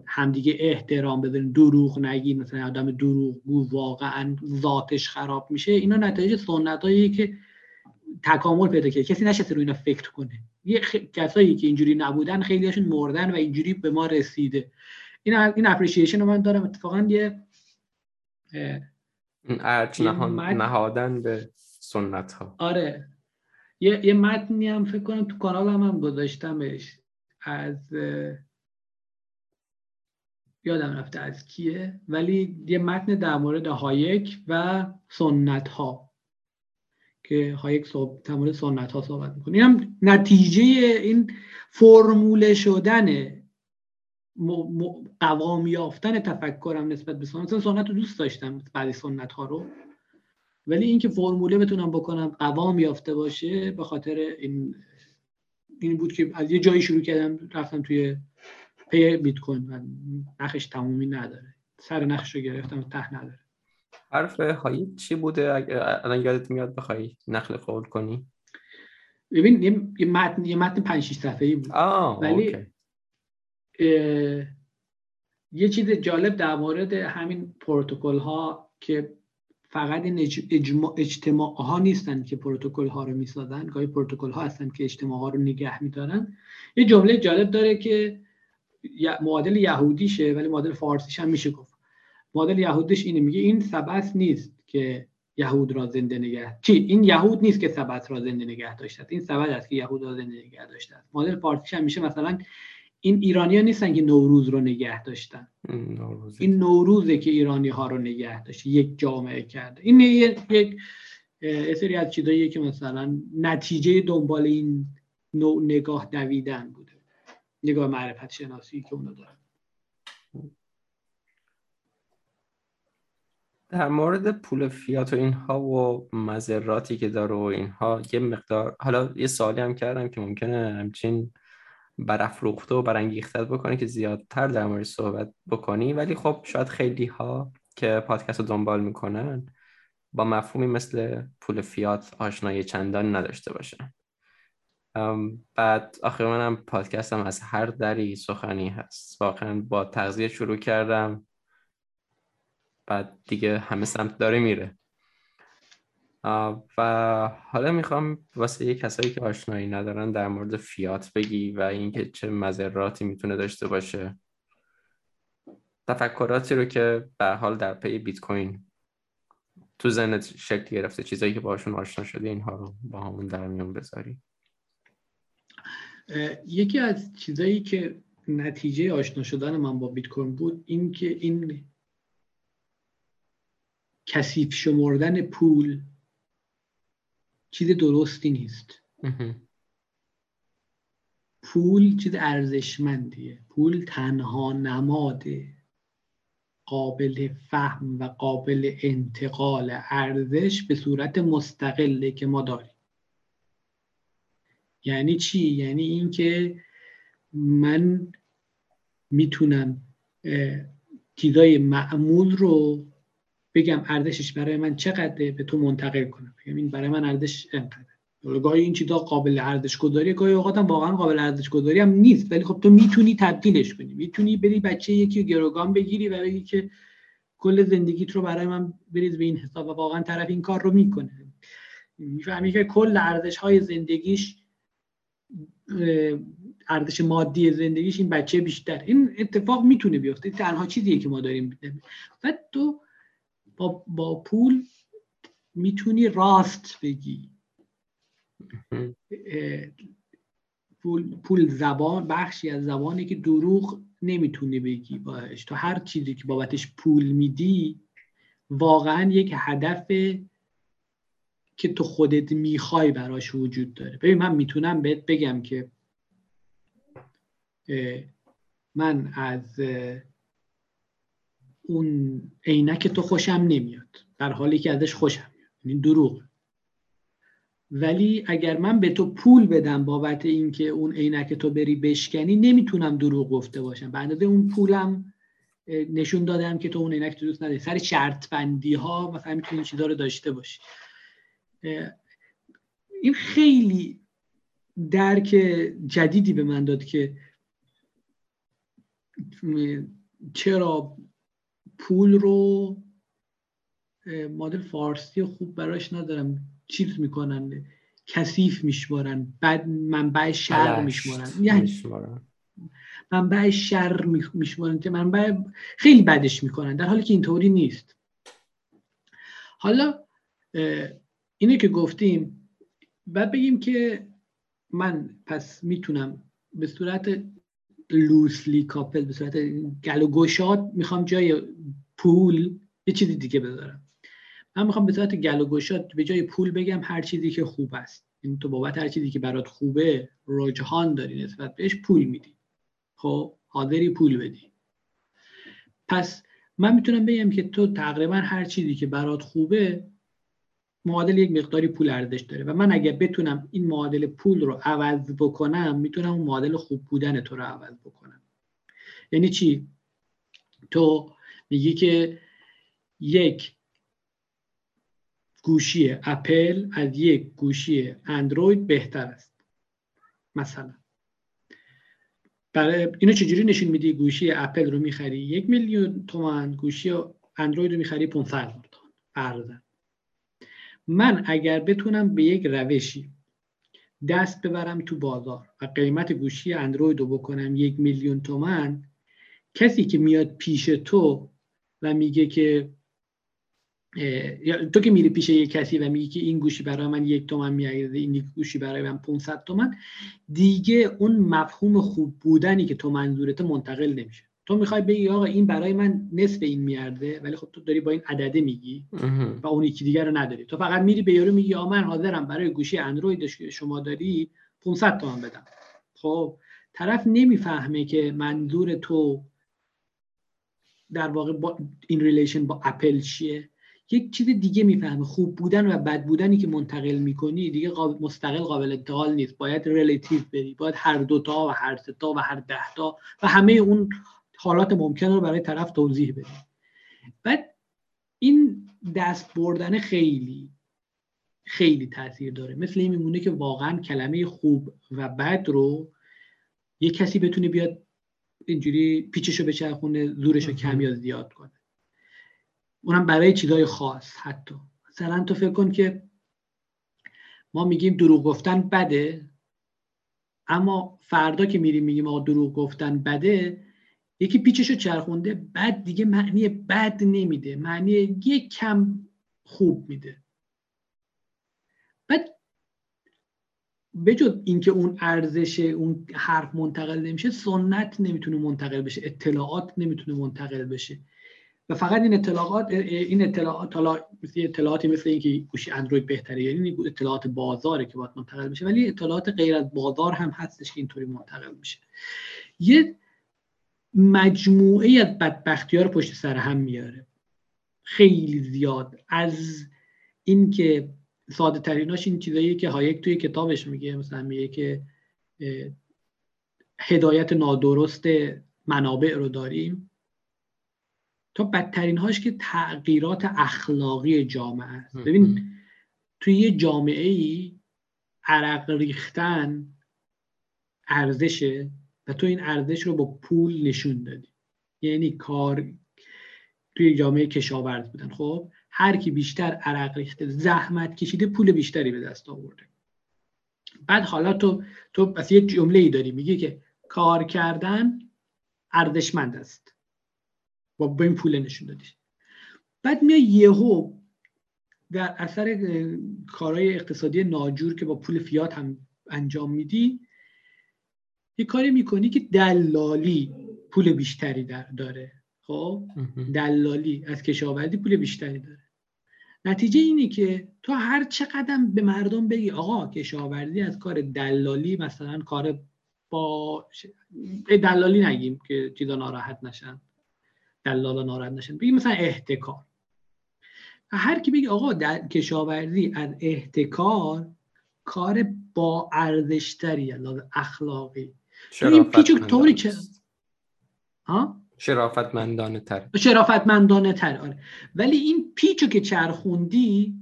همدیگه احترام بذارین دروغ نگین مثلا آدم دروغ واقعا ذاتش خراب میشه اینا نتایج سنت که تکامل پیدا کرده کسی نشسته رو اینا فکر کنه. یه خ... کسایی که اینجوری نبودن خیلیشون مردن و اینجوری به ما رسیده. این این appreciation رو من دارم. اتفاقا یه ارج نهادن به سنت ها آره. یه, یه متنی هم فکر کنم تو کانال هم, هم گذاشتمش. از یادم رفته از کیه. ولی یه متن در مورد هایک و سنت ها که هایک صحبت در مورد سنت ها صحبت می‌کنه. این هم نتیجه این فرموله شدن قوام یافتن تفکرم نسبت به سنت. سنت رو دوست داشتم بعضی سنت ها رو. ولی اینکه فرموله بتونم بکنم قوام یافته باشه به خاطر این این بود که از یه جایی شروع کردم رفتم توی پی بیت کوین و نخش تمومی نداره. سر نخش رو گرفتم ته نداره. حرف هایی چی بوده؟ الان یادت میاد بخوای نقل قول کنی؟ ببین یه متن یه متن 5 6 صفحه‌ای بود. ولی یه چیز جالب در مورد همین پروتکل ها که فقط این اجتماع ها نیستن که پروتکل ها رو می‌سازن. گاهی پروتکل ها هستن که اجتماع ها رو نگه میدارن. یه جمله جالب داره که معادل یهودیشه ولی معادل فارسیش هم میشه گفت. معادل یهودیش اینه میگه این سبس نیست که یهود را زنده نگه چی؟ این یهود نیست که سبت را زنده نگه داشته این سبت است که یهود را زنده نگه داشته است. مدل فارسیش هم میشه مثلا این ایرانی ها نیستن که نوروز رو نگه داشتن. این نوروزه که ایرانی ها رو نگه داشته یک جامعه کرده. این یک سری از چیزاییه که مثلا نتیجه دنبال این نوع نگاه دویدن بوده. نگاه معرفت شناسی که اونو دارن. در مورد پول فیات و اینها و مذراتی که داره و اینها یه مقدار حالا یه سوالی هم کردم که ممکنه همچین برافروخته و برانگیخته بکنه که زیادتر در مورد صحبت بکنی. ولی خب شاید خیلی ها که پادکست رو دنبال می‌کنن با مفهومی مثل پول فیات آشنایی چندان نداشته باشن. بعد آخر منم پادکستم از هر دری سخنی هست. واقعا با تغذیه شروع کردم. بعد دیگه همه سمت داره میره. و حالا می‌خوام واسه یه کسایی که آشنایی ندارن در مورد فیات بگی و اینکه چه مذراتی می‌تونه داشته باشه. تفکراتی رو که به حال در پی بیت کوین تو ذهنت شکل گرفته چیزایی که باشون آشنا شدی اینها رو با همون در میون بذاری. یکی از چیزایی که نتیجه آشنا شدن من با بیت کوین بود این که این کثیف شمردن پول چیز درستی نیست. پول چیز ارزشمندیه. پول تنها نماد قابل فهم و قابل انتقال ارزش به صورت مستقله که ما داریم. یعنی چی؟ یعنی اینکه من می‌تونم چیزای معمول رو بگم ارزشش برای من چقدره به تو منتقل کنم. بگم این برای من ارزش انقدر گاهی این چیزا قابل ارزش گذاری گاهی اوقات هم واقعا قابل ارزش گذاری هم نیست. ولی خب تو می‌تونی تبدیلش کنی. می‌تونی بری بچه یکی گروگان بگیری و بگی که کل زندگیت رو برای من بریز به این حساب و واقعا طرف این کار رو می‌کنه. می‌فهمی که کل ارزش های زندگیش ارزش مادی زندگیش این بچه بیشتر. این اتفاق می‌تونه بیفته. تنها چیزیه که ما داریم و تو با, با پول می‌تونی راست بگی. پول, پول زبان بخشی از زبانی که دروغ نمی‌تونی بگی باش تو هر چیزی که بابتش پول میدی واقعا یک هدف که تو خودت می‌خوای براش وجود داره. ببین من می‌تونم بهت بگم که من از اون عینک تو خوشم نمیاد. در حالی که ازش خوشم میاد. یعنی دروغ. ولی اگر من به تو پول بدم بابت اینکه اون عینک تو بری بشکنی نمی‌تونم دروغ گفته باشم. به اون پولم نشون دادم که تو اون عینک تو دوست نداری. سر شرط بندی ها مثلا می‌تونی چیزا رو داشته باشی. این خیلی درک جدیدی به من داد که چرا پول رو مدل فارسی خوب براش ندارم. چیز می‌کنن کثیف میشمارن. بعد منبع شر میشمارن. یعنی منبع شر میشمارن. که منبع؟ خیلی بدش می‌کنن. در حالی که اینطوری نیست. حالا اینه که گفتیم بعد بگیم که من پس می‌تونم به صورت لوسلی کاپل به صورت گل و گشاد می‌خوام جای پول یه چیزی دیگه بذارم. من می‌خوام به صورت گل و گشاد به جای پول بگم هر چیزی که خوب است. این تو بابت هر چیزی که برات خوبه رجحان داری نسبت بهش پول میدی. خب حاضری پول بدی. پس من می‌تونم بگم که تو تقریبا هر چیزی که برات خوبه معادل یک مقداری پول ارزش داره و من اگر بتونم این معادل پول رو عوض بکنم می‌تونم اون معادل خوب بودن تو رو عوض بکنم. یعنی چی؟ تو میگی که یک گوشی اپل از یک گوشی اندروید بهتر است مثلا. برای اینو چجوری نشون میدی؟ گوشی اپل رو می‌خری یک میلیون تومن گوشی اندروید رو می‌خری 500 تومن فرضاً من اگر بتونم به یک روشی دست ببرم تو بازار و قیمت گوشی اندروید رو بکنم یک میلیون تومن کسی که میاد پیش تو و میگه که تو که میری پیش یک کسی و میگی که این گوشی برای من یک تومن میارزه این گوشی برای من 500 تومن دیگه اون مفهوم خوب بودنی که تو منظورت منتقل نمیشه. تو می‌خوای بگی آقا این برای من نصف این میارده ولی خب تو داری با این عدده میگی و اون یکی دیگر رو نداری. تو فقط میری به یارو میگی آقا من حاضرم برای گوشی اندروید شما داری 500 تومن بدم. خب طرف نمی‌فهمه که منظور تو در واقع با این relation با اپل چیه. یک چیز دیگه می‌فهمه خوب بودن و بد بودنی که منتقل می‌کنی دیگه مستقل قابل انتقال نیست. باید relative بری باید هر دوتا و هر سه‌تا و هر دهتا و همه اون حالات ممکن رو برای طرف توضیح بدیم. بعد این دست بردن خیلی خیلی تاثیر داره. مثل این میمونه که واقعا کلمه خوب و بد رو یه کسی بتونه بیاد اینجوری پیچشو بچرخونه زورش رو کم یا زیاد کنه. اونم برای چیزای خاص حتی. مثلا تو فکر کن که ما میگیم دروغ گفتن بده اما فردا که میریم میگیم آقا دروغ گفتن بده یکی پیچشو چرخونده بعد دیگه معنی بد نمیده. معنی یک کم خوب میده. بعد بجد اینکه اون ارزش اون حرف منتقل نمیشه سنت نمی‌تونه منتقل بشه. اطلاعات نمی‌تونه منتقل بشه. و فقط این اطلاعات این اطلاعات مثل اطلاعاتی مثل اینکه گوشی اندروید بهتره یعنی اطلاعات بازاره که باید منتقل بشه. ولی اطلاعات غیر از بازار هم هستش که اینطوری منتقل میشه. یه مجموعه از بدبختی ها رو پشت سر هم میاره. خیلی زیاد. از اینکه ساده تریناش این چیزایی که هایک توی کتابش میگه مثلا میگه که هدایت نادرست منابع رو داریم. تا بدترین هاش که تغییرات اخلاقی جامعه است. ببین توی یه جامعه ای عرق ریختن ارزشه. تو این ارزش رو با پول نشون دادی. یعنی کار توی جامعه کشاورز بودن. خب هر کی بیشتر عرق ریخته زحمت کشیده پول بیشتری به دست آورده. بعد حالا تو تو پس یه جمله ای داری. میگه که کار کردن ارزشمند است. با با این پول نشون دادی بعد میای یهو در اثر کارهای اقتصادی ناجور که با پول فیات هم انجام میدی یه کاری می‌کنی که دلالی پول بیشتری در داره. خب؟ دلالی از کشاورزی پول بیشتری داره. نتیجه اینه که تو هر چقدر به مردم بگی آقا کشاورزی از کار دلالی مثلا کار با دلالی نگیم که چیزا ناراحت نشن. دلالا ناراحت نشن. بگیم مثلا احتکار. هر کی بگی آقا در کشاورزی از احتکار کار با ارزشتری اخلاقی. این پیچو طوری چه ها شرافتمندانه تر شرافتمندانه تر آره. ولی این پیچو که چرخوندی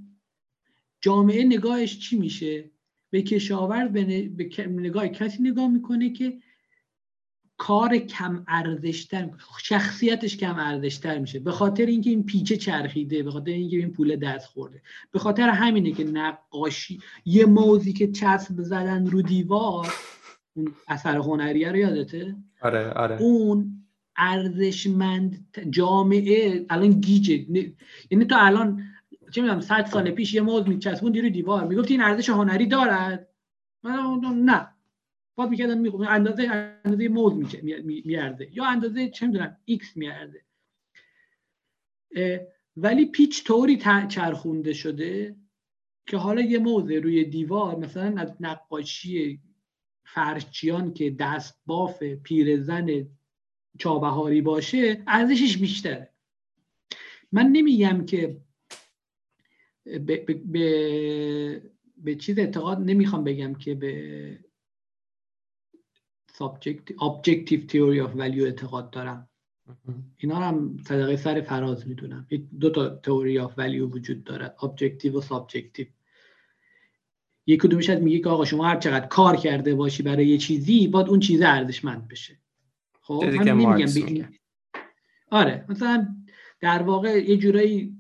جامعه نگاهش چی میشه؟ به کشاورز به, نگاه کسی نگاه می‌کنه که کار کم ارزشتر شخصیتش کم ارزشتر میشه. به خاطر اینکه این پیچه چرخیده به خاطر اینکه این پول دست خورده. به خاطر همینه که نقاشی یه موزی که چسب زدن رو دیوار اون اثر هنریه رو یادته؟ آره آره. اون ارزشمند جامعه الان گیجه. یعنی تو الان چه می‌دونم 100 سال پیش یه موز میچسبوندی رو دیوار. می‌گفتی این ارزش هنری دارد؟ نه. باز می‌کردن می اندازه اندازه موز میارده یا اندازه چه می‌دونم ایکس میارده ولی پیچ طوری چرخونده شده که حالا یه موزه روی دیوار مثلا از نقاشی فرشچیان که دست باف پیرزن چابهاری باشه ارزشش بیشتره. من نمیگم که به, به, به چیز اعتقاد نمی‌خوام بگم که به objective theory of value اعتقاد دارم. اینا هم صدقه سر فراز می‌دونم. دو تا تئوری آف ولیو وجود دارد objective و subjective. یک کدومش میگه که آقا شما هر چقدر کار کرده باشی برای یه چیزی باید اون چیز ارزشمند بشه. خب من نمیگم آره مثلا در واقع یه جورایی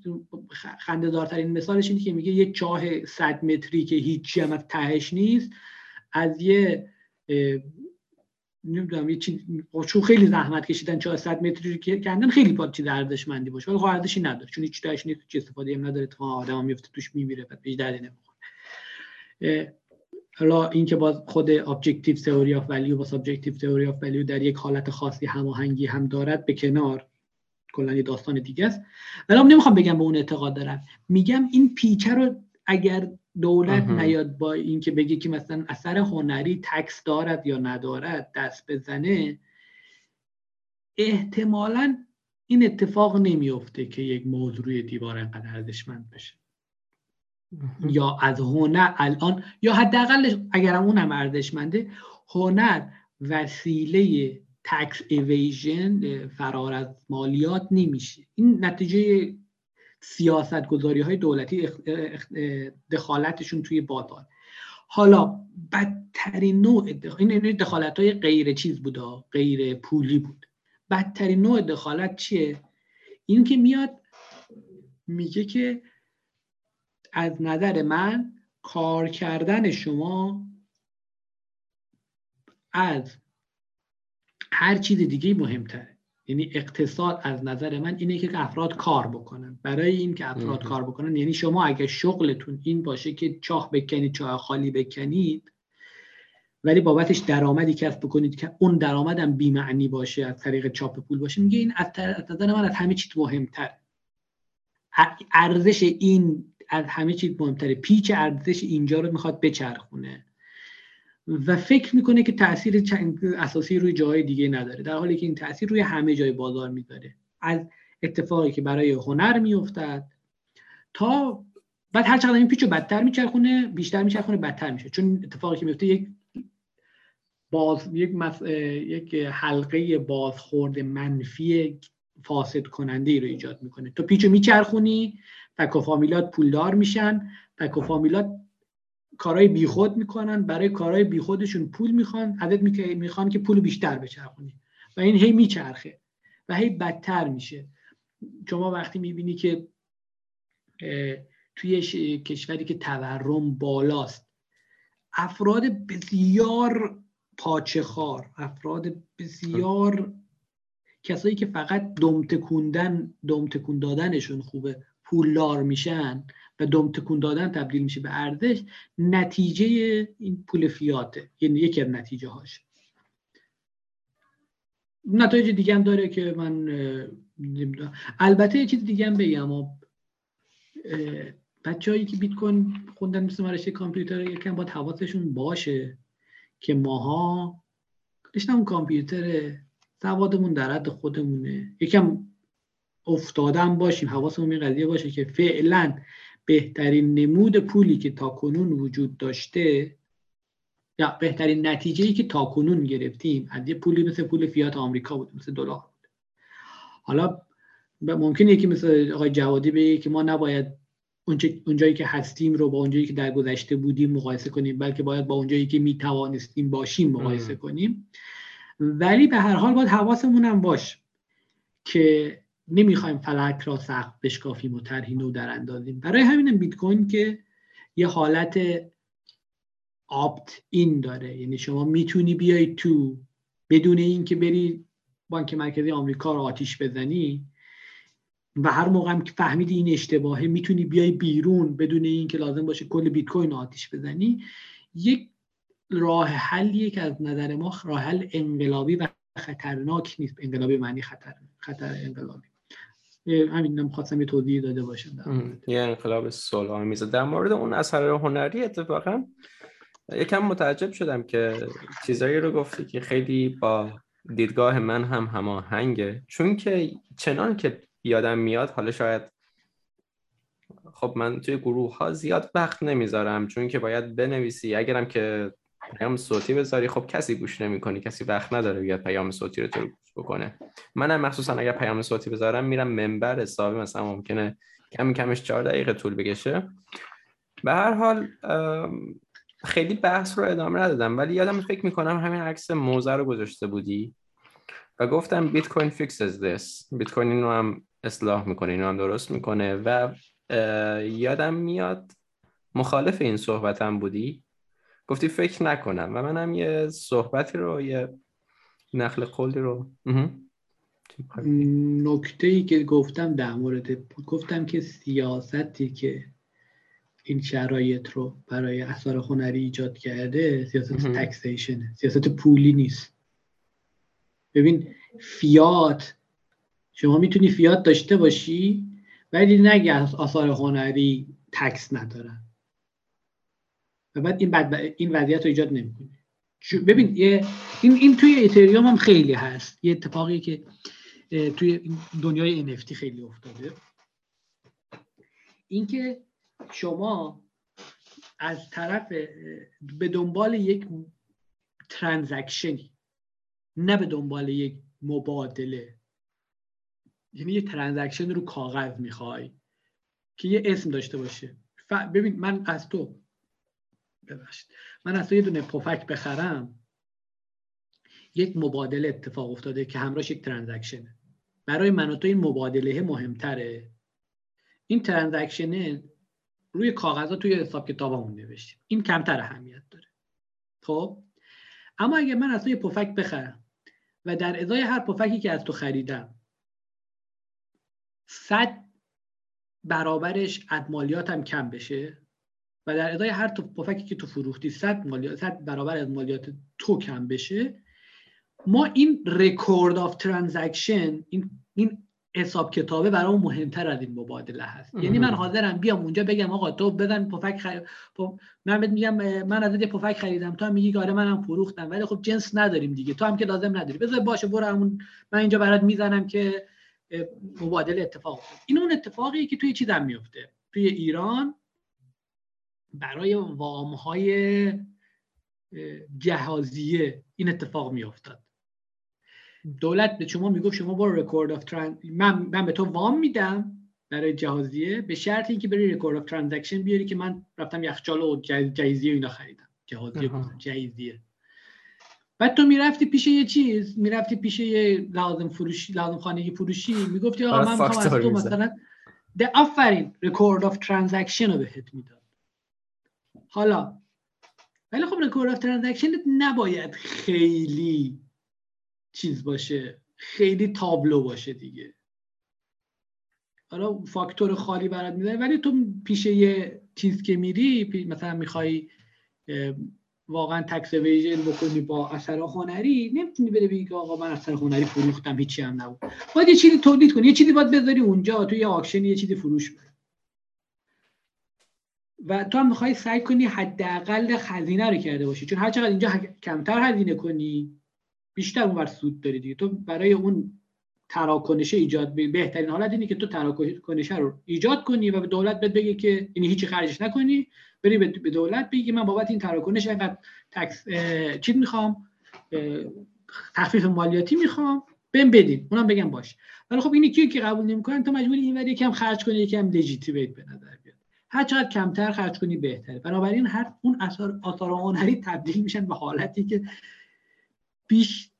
خنده دارترین مثالش اینه که میگه یه چاه 100 متری که هیچی هم از تهش نیست از یه نمی‌دونم یه چیز خب چون خیلی زحمت کشیدن 400 متری که کندن خیلی با چیز ارزشمندی باشه. ولی خب ارزشی نداره. چون هیچ داخلش نیست چه استفاده هم نداره. تو آدم میفته توش میمیره بعد به هیچ دردی نمی‌خوره. حالا اینکه باز خود objective theory of value با subjective theory of value در یک حالت خاصی هماهنگی هم دارد به کنار کلا یه داستان دیگه است. ولی نمی‌خوام بگم به اون اعتقاد دارم. میگم این پیچه رو اگر دولت نیاد با اینکه بگه که مثلا اثر هنری tax دارد یا ندارد دست بزنه احتمالا این اتفاق نمیفته که یک موضوع دیوار انقدر ارزشمند بشه. یا از هنر الان یا حداقل اگر اون هم ارزشمنده هنر وسیله تکس ایویژن فرار از مالیات نمیشه. این نتیجه سیاست گذاری های دولتی دخالتشون توی بازار. حالا بدترین نوع این دخالت های غیر چیز بوده غیر پولی بود. بدترین نوع دخالت چیه؟ این که میاد میگه که از نظر من کار کردن شما از هر چیز دیگه مهمتره. یعنی اقتصاد از نظر من اینه که افراد کار بکنن. برای این که افراد کار بکنن یعنی شما اگه شغلتون این باشه که چاه بکنید چاه خالی بکنید ولی بابتش درآمدی کسب بکنید که اون درآمدم بی معنی باشه از طریق چاپ پول باشه میگه این از نظر من از همه چیز مهمتر. ارزش این از همه چیز مهمتره. پیچ ارزش اینجا رو می‌خواد بچرخونه. و فکر می‌کنه که تاثیر اساسی روی جای دیگه نداره. در حالی که این تاثیر روی همه جای بازار می‌ذاره. از اتفاقی که برای هنر میافتد تا بعد هر چقدر این پیچو بدتر میچرخونه بیشتر میچرخونه بدتر میشه. چون اتفاقی که میفته یک باز یک, یک حلقه بازخورد منفی فاسد کننده ای رو ایجاد می‌کنه. تو پیچو میچرخونی تکوفامیلات پولدار میشن. تکوفامیلات کارهای بیخود می‌کنن. برای کارهای بیخودشون پول می‌خوان. ازت می‌خوان که پول بیشتر بچرخونی. و این هی میچرخه. و هی بدتر میشه. شما وقتی می‌بینی که توی کشوری که تورم بالاست افراد بسیار پاچه خار افراد بسیار کسایی که فقط دم تکوندن دم تکون دادنشون خوبه. پولدار میشن و دم تکون دادن تبدیل میشه به ارزش نتیجه این پول فیاته. یعنی یکی از نتیجه هاش نتایج دیگه هم داره که من البته یه چیز دیگه هم بگم. بچههایی که بیت کوین خوندن مثل مرشه کامپیوتر یکم باید حواسشون باشه که ماها اون کامپیوتر سوادمون در حد خودمونه. یکم افتادن باشیم حواسمون این قضیه باشه که فعلا بهترین نمود پولی که تاکنون وجود داشته یا بهترین نتیجه ای که تاکنون گرفتیم از یه پولی مثل پول فیات آمریکا بود مثل دلار بود. حالا ممکنه یکی مثل آقای جوادی بگه که ما نباید اونجایی که هستیم رو با اونجایی که در گذشته بودیم مقایسه کنیم بلکه باید با اونجایی که می توانستیم باشیم مقایسه کنیم. ولی به هر حال باید حواسمون هم باش که نمی‌خوایم فلک را سخت بشکافیم و طرحی نو در اندازیم. برای همین بیت کوین که یه حالت آپت این داره. یعنی شما می‌تونی بیای تو بدون اینکه بری بانک مرکزی آمریکا رو آتیش بزنی و هر موقع هم که فهمیدی این اشتباهه می‌تونی بیای بیرون بدون اینکه لازم باشه کل بیت کوین آتیش بزنی. یک راه حلیه که از نظر ما راه حل انقلابی و خطرناک نیست. انقلابی معنی خطر خطر انقلابی. همین هم خواستم یه توضیح داده باشم یه انقلاب صلح میزه در مورد اون اثر هنری اتفاقا یکم متعجب شدم که چیزایی رو گفتی که خیلی با دیدگاه من هم هماهنگه. چون که چنان که یادم میاد حالا شاید خب من توی گروه ها زیاد وقت نمی‌ذارم چون که باید بنویسی. اگرم که پیام صوتی بذاری. خب کسی گوش نمی‌کنی کسی وقت نداره بیاد پیام صوتی رو تو گوش بکنه. منم مخصوصا اگر پیام صوتی بذارم میرم منبر حسابی مثلا ممکنه کمی کمش چهار دقیقه طول بکشه. به هر حال خیلی بحث رو ادامه ندادم ولی یادم فکر می‌کنم همین عکس موزه رو گذاشته بودی و گفتم بیت کوین فیکسز this. بیت کوین اینو هم اصلاح می‌کنه اینو هم درست می‌کنه و یادم میاد مخالف این صحبتم بودی. گفتی فکر نکنم. و منم یه صحبتی رو یه نقل قولی رو. نکته ای که گفتم در مورد گفتم که سیاستی که این شرایط رو برای اثار هنری ایجاد کرده سیاست تکسیشن سیاست پولی نیست. ببین فیات شما می‌تونی فیات داشته باشی ولی نگه آثار هنری تکس ندارن. بعد این, بد... این وضعیت رو ایجاد نمی‌کنه. ببین یه این این توی ایتریوم هم خیلی هست. یه اتفاقی که توی دنیای NFT خیلی افتاده. اینکه شما از طرف به دنبال یک transaction ی نه به دنبال یک مبادله. یعنی یه transaction رو کاغذ می‌خوای که یه اسم داشته باشه. ف... ببین من از تو ببخشید. من از تو یه دونه پفک بخرم. یک مبادله اتفاق افتاده که همراهش یک ترانزکشنه. برای من و تو این مبادله مهمتره. این ترانزکشنه روی کاغذها توی حساب کتابمون نوشتیم. این کمتر اهمیت داره. خب؟ اما اگه من از تو یه پفک بخرم و در ازای هر پفکی که از تو خریدم صد برابرش از مالیاتم کم بشه و در ازای هر پفکی که تو فروختی صد مالیات صد برابر از مالیات تو کم بشه ما این record of transaction این این حساب کتابه برام مهمتر از این مبادله هست. یعنی من حاضرم بیام اونجا بگم آقا تو بزن پفک خرید من بهت میگم من از یه پفک خریدم. تو هم میگی آره منم فروختم ولی خب جنس نداریم دیگه. تو هم که لازم نداری. بذار باشه برو همون من اینجا برات می‌زنم که مبادله اتفاق افتاد. این اون اتفاقیه که توی چیزم میفته. توی ایران برای وام های جهازیه این اتفاق میافتاد. دولت به شما می‌گفت شما برو record of من من به تو وام میدم برای جهازیه به شرط اینکه بری record of transaction بیاری که من رفتم یخچال و جهازیه اینا خریدم. جهازیه جهازیه بعد تو می‌رفتی پیش یه چیز می‌رفتی پیش یه لوازم فروشی لوازم خانگی فروشی می‌گفتی آقا من می‌خوام از تو مثلا ده آفرین record of transaction رو بهت می‌داد حالا ولی خب record of transaction نباید خیلی چیز باشه خیلی تابلو باشه دیگه. حالا فاکتور خالی برات میده ولی تو پیش یه چیز که میری مثلا می‌خوای واقعا تکس ویژن بکنی با اثر هنری نمی‌تونی بری بگی آقا من اثر هنری فروختم هیچی هم نبود. باید یه چیزی تولید کنی یه چیزی باید بذاری اونجا تو یه آکشن یه چیزی فروش بری و تو هم می‌خوای سعی کنی حداقل خزینه رو کرده باشی. چون هر چقدر اینجا کمتر هزینه کنی بیشتر اونور سود داری دیگه. تو برای اون تراکنش ایجاد بهترین حالت اینه که تو تراکنش رو ایجاد کنی و به دولت بهت بگی که این یعنی هیچی خرجش نکنی. بری به دولت بگی من بابت این تراکنش اینقدر تکس چیز می‌خوام؟ تخفیف مالیاتی می‌خوام. بهم بدین. اونم بگم باش. ولی خب اینی کیو که قبول نمی‌کنن تو مجبوری اینور یکم خرج کنی یکم لجیتیمیت به نظر هر چقدر کمتر خرج کنی بهتره. بنابراین هر اون اثر آثار هنری تبدیل میشن به حالتی که بیش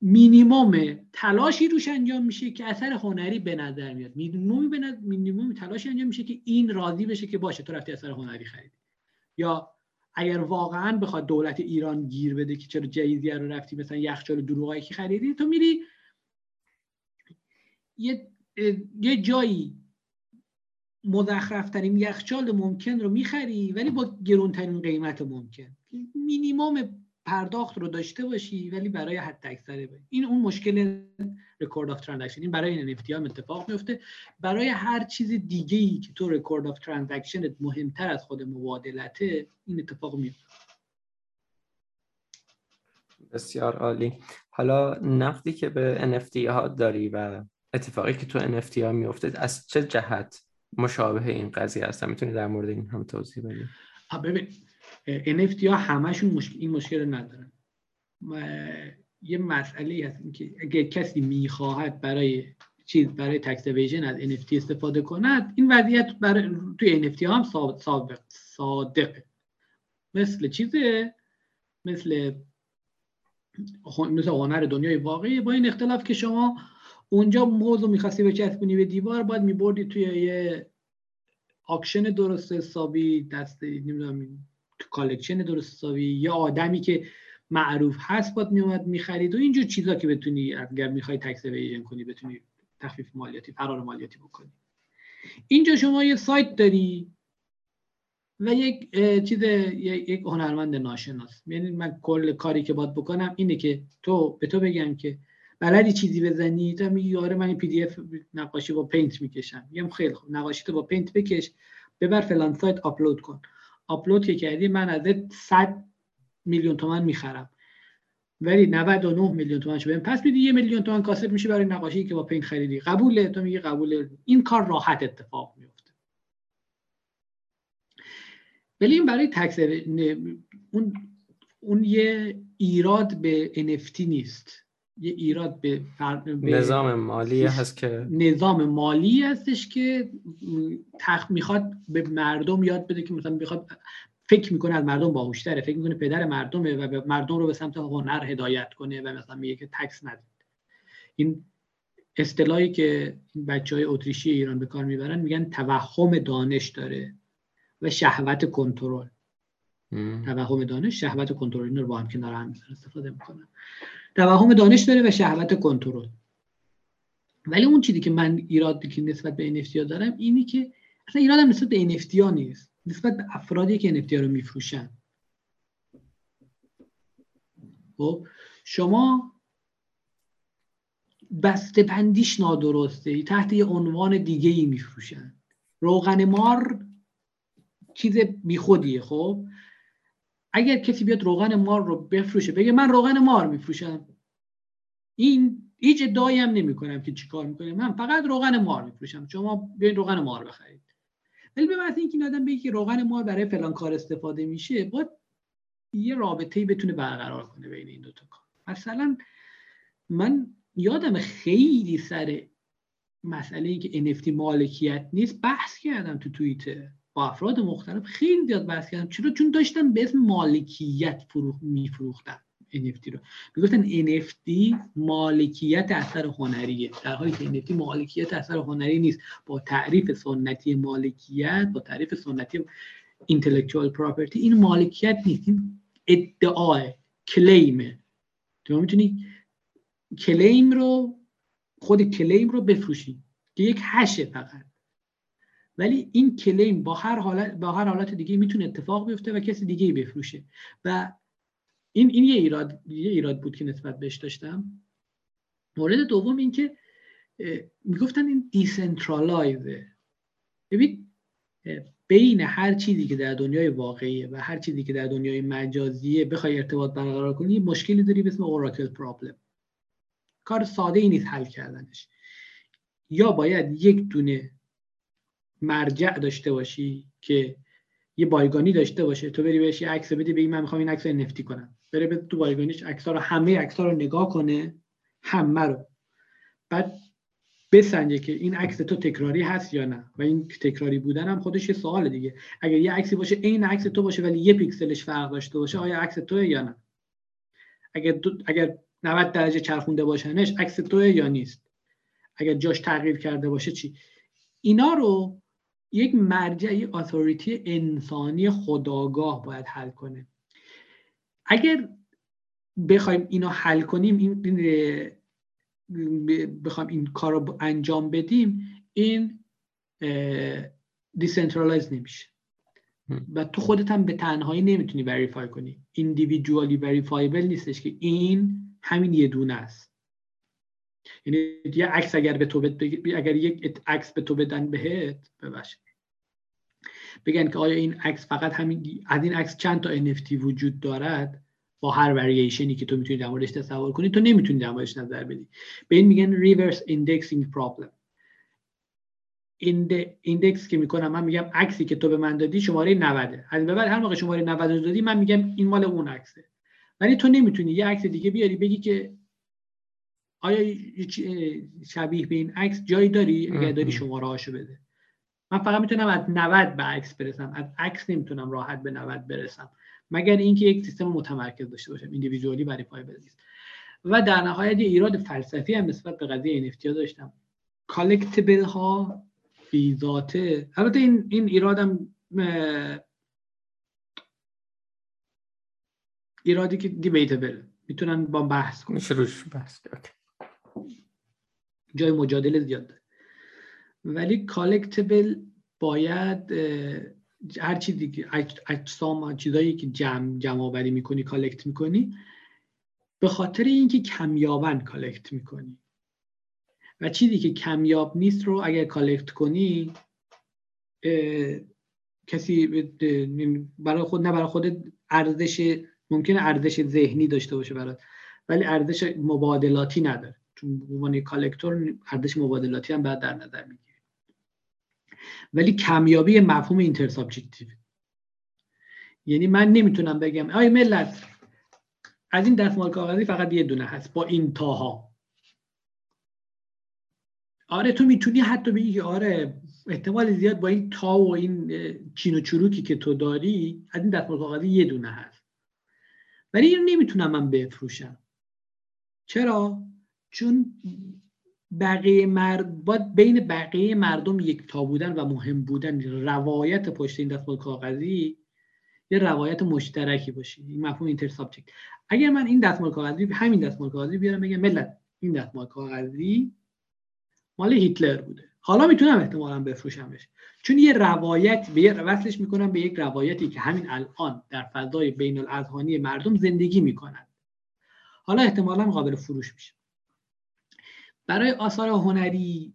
مینیموم تلاشی روش انجام میشه که اثر هنری به نظر میاد. مینیمومی به مینیموم تلاشی انجام میشه که این راضی بشه که باشه. تو رفتی اثر هنری خریدی. یا اگر واقعا بخواد دولت ایران گیر بده که چرا جایزه ای رو رفتی مثلا یخچال دروغایی که خریدی تو میری یه یه جایی مزخرفترین یخچال ممکن رو می‌خری ولی با گرونترین قیمت ممکن. مینیموم پرداخت رو داشته باشی ولی برای حداکثره. این اون مشکل record of transaction این برای این هم اتفاق میفته برای هر چیز دیگه ای که تو record of transaction مهمتر از خود مبادله‌ته این اتفاق میفته بسیار عالی. حالا نقدی که به NFT ها داری و اتفاقی که تو NFT ها میفته از چه جهت مشابه این قضیه هستن می‌تونی در مورد این هم توضیح بدی؟ ببین NFT ها همشون مشکل این مشکل رو ندارن. یه مسئله هست که اگه کسی می‌خواهد برای چیز برای tax از NFT استفاده کند این وضعیت برای توی NFT هم صادق صادقه. مثل چیزه؟ مثل مثل هنر دنیای واقعی. با این اختلاف که شما اونجا موضوع می‌خواستی بچسبونی به دیوار باید میبردی توی یه auction درست حسابی دست نمی‌دونم تو collection درست حسابی یا آدمی که معروف هست باید میومد می‌خرید و اینجور چیزا که بتونی اگر می‌خوای tax evasion کنی بتونی تخفیف مالیاتی فرار مالیاتی بکنی. اینجا شما یه سایت داری و یک چیز یک هنرمند ناشناس. یعنی من کل کاری که باید بکنم اینه که تو به تو بگم که بلدی چیزی بزنی؟ تا میگی آره من PDF نقاشی با Paint می‌کشم. میگم خیلی خوب نقاشی تو با Paint بکش ببر فلان سایت آپلود کن. آپلود که کردی من ازت 100 میلیون تومن می‌خرم. ولی 99 میلیون تومن شو پس میدی یه میلیون تومن کاسب میشه برای نقاشی که با پینت خریدی. قبوله. تو میگی قبوله. این کار راحت اتفاق میفته ولی این برای تکس اون اون یه ایراد به NFT نیست. یه ایراد به, نظام مالی هست که نظام مالی هستش که تخ می‌خواد به مردم یاد بده که مثلا می‌خواد فکر می‌کنه از مردم باهوشتره فکر می‌کنه پدر مردمه و به مردم رو به سمت هنر هدایت کنه و مثلا میگه که تکس ندید. این اصطلاحی که بچه های اتریشی ایران به کار می‌برن میگن توهم دانش داره و شهوت کنترل. توهم دانش شهوت کنترل. این رو با هم کنار هم استفاده می‌کنن. توهم دانش داره و شهوت کنترل. ولی اون چیزی که من ایراد که نسبت به NFT دارم اینی که اصلا ایرادم نسبت به NFT نیست. نسبت به افرادی که NFT رو میفروشن. خب شما بسته بندیش نادرسته. تحت یه عنوان دیگه ای میفروشن. روغن مار چیز بیخودیه خب؟ اگر کسی بیاد روغن مار رو بفروشه بگه من روغن مار میفروشم. این هیچ ادعایی هم نمی کنم که چیکار می‌کنه. من فقط روغن مار میفروشم. شما بیاین روغن مار بخرید. ولی به وقتی اینکه آدم بگه که روغن مار برای فلان کار استفاده میشه باید یه رابطه‌ای بتونه برقرار کنه بین این دوتا کار. مثلا من یادم خیلی سر مسئله اینکه NFT مالکیت نیست بحث کردم تو توییتر. با افراد مختلف خیلی زیاد بحث کردم. چرا؟ چون داشتن به اسم مالکیت فروخ میفروختن NFT رو. می‌گفتن NFT مالکیت اثر هنریه. در حالی که NFT مالکیت اثر هنری نیست. با تعریف سنتی مالکیت با تعریف سنتی intellectual property این مالکیت نیست. این ادعاه کلیمه تو می‌تونی کلیم رو خود کلیم رو بفروشی. که یک هشه فقط. ولی این کلیم با هر حالت با هر حالت دیگه می‌تونه اتفاق بیفته و کسی دیگه بفروشه. و این این یه ایراد یه ایراد بود که نسبت بهش داشتم. مورد دوم این که می‌گفتن این دیسنترالایزه. ببین بین هر چیزی که در دنیای واقعیه و هر چیزی که در دنیای مجازیه بخوای ارتباط برقرار کنی مشکلی داری به اسم اوراکل پرابلم کار ساده ای نیست حل کردنش. یا باید یک دونه مرجع داشته باشی که یه بایگانی داشته باشه. تو بری بهش عکس بدی بگی من می‌خوام این عکس رو NFT کنم. بره به تو بایگانیش عکس‌ها رو همه عکس‌ها رو نگاه کنه همه رو. بعد بسنجه که این عکس تو تکراری هست یا نه. و این تکراری بودن هم خودش یه سوال دیگه. اگر یه عکسی باشه این عکس تو باشه ولی یه پیکسلش فرق داشته باشه آیا عکس توه یا نه؟ اگر اگر 90 درجه چرخونده باشنش عکس توه یا نیست؟ اگر جاش تغییر کرده باشه چی؟ اینا رو یک مرجع یک اتوریتی انسانی خداگاه باید حل کنه. اگر بخوایم اینو حل کنیم این بخوایم این کار رو انجام بدیم این decentralize نمیشه. و تو خودت هم به تنهایی نمی‌تونی verify کنی. individually verifiable نیستش که این همین یه دونه است. یعنی یه عکس اگر به تو اگر یک عکس به تو بدن بهت ببخشید. بگن که آیا این عکس فقط همین از این عکس چند تا NFT وجود دارد؟ با هر ورییشنی که تو می‌تونی در موردش تصور کنی تو نمی‌تونی در موردش نظر بدی. به این میگن reverse indexing problem. ایندکس که می‌کنم من میگم عکسی که تو به من دادی شماره 90 از به بعد هر موقع شماره 90 رو دادی من میگم این مال اون عکسه. ولی تو نمی‌تونی یه عکس دیگه بیاری بگی که آیا شبیه به این عکس جایی داری؟ اگر داری شماره هاشو بده. من فقط می‌تونم از 90 به عکس برسم. از عکس نمی‌تونم راحت به 90 برسم. مگر اینکه یک سیستم متمرکز داشته باشم ایندیویدوالی برای پای بزنید و در نهایت یه ایراد فلسفی هم نسبت به قضیه NFT داشتم کالکتیبل ها بی ذاته البته این این ایرادم ایرادی که دیبیتبل می‌تونن با بحث کنن. روش بحث جای مجادله زیاد داره. ولی collectible باید هر چیزی که اجسام چیزایی که جمع جمع آوری می‌کنی collect می‌کنی به خاطر اینکه کمیابن collect می‌کنی. و چیزی که کمیاب نیست رو اگر collect کنی کسی برای خود نه برای خود ارزش ممکنه ارزش ذهنی داشته باشه برات ولی ارزش مبادلاتی نداره. چون عنوان collector ارزش مبادلاتی هم باید در نظر می‌گیری ولی کمیابی مفهوم intersubjective یعنی من نمی‌تونم بگم آی ملت از این دستمال کاغذی فقط یه دونه هست با این تاها آره تو می‌تونی حتی بگی آره احتمال زیاد با این تا و این چین و چروکی که تو داری از این دستمال کاغذی یه دونه هست. ولی اینو نمی‌تونم من بفروشم. چرا؟ چون بقیه مرد باید بین بقیه مردم یک تا بودن و مهم بودن روایت پشت این دستمال کاغذی یه روایت مشترکی باشه. این مفهوم اینتر سابجکت. اگر من این دستمال کاغذی همین دستمال کاغذی بیارم بگم ملت این دستمال کاغذی مال هیتلر بوده. حالا می‌تونم احتمالا بفروشمش. چون یه روایت به وصلش می‌کنم به یک روایتی که همین الان در فضای بین الاذهانی مردم زندگی می‌کنن حالا احتمالا قابل فروش میشه. برای آثار هنری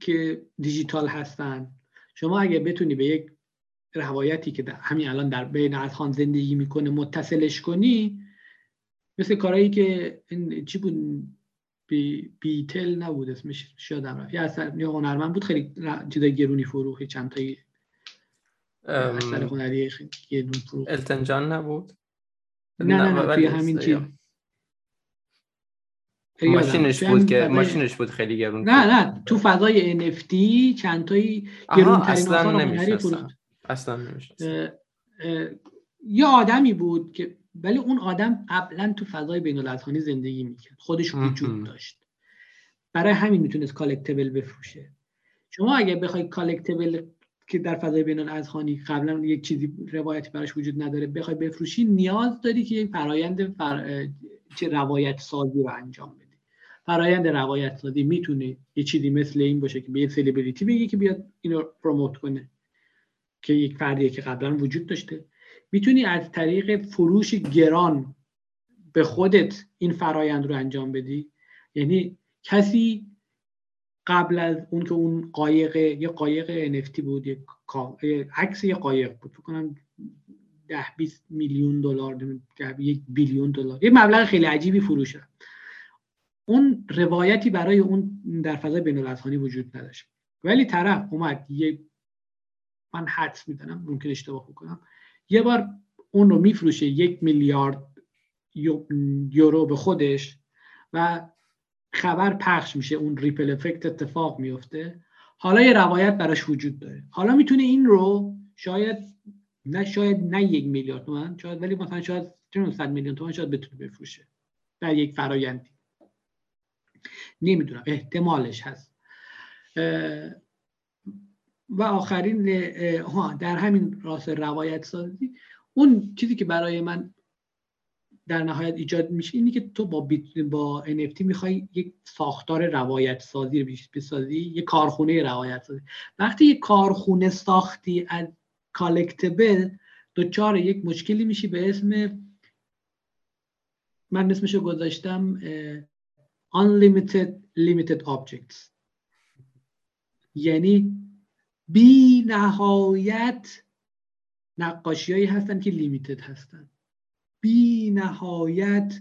که دیجیتال هستن شما اگه بتونی به یک روایتی که همین الان در بین اذهان زندگی می‌کنه متصلش کنی مثل کارهایی که این چی بود؟ بی بیتل نبود اسمش شادم رفت. یه اثر یه هنرمند بود خیلی چیزای گرونی فروخی چند تایی اثر هنری گرون فروخ التن جان نبود؟ نه نه نه توی همین چیز. ماشینش بود که ماشینش بود خیلی گرون نه نه تو فضای NFT چند تایی گرون ترین آثار هنری فروخت. اصلا یه آدمی بود که ولی اون آدم قبلا تو فضای بین الازهانی زندگی می‌کرد. خودش وجود داشت. برای همین می‌تونست کالکتبل بفروشه. شما اگه بخوای collectible که در فضای بین الاذهانی قبلا یک چیزی روایتی براش وجود نداره بخوای بفروشی نیاز داری که یک فرایند فر... چه روایت سازی رو انجام بدی. فرایند روایت سازی می‌تونه یه چیزی مثل این باشه که به یه سلبریتی بگی که بیاد اینو promote کنه. که یک فردیه که قبلا وجود داشته. می‌تونی از طریق فروش گران به خودت این فرایند رو انجام بدی. یعنی کسی قبل از اون که اون قایق یه قایق NFT بود یک عکس یه قایق بود. فکر کنم ده 20 میلیون دلار یک بیلیون دلار. یه مبلغ خیلی عجیبی فروش اون روایتی برای اون در فضای بین وجود نداشت. ولی طرف اومد. یه من حدس میدنم ممکن اشتباه کنم یه بار اون رو میفروشه یک میلیارد یورو به خودش و خبر پخش میشه اون ریپل افکت اتفاق میفته حالا یه روایت براش وجود داره. حالا می‌تونه این رو شاید نه شاید نه یک میلیارد تومن شاید ولی مثلا شاید 100 میلیون تومن شاید بتونه بفروشه. در یک فرایندی. نمی‌دونم. احتمالش هست. و آخرین ها در همین راست روایت سازی اون چیزی که برای من در نهایت ایجاد میشه اینی که تو با با NFT می‌خوای یک ساختار روایت سازی بسازی یک کارخونه روایت سازی وقتی یک کارخونه ساختی از کالکتبل دوچار یک مشکلی میشی به اسم من اسمشو گذاشتم unlimited limited objects. یعنی بی نهایت نقاشی هایی هستن که لیمیتد هستن. بی نهایت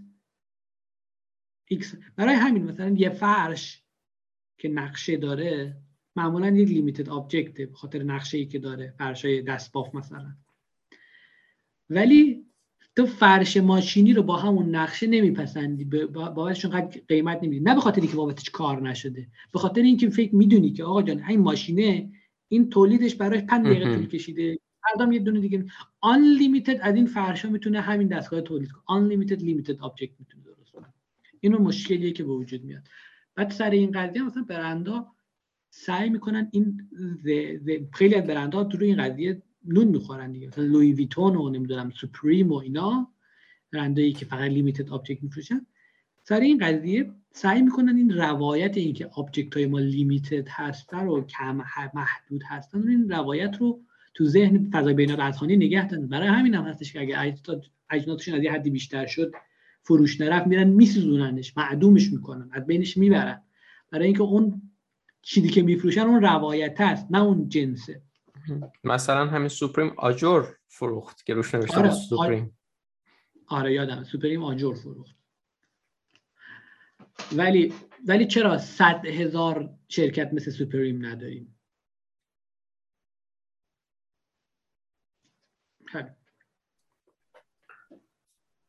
برای همین مثلا یه فرش که نقشه داره معمولا یک لیمیتد آبجکته به خاطر نقشه ای که داره فرش های دستباف مثلا. ولی تو فرش ماشینی رو با همون نقشه نمیپسندی بابتش قد قیمت نمیدی نه به خاطر که بابتش کار نشده به خاطر اینکه فکر می‌دونی که آقا جان این ماشینه این تولیدش برای 5 دقیقه طول کشیده. هر دم یه دونه دیگه unlimited از این فرشا می‌تونه همین دستگاه تولید کنه. unlimited limited object می‌تونه درست کنه. اینو مشکلیه که به وجود میاد. بعد سر این قضیه مثلا برندا سعی می‌کنن این خیلی از برندها تو این قضیه نون می‌خورن دیگه. مثلا لوی ویتون و نمی‌دونم سوپریم و اینا برندایی که فقط limited object میفروشن سر این قضیه سعی می‌کنن این روایت اینکه object های ما limited هستن و کم محدود هستن این روایت رو تو ذهن فضای بین الاذهانی نگه دارن. برای همین هم هستش که اگه اجناسشون از یه حدی بیشتر شد فروش نرفت میرن میسوزوننش معدومش می‌کنن از بینش می‌برن. برای اینکه اون چیزی که میفروشن اون روایت هست نه اون جنسه. مثلا همین سوپریم آجور فروخت که روش نوشته آره سوپریم. آره یادم سوپریم آجور فروخت. ولی ولی چرا صد هزار شرکت مثل سوپریم نداریم؟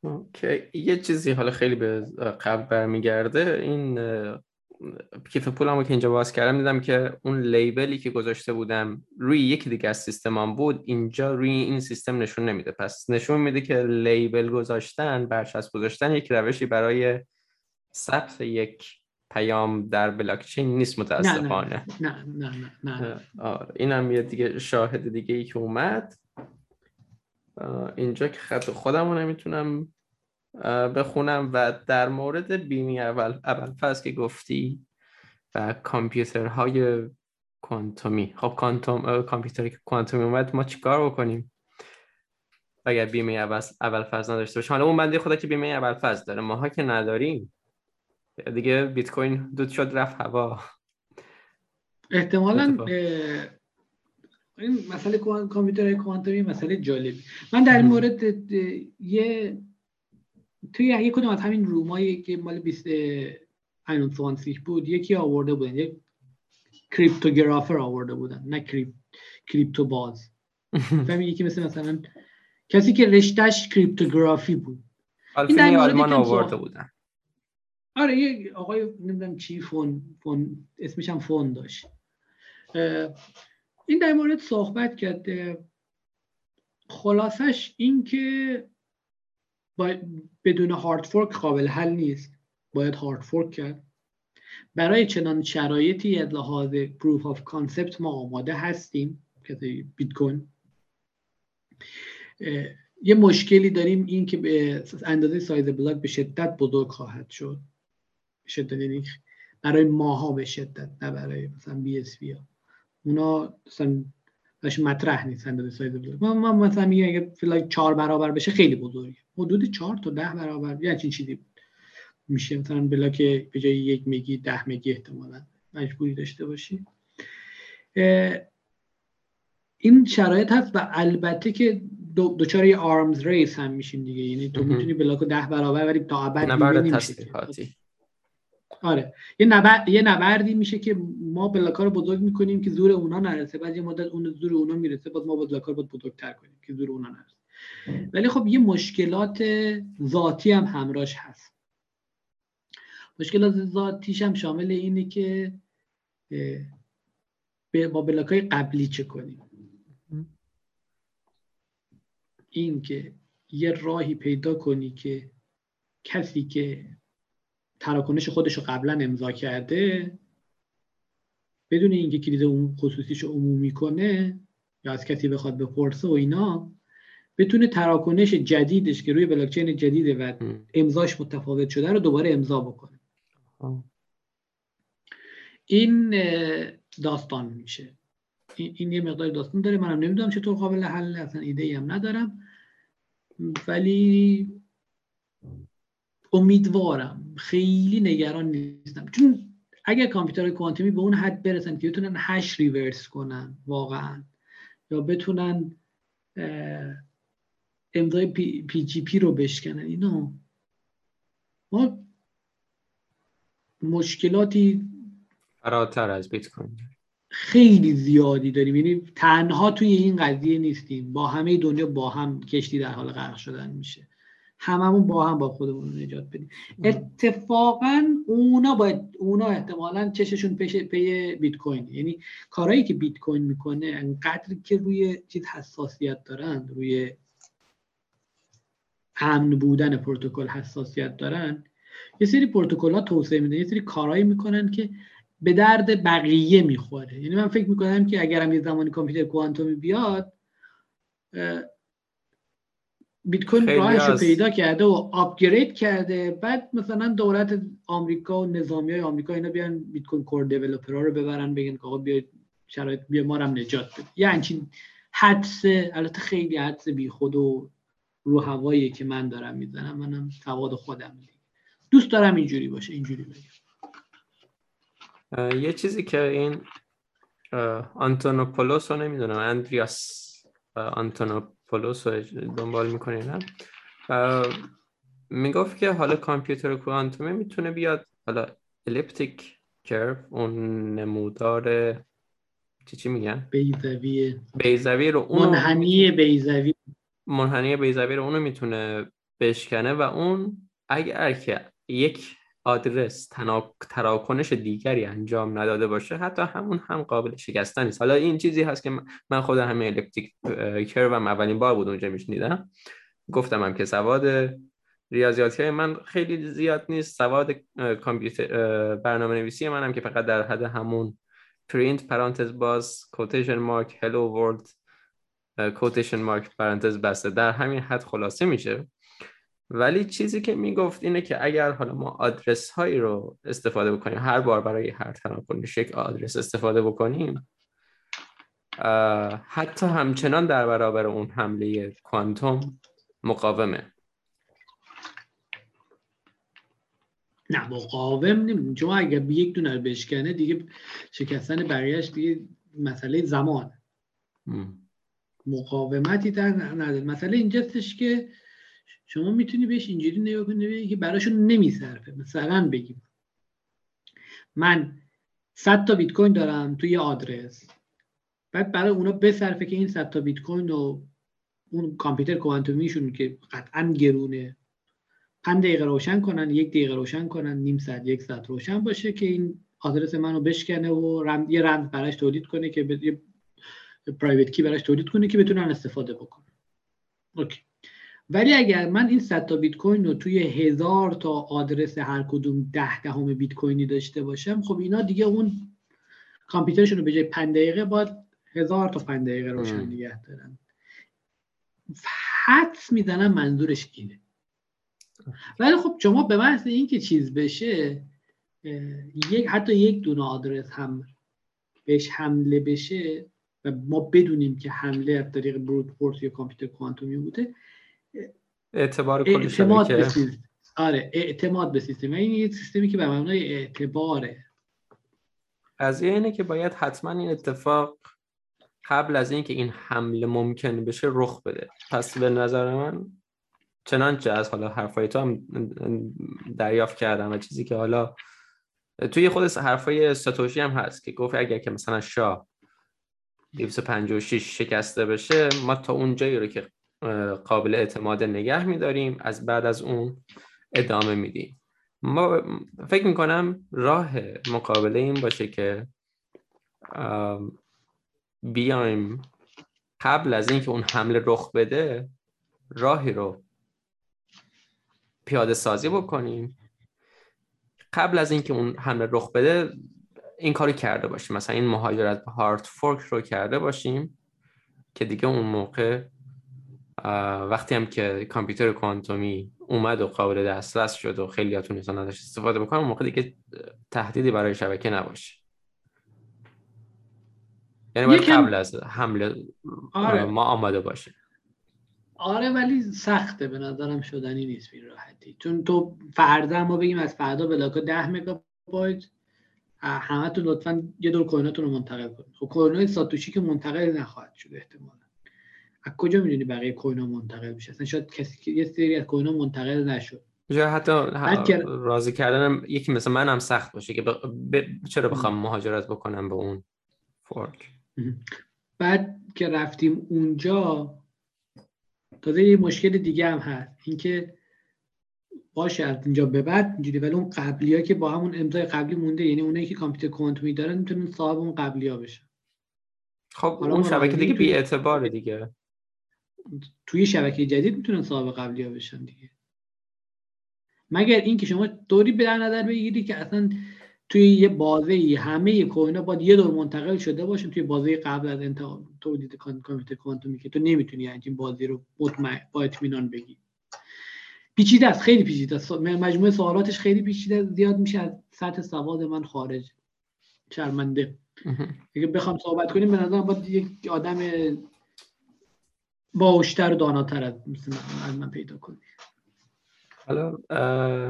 اوکی. یه چیزی حالا خیلی به قبل برمیگرده این کیف پولمو که اینجا باز کردم دیدم که اون label ی که گذاشته بودم روی یکی دیگه از سیستمم بود اینجا روی این سیستم نشون نمیده. پس نشون میده که label گذاشتن برچسب گذاشتن یک روشی برای ثبت یک پیام در بلاکچین نیست متاسفانه. نه نه نه نه, نه. آره. اینم یه دیگه شاهد دیگه ای که اومد. اینجا که خط خودم رو نمی‌تونم بخونم و در مورد بیمی اول اول فاز که گفتی و کامپیوترهای کوانتومی. خب کانتوم کامپیوتری که کوانتومی اومد ما چیکار بکنیم اگر بیمه اول اول فاز نداشته باشیم؟ حالا اون بنده خدا که بیمه اول فاز داره ماها که نداریم. دیگه بیت کوین دود شد رفت هوا. احتمالا این مسئله کامپیوتر کوانتومی مسئله جالبی. من در مورد یه توی یه کدوم از همین رومایی که مال 20 فانسیش بود یکی آورده بودن یک کریپتوگرافر آورده بودن نه کریپ کریپتو باز فهمی یکی مثل مثلا کسی که رشتهش کریپتوگرافی بود. این آلمان آورده بودن. آره یه آقای نمی‌دونم چی فون فون اسمش هم فون داشت. این در مورد صحبت کرده خلاصش این که بدون hard fork قابل حل نیست. باید hard fork کرد. برای چنان شرایطی از لحاظ proof of concept ما آماده هستیم که بیت کوین یه مشکلی داریم این که به اندازه سایز بلاک به شدت بزرگ خواهد شد. شدت یعنی برای ماها به شدت نه برای مثلا BSV ها. اونا مثلا مطرح نیست اندازه سایز بلاک. ما, مثلا میگه اگه بلاک چهار برابر بشه خیلی بزرگه. حدود چهار تا ده برابر یا همچین چیزی بود. میشه مثلا بلاک به جای یک میگی ده میگی احتمالا. مجبوری داشته باشی. این شرایط هست و البته که دوچار یه آرمز ریس هم میشین دیگه. یعنی تو می‌تونی بلاک ده برابر ولی تا ابد نمیشه آره. یه نبرد یه نبردی میشه که ما بلاکا رو بزرگ می‌کنیم که زور اونا نرسه. بعد یه مدت اون زور اونا می‌رسه بعد ما بلاکا رو بزرگتر کنیم که زور اونا نرسه. ولی خب یه مشکلات ذاتی هم همراهش هست. مشکلات ذاتیش هم شامل اینه که با بلاک های قبلی چه کنیم. این که یه راهی پیدا کنی که کسی که تراکنش خودش رو قبلا امضا کرده بدون اینکه کلید خصوصیش رو عمومی کنه یا از کسی بخواد بپرسه و اینا بتونه تراکنش جدیدش که روی بلاکچین جدیده و امضاش متفاوت شده رو دوباره امضا بکنه. این داستان میشه. این یه مقدار داستان داره. منم نمی‌دونم چطور قابل حل اصلا ایده ای هم ندارم. ولی امیدوارم. خیلی نگران نیستم. چون اگر کامپیوتر کوانتومی به اون حد برسن که بتونن hash reverse کنن واقعا یا بتونن امضای P, PGP رو بشکنن. اینا. ما مشکلاتی فراتر از بیت کوین. خیلی زیادی داریم. یعنی تنها توی این قضیه نیستیم. با همه دنیا با هم کشتی در حال غرق شدن میشه. هممون با هم با خودمون رو نجات بدیم. اتفاقا اونا باید اونا احتمالا چششون پیش پی بیت کوین. یعنی کارهایی که بیت کوین می‌کنه انقدر که روی چیز حساسیت دارن روی امن بودن پروتکل حساسیت دارن. یه سری پروتکل ها توسعه میدن یه سری کارهایی می‌کنن که به درد بقیه می‌خوره. یعنی من فکر می‌کنم که اگرم یه زمانی کامپیوتر کوانتومی بیاد بیت کوین راهش رو پیدا کرده و آپگرید کرده. بعد مثلا دولت آمریکا و نظامی های آمریکا اینا بیان بیت کوین کور دیولپرها رو ببرن بگن که آقا بیا شرایط بیا ما هم نجات بده. یعنی همچین حدس البته خیلی حدس بی خود و رو هوایی که من دارم می‌زنم منم سواد خودم دیگه. دوست دارم اینجوری باشه اینجوری بگم. یه چیزی که این آنتونوپولوس رو نمی‌دونم اندریاس آنتونوپولوس رو دنبال می‌کنین می‌گفت که حالا کامپیوتر کوانتومی می‌تونه بیاد حالا الیپتیک کرف اون نمودار چی چی میگن؟ بیزوی بیزوی رو اون منحنی بیزوی. منحنی بیزوی رو اونو می‌تونه بشکنه و اون اگر که یک آدرس تراکنش دیگری انجام نداده باشه حتی همون هم قابل شکستن نیست. حالا این چیزی هست که من خود همه الکتریک کروم اولین بار بود اونجا میشنیدم. گفتم هم که سواد ریاضیاتی های من خیلی زیاد نیست. سواد کامپیوتر برنامه نویسی منم که فقط در حد همون پرینت پرانتز باز quotation mark hello world quotation mark پرانتز بسته. در همین حد خلاصه میشه. ولی چیزی که می‌گفت اینه که اگر حالا ما آدرس هایی رو استفاده بکنیم هر بار برای هر تراکنش یک آدرس استفاده بکنیم حتی همچنان در برابر اون حمله کوانتوم مقاومه. نه مقاوم نمیم چون اگر به یک دونه بشکنه دیگه شکستن بقیهش دیگه مسئله زمان. مقاومتی در نداره مسئله اینجاستش که شما می‌تونی بهش اینجوری نگاه کنی که براشون نمیصرفه. مثلا بگیم. من 100 تا بیت کوین دارم توی آدرس. بعد برای اونا بصرفه که این 100 تا بیت کوین رو اون کامپیوتر کوانتومیشون که قطعا گرونه 5 دقیقه روشن کنن یک دقیقه روشن کنن نیم ساعت یک ساعت روشن باشه که این آدرس منو بشکنه و رم... یه رمز براش تولید کنه که. پرایوت کی براش تولید کنه که بتونن استفاده بکنن. اوکی. ولی اگر من این 100 تا بیت کوین رو توی هزار تا آدرس هر کدوم ده دهم بیت کوینی داشته باشم خب اینا دیگه اون کامپیوترشون رو به جای 5 دقیقه باید هزار تا 5 دقیقه روشن نگه دارن. حدس می‌زنم منظورش اینه. ولی خب شما به محض اینکه چیز بشه یک حتی یک دونه آدرس هم بهش حمله بشه و ما بدونیم که حمله از طریق بروت فورس یا کامپیوتر کوانتومی بوده اعتبار کلی اعتماد به سیستم. آره اعتماد به سیستم. این یه سیستمی که به معنای اعتباره. از اینه که باید حتما این اتفاق قبل از اینکه این حمله ممکن بشه رخ بده. پس به نظر من چنانچه از حالا حرفای تو هم دریافت کردم و چیزی که حالا توی خود حرفای ساتوشی هم هست که گفت اگر که مثلا شاه 256 شکسته بشه ما تا اون جایی رو که قابل اعتماد نگه میداریم از بعد از اون ادامه میدیم. ما فکر می‌کنم راه مقابله این باشه که بیایم قبل از اینکه اون حمله رخ بده راهی رو پیاده سازی بکنیم. قبل از اینکه اون حمله رخ بده این کاری کرده باشیم. مثلا این مهاجرت به هارت فورک رو کرده باشیم که دیگه اون موقع وقتی هم که کامپیوتر کوانتومی اومد و قابل دسترس شد و خیلی هاتون ازش استفاده بکنن اون موقع دیگه تهدیدی برای شبکه نباشه. یعنی باید قبل از حمله آره. ما آماده باشه آره ولی سخته. به نظرم شدنی نیست به راحتی. چون تو فردا ما بگیم از فردا بلاکا 10 مگابایت تو لطفا یه دور کویناتون رو منتقل کنید. خب کوینات ساتوشی که منتقل نخواهد شد احتمالا. از کجا می‌دونی بقیه کوینا منتقل میشه؟ اصلا شاید کسی که یه سری از کوینا منتقل نشد. یا حتی راضی کردن یکی مثل من هم سخت باشه که ب... چرا بخوام مهاجرت بکنم به اون فورک؟ بعد که رفتیم اونجا تازه یه مشکل دیگه هم هست. اینکه باشه از اینجا به بعد اینجوری ولی اون قبلی ها که با همون امضای قبلی مونده یعنی اونایی که کامپیوتر کوانتومی دارن می‌تونن صاحب اون قبلی ها بشن. خب اون شبکه دیگه بی اعتباره دیگه. توی شبکه جدید می‌تونن صاحب قبلی ها بشن دیگه. مگر اینکه شما دوری به نظر بگیری که اصلا توی یه بازه ای همه کوینا باید یه دور منتقل شده باشن توی بازه قبل از انتقال تولید کامپیوتر کوانتومی که تو نمی‌تونی این بازی رو با اطمینان بگی. پیچیده است خیلی پیچیده است. مجموعه سوالاتش خیلی پیچیده زیاد میشه از سطح سواد من خارج شرمنده اگه بخوام صحبت کنیم به نظرم باید یک آدم باوشتر و داناتر از من, من پیدا کنیم حالا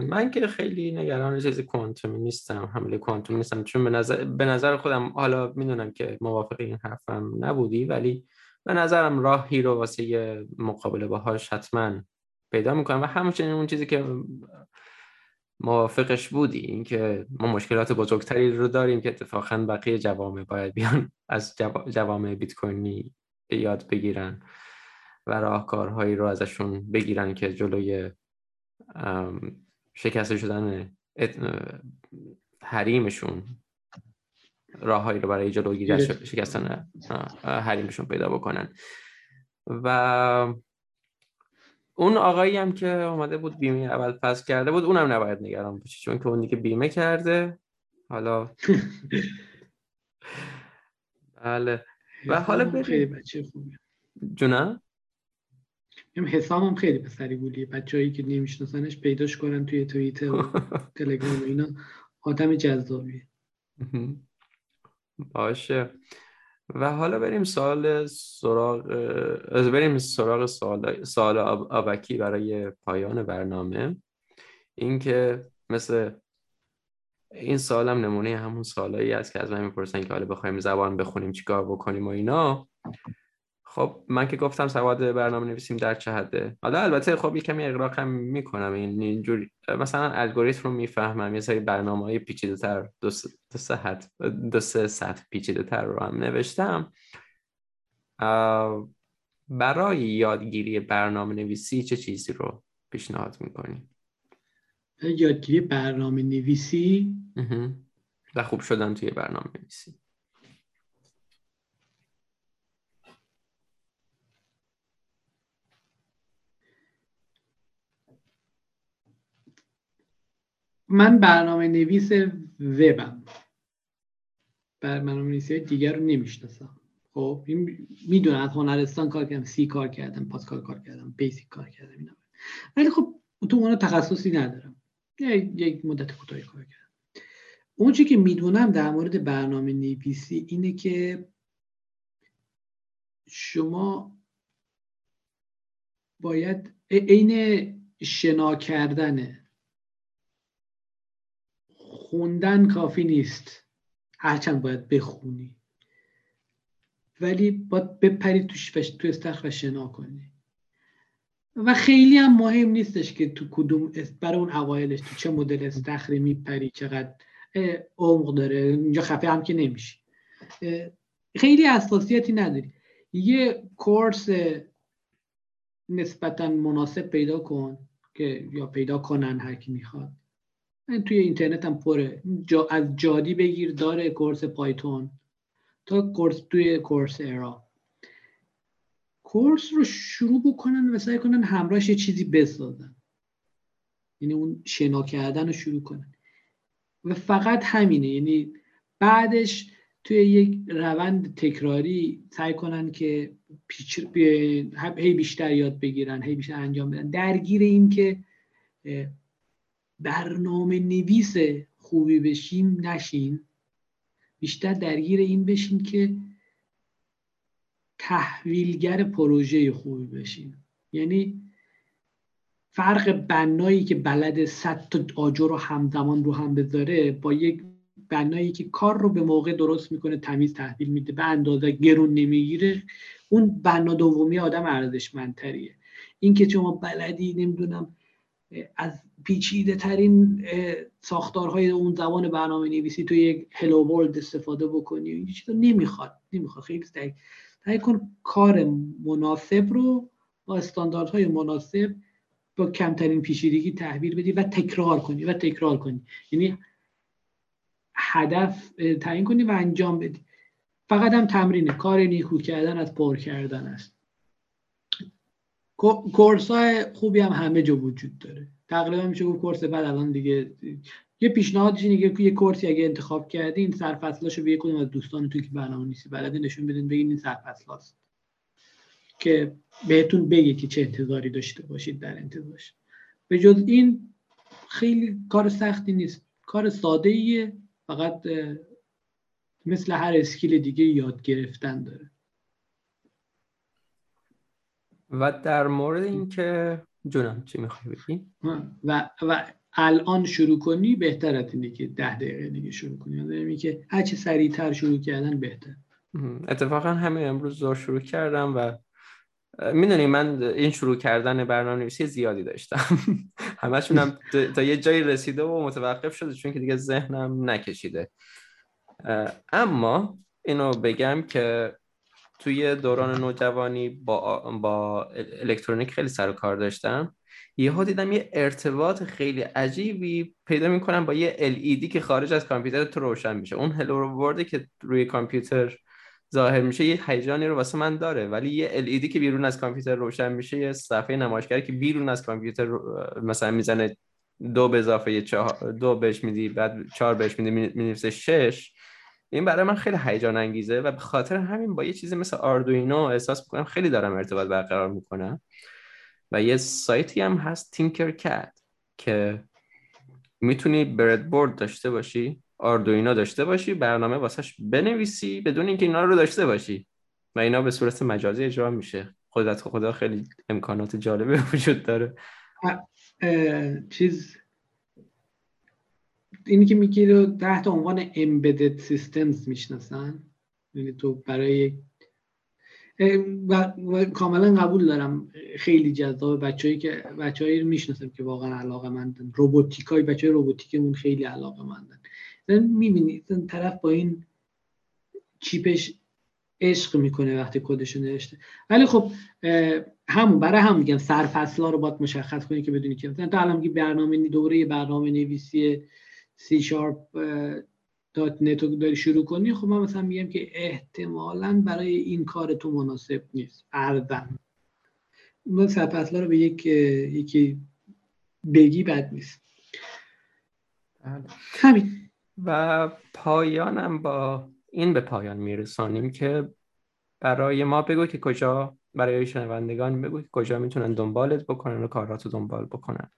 من که خیلی نگران چیز کوانتومی نیستم حمله کوانتومی نیستم چون به نظر, به نظر خودم حالا می‌دونم که موافق این حرفم نبودی ولی به نظرم راهی رو واسه مقابله باهاش حتما پیدا می‌کنم و همچنین اون چیزی که موافقش بودی اینکه ما مشکلات بزرگتری رو داریم که اتفاقا بقیه جوامع باید بیان از جوامع بیت کوینی یاد بگیرن و راهکارهایی رو ازشون بگیرن که جلوی شکسته شدن حریمشون راههایی رو برای جلوگیری شکستن حریمشون پیدا بکنن. و اون آقایی هم که اومده بود بیمه اول پس کرده بود اونم نباید نگران باشه چون که اون دیگه بیمه کرده. حالا بله. و حالا خیلی بچه خوبی جونه حسام هم خیلی پسری بودی بچه‌ای که نمیشناسنش پیداش کنن توی توییتر و تلگرام و اینا. آدم جذابی باشه. و حالا بریم سوال سراغ بریم سراغ سوال سوال آبکی برای پایان برنامه. اینکه مثل این سال هم نمونه همون سالایی است که از من می‌پرسن که حالا بخوایم زبان بخونیم چیکار بکنیم و اینا. خب من که گفتم سواد برنامه نویسیم در چه حده؟ حالا البته خب یه کمی اقراق هم می‌کنم این اینجوری مثلا الگوریتم رو می‌فهمم یه سری برنامه های پیچیده تر دو, سه دو سه سطح پیچیده تر رو هم نوشتم. برای یادگیری برنامه نویسی چه چیزی رو پیشنهاد می‌کنی؟ یادگیری برنامه نویسی؟ و خوب شدن توی برنامه نویسی. من برنامه نویس وبم. برنامه نویسی دیگر رو نمی‌شناسم. خب می‌دونم از هنرستان کار کردم سی کار کردم پاسکال کار کردم بیسیک کار کردم اینا. ولی خب تو اون تخصصی ندارم. یک مدت کوتاهی کار کردم. اون چی که می‌دونم در مورد برنامه نویسی اینه که شما باید عین شنا کردنه خوندن کافی نیست. هرچند باید بخونی. ولی باید بپری توش تو استخر و شنا کنی. و خیلی هم مهم نیستش که تو کدوم برای اون اوایلش تو چه مدل استخری میپری چقدر عمق داره. اینجا خفه هم که نمیشی. خیلی اساسیتی نداری. یه کورس نسبتا مناسب پیدا کن که یا پیدا کنن هر کی می‌خواد. توی اینترنت هم پره. جا از جادی بگیر داره کورس پایتون تا کورس توی کورس ارا. کورس رو شروع بکنن و سعی کنن همراهش یه چیزی بسازن. یعنی اون شنا کردن رو شروع کنن. و فقط همینه. یعنی بعدش توی یک روند تکراری سعی کنن که هی بیشتر یاد بگیرن هی بیشتر انجام بدن. درگیر این که برنامه نویس خوبی بشیم نشین. بیشتر درگیر این بشین که تحویلگر پروژه خوبی بشین. یعنی فرق بنایی که بلد صد تا آجر رو همزمان رو هم بذاره با یک بنایی که کار رو به موقع درست می‌کنه تمیز تحویل میده به اندازه گرون نمی‌گیره اون بنا دومی آدم ارزشمندتریه. این که شما بلدی نمی‌دونم از پیچیده ترین ساختارهای اون زبان برنامه نویسی تو یک هلو ورلد استفاده بکنی. این چیزا نمی‌خواد نمی‌خواد. خیلی سعی سعی کن کار مناسب رو با استانداردهای مناسب با کمترین پیچیدگی تحویل بدی و تکرار کنی و تکرار کنی. یعنی هدف تعیین کنی و انجام بدی. فقط هم تمرینه. کار نیکو کردن از پر کردن است. کورس های خوبی هم همه جا وجود داره. تقریبا میشه گفت کورس بعد الان دیگه یه پیشنهادش اینه که یه کورسی اگه انتخاب کردین سرفصلاشو به کدوم از دوستان تو که برنامه نیستی بلده نشون بدین بگین این سرفصلاست. که بهتون بگه که چه انتظاری داشته باشید در انتظارش. به جز این خیلی کار سختی نیست. کار ساده ایه فقط مثل هر اسکیل دیگه یاد گرفتن داره. و در مورد اینکه جونم چی می‌خوای بگی؟ و و الان شروع کنی بهتر از اینه که ده دقیقه دیگه شروع کنی. یعنی که هر چه سریعتر شروع کردن بهتر اتفاقا همین امروز زور شروع کردم و می‌دونی من این شروع کردن برنامه نویسی زیادی داشتم. همشون هم تا یه جایی رسیده و متوقف شده چون که دیگه ذهنم نکشیده. اما اینو بگم که توی دوران نوجوانی با, با الکترونیک خیلی سر و کار داشتم. یهو دیدم یه ارتباط خیلی عجیبی پیدا می‌کنم با یه LED که خارج از کامپیوتر تو روشن میشه. اون هلو که روی کامپیوتر ظاهر میشه یه هیجانی رو واسه من داره ولی یه LED که بیرون از کامپیوتر روشن میشه یه صفحه نمایشگری که بیرون از کامپیوتر مثلا می‌زنه دو به اضافه چهار دو بهش میدی بعد چهار بهش میدی می‌نویسه شش. این برای من خیلی هیجان انگیزه و به خاطر همین با یه چیزی مثل آردوینو احساس می‌کنم خیلی دارم ارتباط برقرار می‌کنم. و یه سایتی هم هست تینکر کت که می‌تونی برد بورد داشته باشی آردوینو داشته باشی برنامه واسش بنویسی بدون اینکه اینا رو داشته باشی. و اینا به صورت مجازی اجرا میشه. خودت خدا خیلی امکانات جالبه وجود داره. چیز اینی که میگی رو تحت عنوان embedded systems می‌شناسن؟ یعنی تو برای و, کاملا قبول دارم. خیلی جذاب بچه‌ای که بچه‌ای رو می‌شناسم که واقعا علاقه مندن روبوتیک های بچه روبوتیکمون خیلی علاقه مندن می‌بینید طرف با این چیپش عشق می‌کنه وقتی کدشو نوشته. ولی خب همون برای هم میگم سرفصلا رو باید مشخص کنی که بدونی که مثلا تو الان برنامه دوره برنامه نویسی سی شارپ دات نتو داری شروع کنی خب من مثلا میگم که احتمالا برای این کار تو مناسب نیست. اون، من سرفصلا رو به یک یکی بگی بد نیست. بله. همین. و پایانم با این به پایان میرسانیم که برای ما بگو که کجا برای شنوندگان بگو که کجا می‌تونن دنبالت بکنن و کاراتو دنبال بکنن.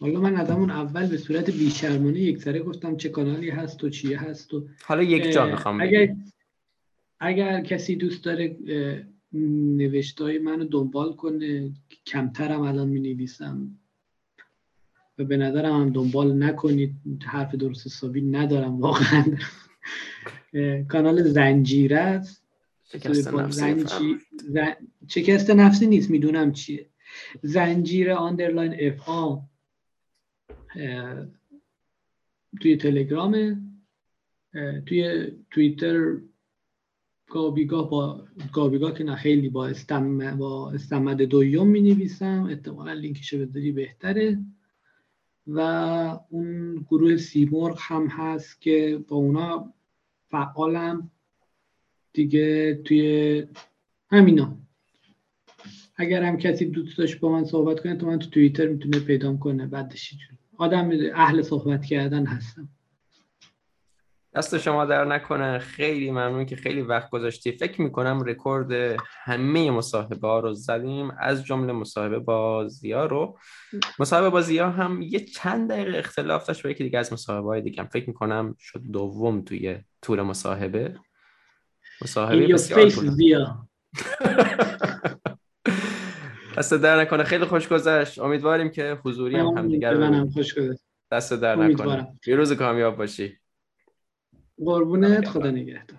حالا من از همون اول به صورت بیشرمانه یک سره گفتم چه کانالی هست و چیه هست و حالا یک جا می‌خوام اگر, اگر کسی دوست داره نوشتای منو دنبال کنه کمترم الان می نویسم و به نظرم هم دنبال نکنید حرف درست حسابی ندارم واقعا. کانال زنجیره است. شکست نفسی نیست می‌دونم چیه. زنجیر underline fa توی تلگرام توی توییتر گابیگاه با گابیگاه که نه خیلی با استم با استمد دویوم می نویسم احتمالا لینکشو بذاری بهتره. و اون گروه سیمرغ هم هست که با اونا فعالم. دیگه توی همینا. اگر هم کسی دوست داشت با من صحبت کنه تو من تو توییتر می‌تونه پیدا کنه. بعدش آدم اهل صحبت کردن هستم. دست شما در نکنه. خیلی ممنون که خیلی وقت گذاشتی. فکر می‌کنم رکورد همه مصاحبه ها رو زدیم. از جمله مصاحبه با زیا رو. مصاحبه با زیا هم یه چند دقیقه اختلاف داشت با یکی دیگه از مصاحبه های دیگه فکر می‌کنم شد دوم توی طول مصاحبه. مصاحبه بسیار زیا. دست در نکنه. خیلی خوش گذشت. امیدواریم که حضوری هم همدیگر خوش گذشت. دست در نکنه. یه روز کامیاب باشی. قربونت. خدا نگهدار.